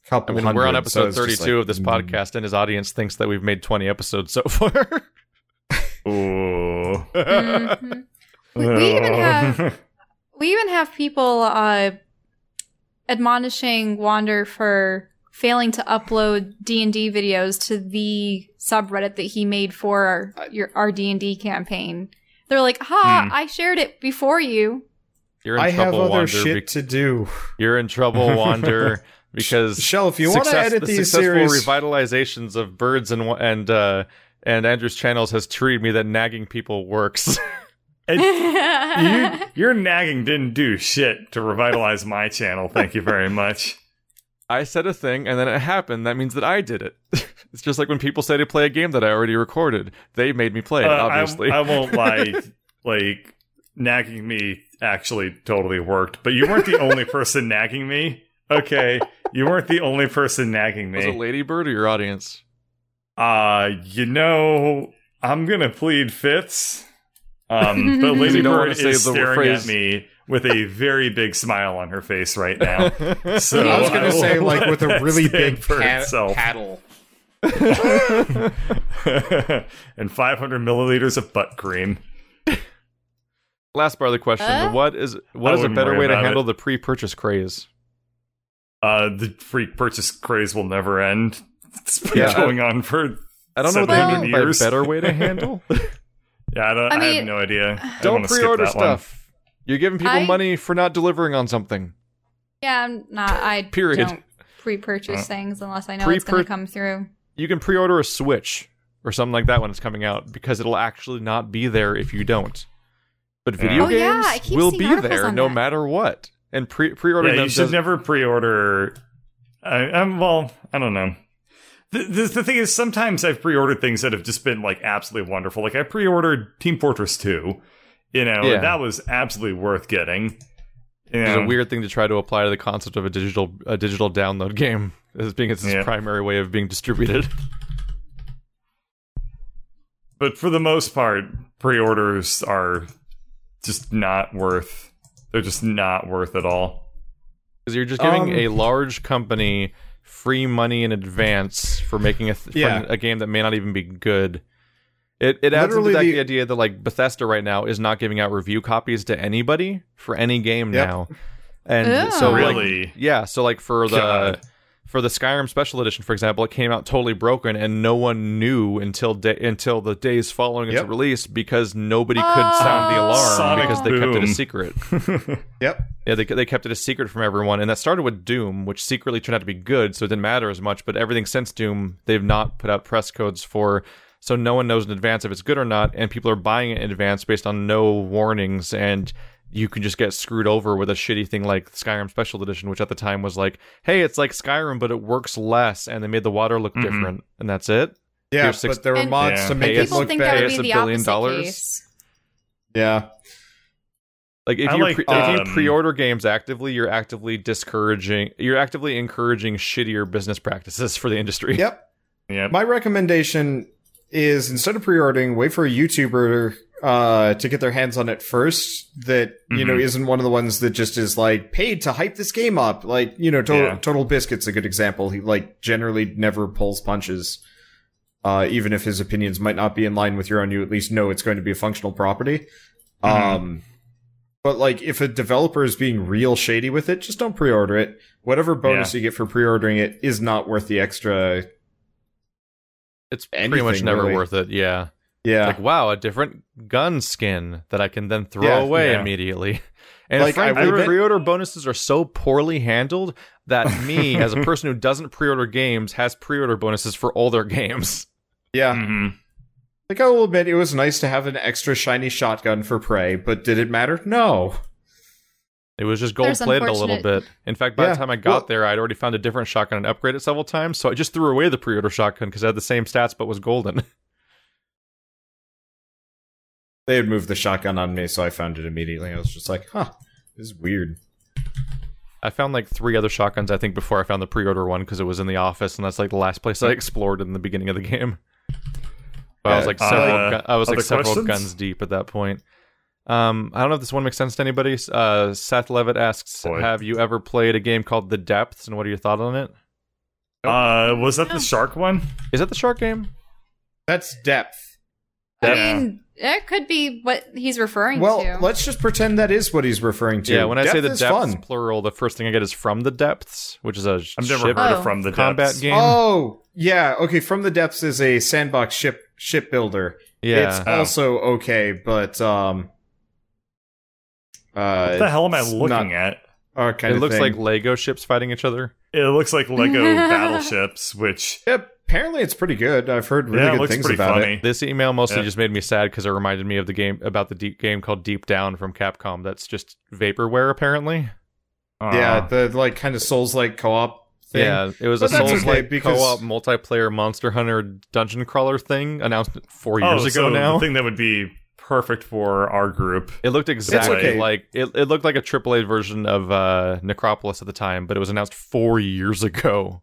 I couple mean, hundred. we're on episode it's just 32 like, of this mm. podcast, and his audience thinks that we've made 20 episodes so far. Ooh. mhm. we, we even have we even have people uh, admonishing Wander for failing to upload D and D videos to the subreddit that he made for our your our D and D campaign. They're like, "Ha! Hmm. I shared it before you." You're in I have trouble, other Wander. shit be- to do. You're in trouble, Wander, because Shell, if you want to edit the these successful series, revitalizations of birds and and uh, and Andrew's channels has treated me that nagging people works. And you, your nagging didn't do shit to revitalize my channel. Thank you very much. I said a thing and then it happened. That means that I did it. it's just like when people say to play a game that I already recorded. They made me play it, Uh, obviously. I, won't lie. like nagging me actually totally worked, but you weren't the only person nagging me. Okay, you weren't the only person nagging me. Was it. Ladybird or your audience? Uh, you know, I'm gonna plead fifths. Um, but Because you don't Ladybird wanna say is the staring phrase- at me with a very big smile on her face right now. So I was going to say like with a really big for pat- itself. paddle. and 500 milliliters of butt cream. Last part of the question: Huh? What is what I is a better way to handle it. the pre-purchase craze? Uh, the pre-purchase craze will never end. It's been Yeah, I- going on for. I don't know what they 700 mean by years. better way to handle. Yeah, I, don't, I I, mean, have no idea. I don't wanna skip pre-order that one. Stuff. You're giving people I- money for not delivering on something. Yeah, I'm not. I Period. don't pre-purchase Uh, things unless I know it's going to come through. You can pre-order a Switch or something like that when it's coming out because it'll actually not be there if you don't. But video Oh, yeah, games I keep will be there no that. matter what. And pre pre-ordering Yeah, them you should does- never pre-order. I, I'm well. I don't know. The, the, the thing is, sometimes I've pre-ordered things that have just been like absolutely wonderful. Like I pre-ordered Team Fortress 2. You know, Yeah. that was absolutely worth getting. You It's a weird thing to try to apply to the concept of a digital a digital download game as being its Yeah. primary way of being distributed. but for the most part, pre-orders are just not worth. They're just not worth at all. Because you're just giving Um, a large company free money in advance for making a th- for Yeah. a game that may not even be good. It it adds into Literally that the- the idea that like Bethesda right now is not giving out review copies to anybody for any game Yep. now. And so Oh. like, Really? yeah, so like for the God. for the Skyrim Special Edition, for example, it came out totally broken, and no one knew until da- until the days following its release because nobody could ah. sound the alarm Sonic because they kept it a secret. Yep. Yeah, they they kept it a secret from everyone, and that started with Doom, which secretly turned out to be good, so it didn't matter as much. But everything since Doom, they've not put out press codes for, so no one knows in advance if it's good or not, and people are buying it in advance based on no warnings, and you can just get screwed over with a shitty thing like Skyrim Special Edition, which at the time was like, hey, it's like Skyrim, but it works less, and they made the water look different, and that's it. Yeah, six- but there were mods Yeah. to make Hey, it People look think that better. would It's be a billion dollars. case. Yeah. Like if I you like, pre- if you um, pre-order games actively, you're actively discouraging, you're actively encouraging shittier business practices for the industry. Yep. Yeah. My recommendation is instead of pre-ordering, wait for a YouTuber uh, to get their hands on it first. That you know Mhm. isn't one of the ones that just is like paid to hype this game up. Like you know, Total, Yeah. Total Biscuit's a good example. He like generally never pulls punches. Uh, even if his opinions might not be in line with your own, you at least know it's going to be a functional property. Um, but like if a developer is being real shady with it, just don't pre-order it. Whatever bonus Yeah. you get for pre-ordering it is not worth the extra. It's pretty much never really. worth it. Yeah. Yeah, Like wow, a different gun skin that I can then throw Yeah, away yeah. immediately. And Like, frankly, will bet- pre-order bonuses are so poorly handled that me, as a person who doesn't pre-order games, has pre-order bonuses for all their games. yeah. hmm Like I will admit, it was nice to have an extra shiny shotgun for prey, but did it matter? No. It was just gold plated a little bit. In fact, by Yeah, the time I got well- there, I'd already found a different shotgun and upgraded it several times. So I just threw away the pre-order shotgun because it had the same stats but was golden. They had moved the shotgun on me, so I found it immediately. I was just like, huh, this is weird. I found like three other shotguns, I think, before I found the pre-order one because it was in the office, and that's like the last place I explored in the beginning of the game. But I was like several, uh, gu- I was like several questions? guns deep at that point. Um, I don't know if this one makes sense to anybody. Uh, Seth Levitt asks, Boy. "Have you ever played a game called The Depths, and what are your thoughts on it? Uh, was that the shark one? Is that the shark game? That's depth. I Yeah. mean, it could be what he's referring Well, to. let's just pretend that is what he's referring to. Yeah, when I say Depth the is depths fun. plural, the first thing I get is from the depths, which is a I've never ship heard Oh. of From the combat Depths. game. Oh, yeah. Okay, From the Depths is a sandbox ship shipbuilder. yeah, It's Oh. also okay, but um uh What the hell am I looking not at? Our kind it of looks thing. like Lego ships fighting each other. It looks like Lego battleships, which Yeah, apparently it's pretty good. I've heard really yeah, it good looks things pretty about funny. it. This email mostly Yeah. just made me sad because it reminded me of the game about the deep game called Deep Down from Capcom. That's just vaporware, apparently. Aw. yeah, the like kind of Souls like co-op thing. Yeah, it was But a that's Souls okay, like because- co-op multiplayer Monster Hunter dungeon crawler thing announced four years ago so now. the thing that would be perfect for our group. It looked exactly okay. like it, it looked like a AAA version of uh, Necropolis at the time, but it was announced four years ago.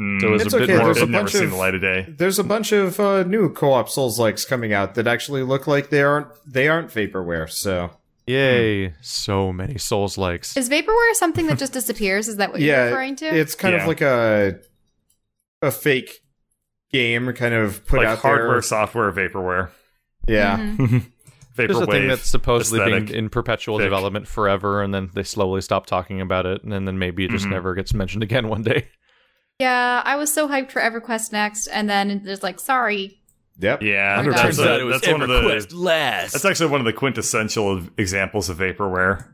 Mm, So it was It's a bit okay, more. there's a I've never bunch seen the light of day. There's a bunch of uh, new co-op Souls likes coming out that actually look like they aren't they aren't vaporware. So Yay! So many Souls likes. Is vaporware something that just disappears? Is that what yeah, you're referring to? it's kind Yeah. of like a a fake game, kind of put Like out hardware, there. software, vaporware. Yeah, Mhm. There's a thing that's supposedly aesthetic. been in perpetual thick. development forever, and then they slowly stop talking about it, and then maybe it just Mhm. never gets mentioned again one day. Yeah, I was so hyped for EverQuest Next, and then there's like, sorry. yep. Yeah, that's, turns out that's one of the. last. That's actually one of the quintessential examples of vaporware.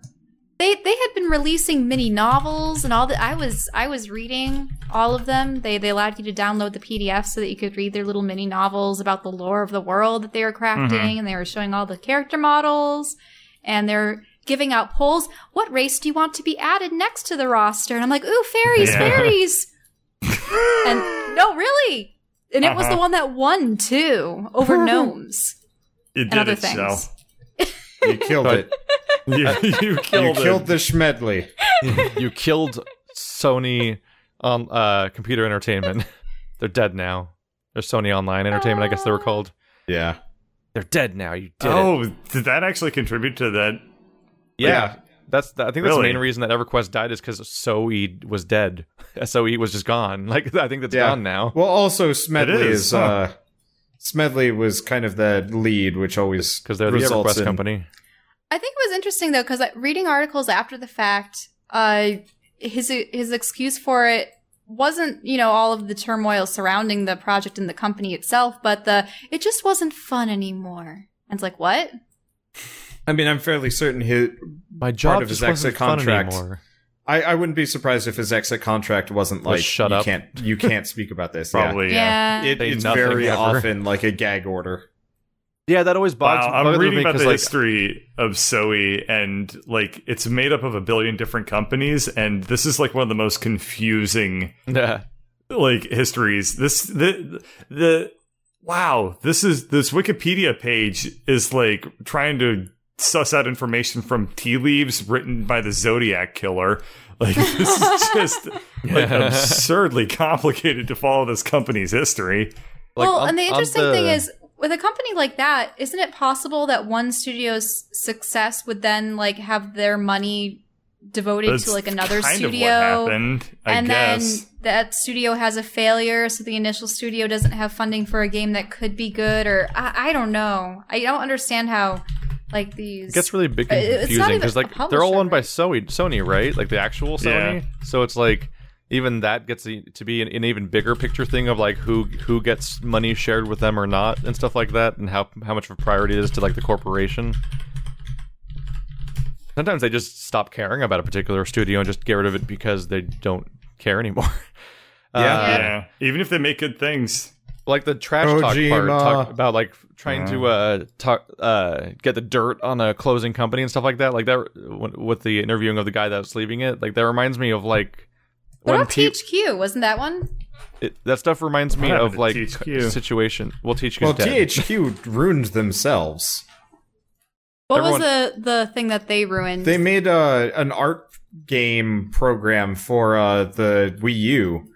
They they had been releasing mini novels and all that. I was I was reading all of them. They they allowed you to download the PDF so that you could read their little mini novels about the lore of the world that they were crafting, Mhm. and they were showing all the character models, and they're giving out polls. What race do you want to be added next to the roster? And I'm like, ooh, fairies, Yeah. fairies. and no, really. And it was Uh-huh. the one that won too over gnomes It and did other Shell. Things. You killed it. You, you You killed, killed it. the Smedley. you killed Sony on uh, Computer Entertainment. They're dead now. They're Sony Online Entertainment, I guess they were called. Yeah. They're dead now. You did it. Oh, did that actually contribute to that? Yeah. That's the, I think that's Really? the main reason that EverQuest died is because SOE was dead. SOE was just gone. Like I think that's Yeah. gone now. Well, also Smedley It is, is, huh. uh Smedley was kind of the lead, which always Because they're the results EverQuest in- company. I think it was interesting though, because reading articles after the fact, uh, his his excuse for it wasn't, you know, all of the turmoil surrounding the project and the company itself, but the it just wasn't fun anymore. And it's like, what? I mean, I'm fairly certain his My job of his just wasn't exit fun contract- anymore. I, I wouldn't be surprised if his exit contract wasn't Was like shut you up. can't you can't speak about this. Probably, yeah. Yeah. It, it's very ever. often like a gag order. Yeah, that always bothers, Wow, I'm reading me about the like history of SOE, and like it's made up of a billion different companies, and this is like one of the most confusing like histories. This the the wow, this is this Wikipedia page is like trying to suss out information from tea leaves written by the Zodiac killer. Like this is just like absurdly complicated to follow this company's history. Like, well, on- and the interesting the- thing is, with a company like that, isn't it possible that one studio's success would then like have their money devoted That's to like another kind studio? of what happened, I and guess. then that studio has a failure, so the initial studio doesn't have funding for a game that could be good, or I, I don't know. I don't understand how like these. It gets really big and confusing because like they're all owned by? Sony, Sony, right? Like the actual Sony. So it's like even that gets the- to be an, an even bigger picture thing of like who who gets money shared with them or not and stuff like that, and how how much of a priority it is to like the corporation. Sometimes they just stop caring about a particular studio and just get rid of it because they don't care anymore. Yeah. Uh, yeah, even if they make good things. like the trash talk part talk about like trying to uh talk uh get the dirt on a closing company and stuff like that like that with the interviewing of the guy that was leaving it like that reminds me of like what when about peop- THQ? Wasn't that one? it, that stuff reminds me of like to THQ? situation well THQ's Well, dead. THQ ruined themselves. What Everyone- was the the thing that they ruined? They made uh, an art game program for uh, the Wii U.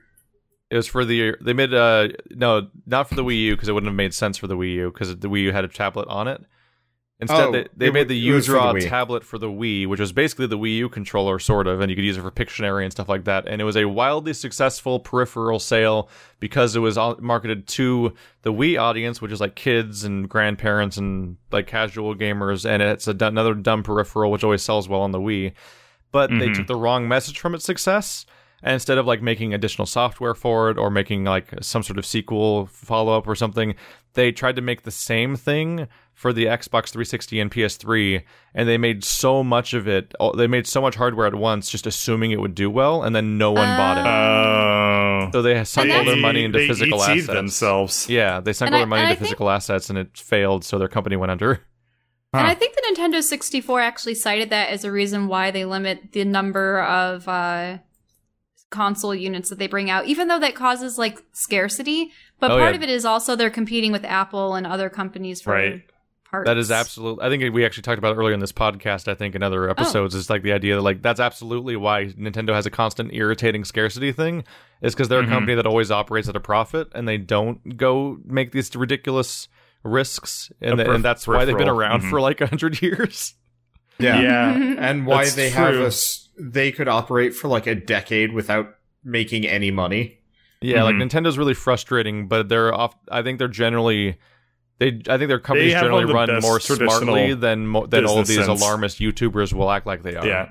it was for the they made uh no not for the Wii U because it wouldn't have made sense for the Wii U because the Wii U had a tablet on it Instead, Oh, they, they it made the for the tablet for the Wii, which was basically the Wii U controller, sort of, and you could use it for Pictionary and stuff like that. And it was a wildly successful peripheral sale because it was marketed to the Wii audience, which is like kids and grandparents and like casual gamers. And it's a, another dumb peripheral, which always sells well on the Wii. But they Mhm. took the wrong message from its success. And instead of like making additional software for it or making like some sort of sequel follow up or something, they tried to make the same thing for the Xbox 360 and PS3, and they made so much of it. They made so much hardware at once, just assuming it would do well, and then no one bought it. Oh. So they sunk all their money into they physical assets. themselves. Yeah, they sunk And all their money and I into think- physical assets, and it failed, so their company went under. And I think the Nintendo 64 actually cited that as a reason why they limit the number of uh, console units that they bring out, even though that causes like scarcity. But Oh, part yeah. of it is also they're competing with Apple and other companies for Right. parts. That is absolutely. I think we actually talked about it earlier in this podcast. I think in other Oh. episodes is like the idea that like that's absolutely why Nintendo has a constant irritating scarcity thing. Is because they're Mhm. a company that always operates at a profit and they don't go make these ridiculous risks, and, A th- perf- and that's why they've been peripheral. around Mhm. for like a hundred years. Yeah. Yeah. And why That's they have true. a s- they could operate for like a decade without making any money. Yeah, like Mhm. Nintendo's really frustrating, but they're off. I think they're generally. They, I think their companies have generally one of the run best more traditional smartly than mo- than all of business these sense. alarmist YouTubers will act like they are. Yeah.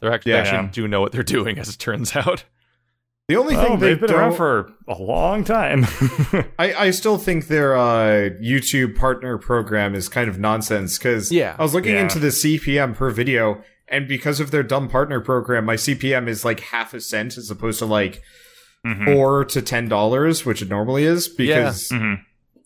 they're actually, Yeah. they actually do know what they're doing, as it turns out. The only Oh, thing they they've been don't, around for a long time. I, I still think their uh, YouTube partner program is kind of nonsense because Yeah. I was looking Yeah. into the CPM per video, and because of their dumb partner program, my CPM is like half a cent as opposed to like Mhm. four to ten dollars, which it normally is. Because Mhm.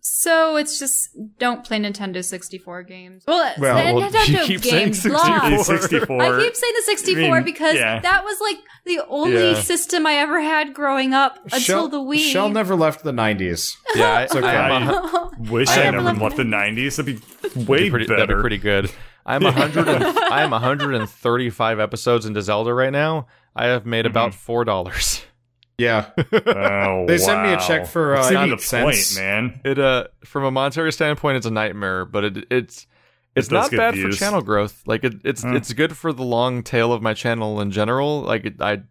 So it's just don't play Nintendo 64 games. Well, Well, the well, Nintendo you keep saying games. 64. 64. I keep saying the 64 I mean, because yeah. that was like the only Yeah. system I ever had growing up until Shell, the Wii. Shell never left the nineties. Yeah, I, okay. I am a, Oh, Wish I I, am never loving left the 90s. That'd be that'd way be pretty, better. that'd be pretty good. I'm a hundred. and I am 135 episodes into Zelda right now. I have made mm-hmm. about four dollars. Yeah, Oh, They sent me a check for, uh, even eight the cents. point, man. It uh, from a monetary standpoint, it's a nightmare, but it it's it's not bad views. for channel growth. Like it, it's Hmm. it's good for the long tail of my channel in general. Like it, I.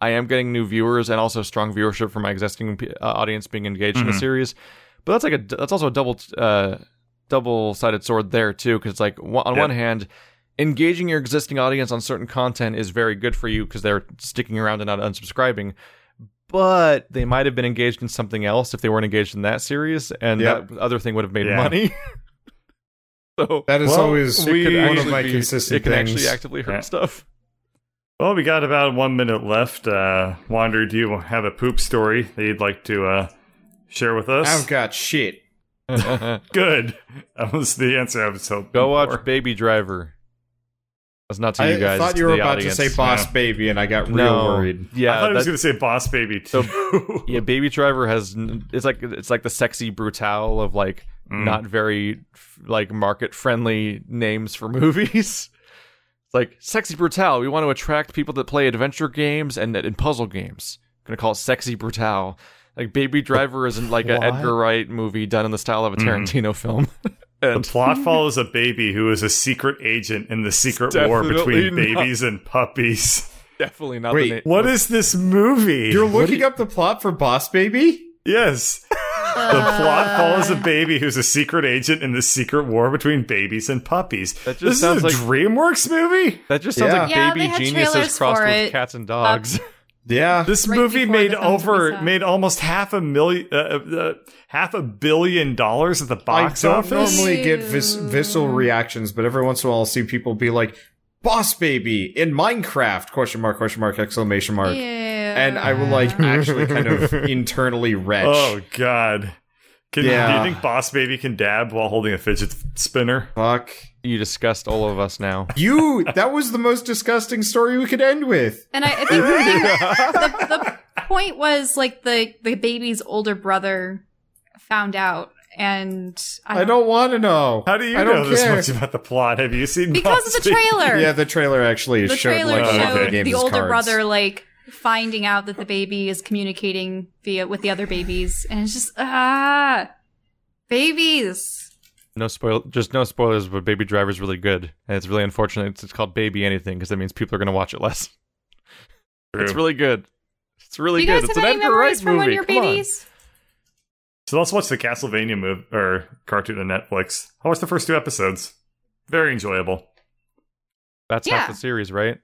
I am getting new viewers and also strong viewership from my existing uh, audience being engaged in the Mhm. series, but that's like a that's also a double uh, double sided sword there too because it's like on Yep. one hand, engaging your existing audience on certain content is very good for you because they're sticking around and not unsubscribing. But they might have been engaged in something else if they weren't engaged in that series, and Yep. that other thing would have made Yeah. money. so That is Well, always we one of my be- consistent it can things. actually actively hurt Yeah. stuff. Well, we got about one minute left. Uh, Wander, do you have a poop story that you'd like to uh, share with us? I've got shit. Good. That was the answer I was hoping. Go watch for. Baby Driver. That's not to I you guys. I thought you were about audience. to say Boss Yeah. Baby, and I got real no, worried. Yeah, I thought he was going to say Boss Baby too. yeah. Baby Driver has it's like it's like the sexy brutal of like Mm. not very like market friendly names for movies. It's like sexy brutal. We want to attract people that play adventure games and, and puzzle games. I'm gonna call it sexy brutal. Like Baby Driver isn't like an Edgar Wright movie done in the style of a Tarantino film. The plot follows a baby who is a secret agent in the secret war between not- babies and puppies. definitely not Wait, the name. What is this movie? You're looking up the plot for Boss Baby? yes. The uh. plot follows a baby who's a secret agent in the secret war between babies and puppies. That just this sounds is a like- DreamWorks movie. That just sounds Yeah. like Yeah, baby geniuses trailers crossed with cats and dogs. Yeah. This Right movie made over made almost half a million, uh, uh, half a billion dollars at the box I don't office. normally get vis- visceral reactions, but every once in a while I'll see people be like, Boss Baby in Minecraft, question mark, question mark, exclamation mark. Yeah. And I will like actually kind of internally retch. Oh God! Can do you think Boss Baby can dab while holding a fidget spinner? Fuck. You disgust all of us now. You, that was the most disgusting story we could end with. And I, I think the, the, the point was like the the baby's older brother found out, and I, I don't want to know. How do you I know this care. much about the plot? Have you seen because Boss of the trailer. Yeah, the trailer actually the showed trailer like one of okay. showed game's the older cards. brother like finding out that the baby is communicating via with the other babies, and it's just ah, babies. No spoil, just no spoilers. But Baby Driver is really good, and it's really unfortunate. It's, it's called Baby Anything because that means people are going to watch it less. True. It's really good. It's really Do you guys good. It's have an any Edgar Wright from movie. when you're Come on. babies? So let's watch the Castlevania movie or cartoon on Netflix. I watched the first two episodes. Very enjoyable. That's Yeah. half the series, right?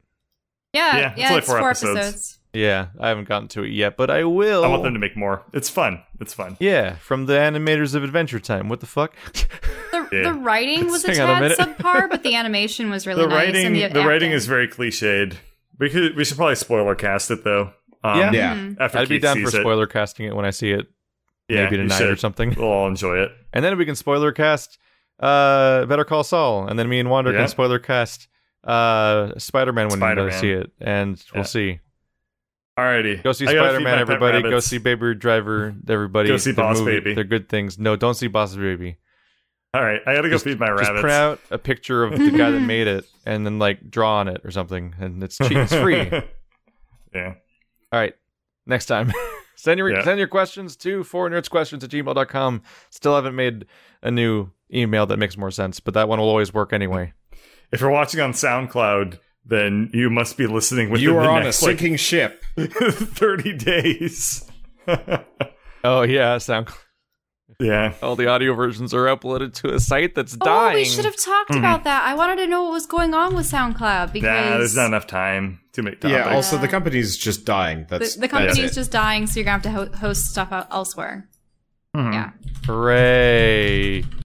Yeah, Yeah, yeah, it's it's, only four, four episodes. episodes. Yeah, I haven't gotten to it yet, but I will. I want them to make more. It's fun. It's fun. Yeah, from the animators of Adventure Time. What the fuck? The, Yeah. the writing was a Hang a tad minute. subpar, but the animation was really the nice. writing, and the, the, writing is very cliched. We could, we should probably spoiler cast it though. Um, Yeah. Yeah. Mhm. After I'd be down for sees it. spoiler casting it when I see it, Yeah, maybe you tonight or something. We'll all enjoy it. And then we can spoiler cast uh, Better Call Saul, and then me and Wander Yeah. can spoiler cast uh, Spider Man when we Spider-Man. see it, and we'll Yeah. see. Alrighty, Go see Spider Man, everybody. Go see Baby Driver, everybody. Go see The Boss movie- Baby. They're good things. No, don't see Boss Baby. All right, I gotta go Just- feed my rabbits. Just print out a picture of the guy that made it, and then like draw on it or something, and it's cheap. It's free. yeah. All right. Next time. send your Yeah. send your questions to four nerdsquestions at gmail.com. Still haven't made a new email that makes more sense, but that one will always work anyway. If you're watching on SoundCloud, then you must be listening within You are the on a next like, sinking ship. 30 days. Oh yeah, SoundCloud. yeah. all the audio versions are uploaded to a site that's dying. Oh, we should have talked Mm-hmm. about that. I wanted to know what was going on with SoundCloud because Nah, there's not enough time. Too many topics. Yeah, also the company's just dying. That's the, the that's company's it. just dying, so you're gonna have to ho- host stuff out elsewhere. Mhm. Yeah. Hooray.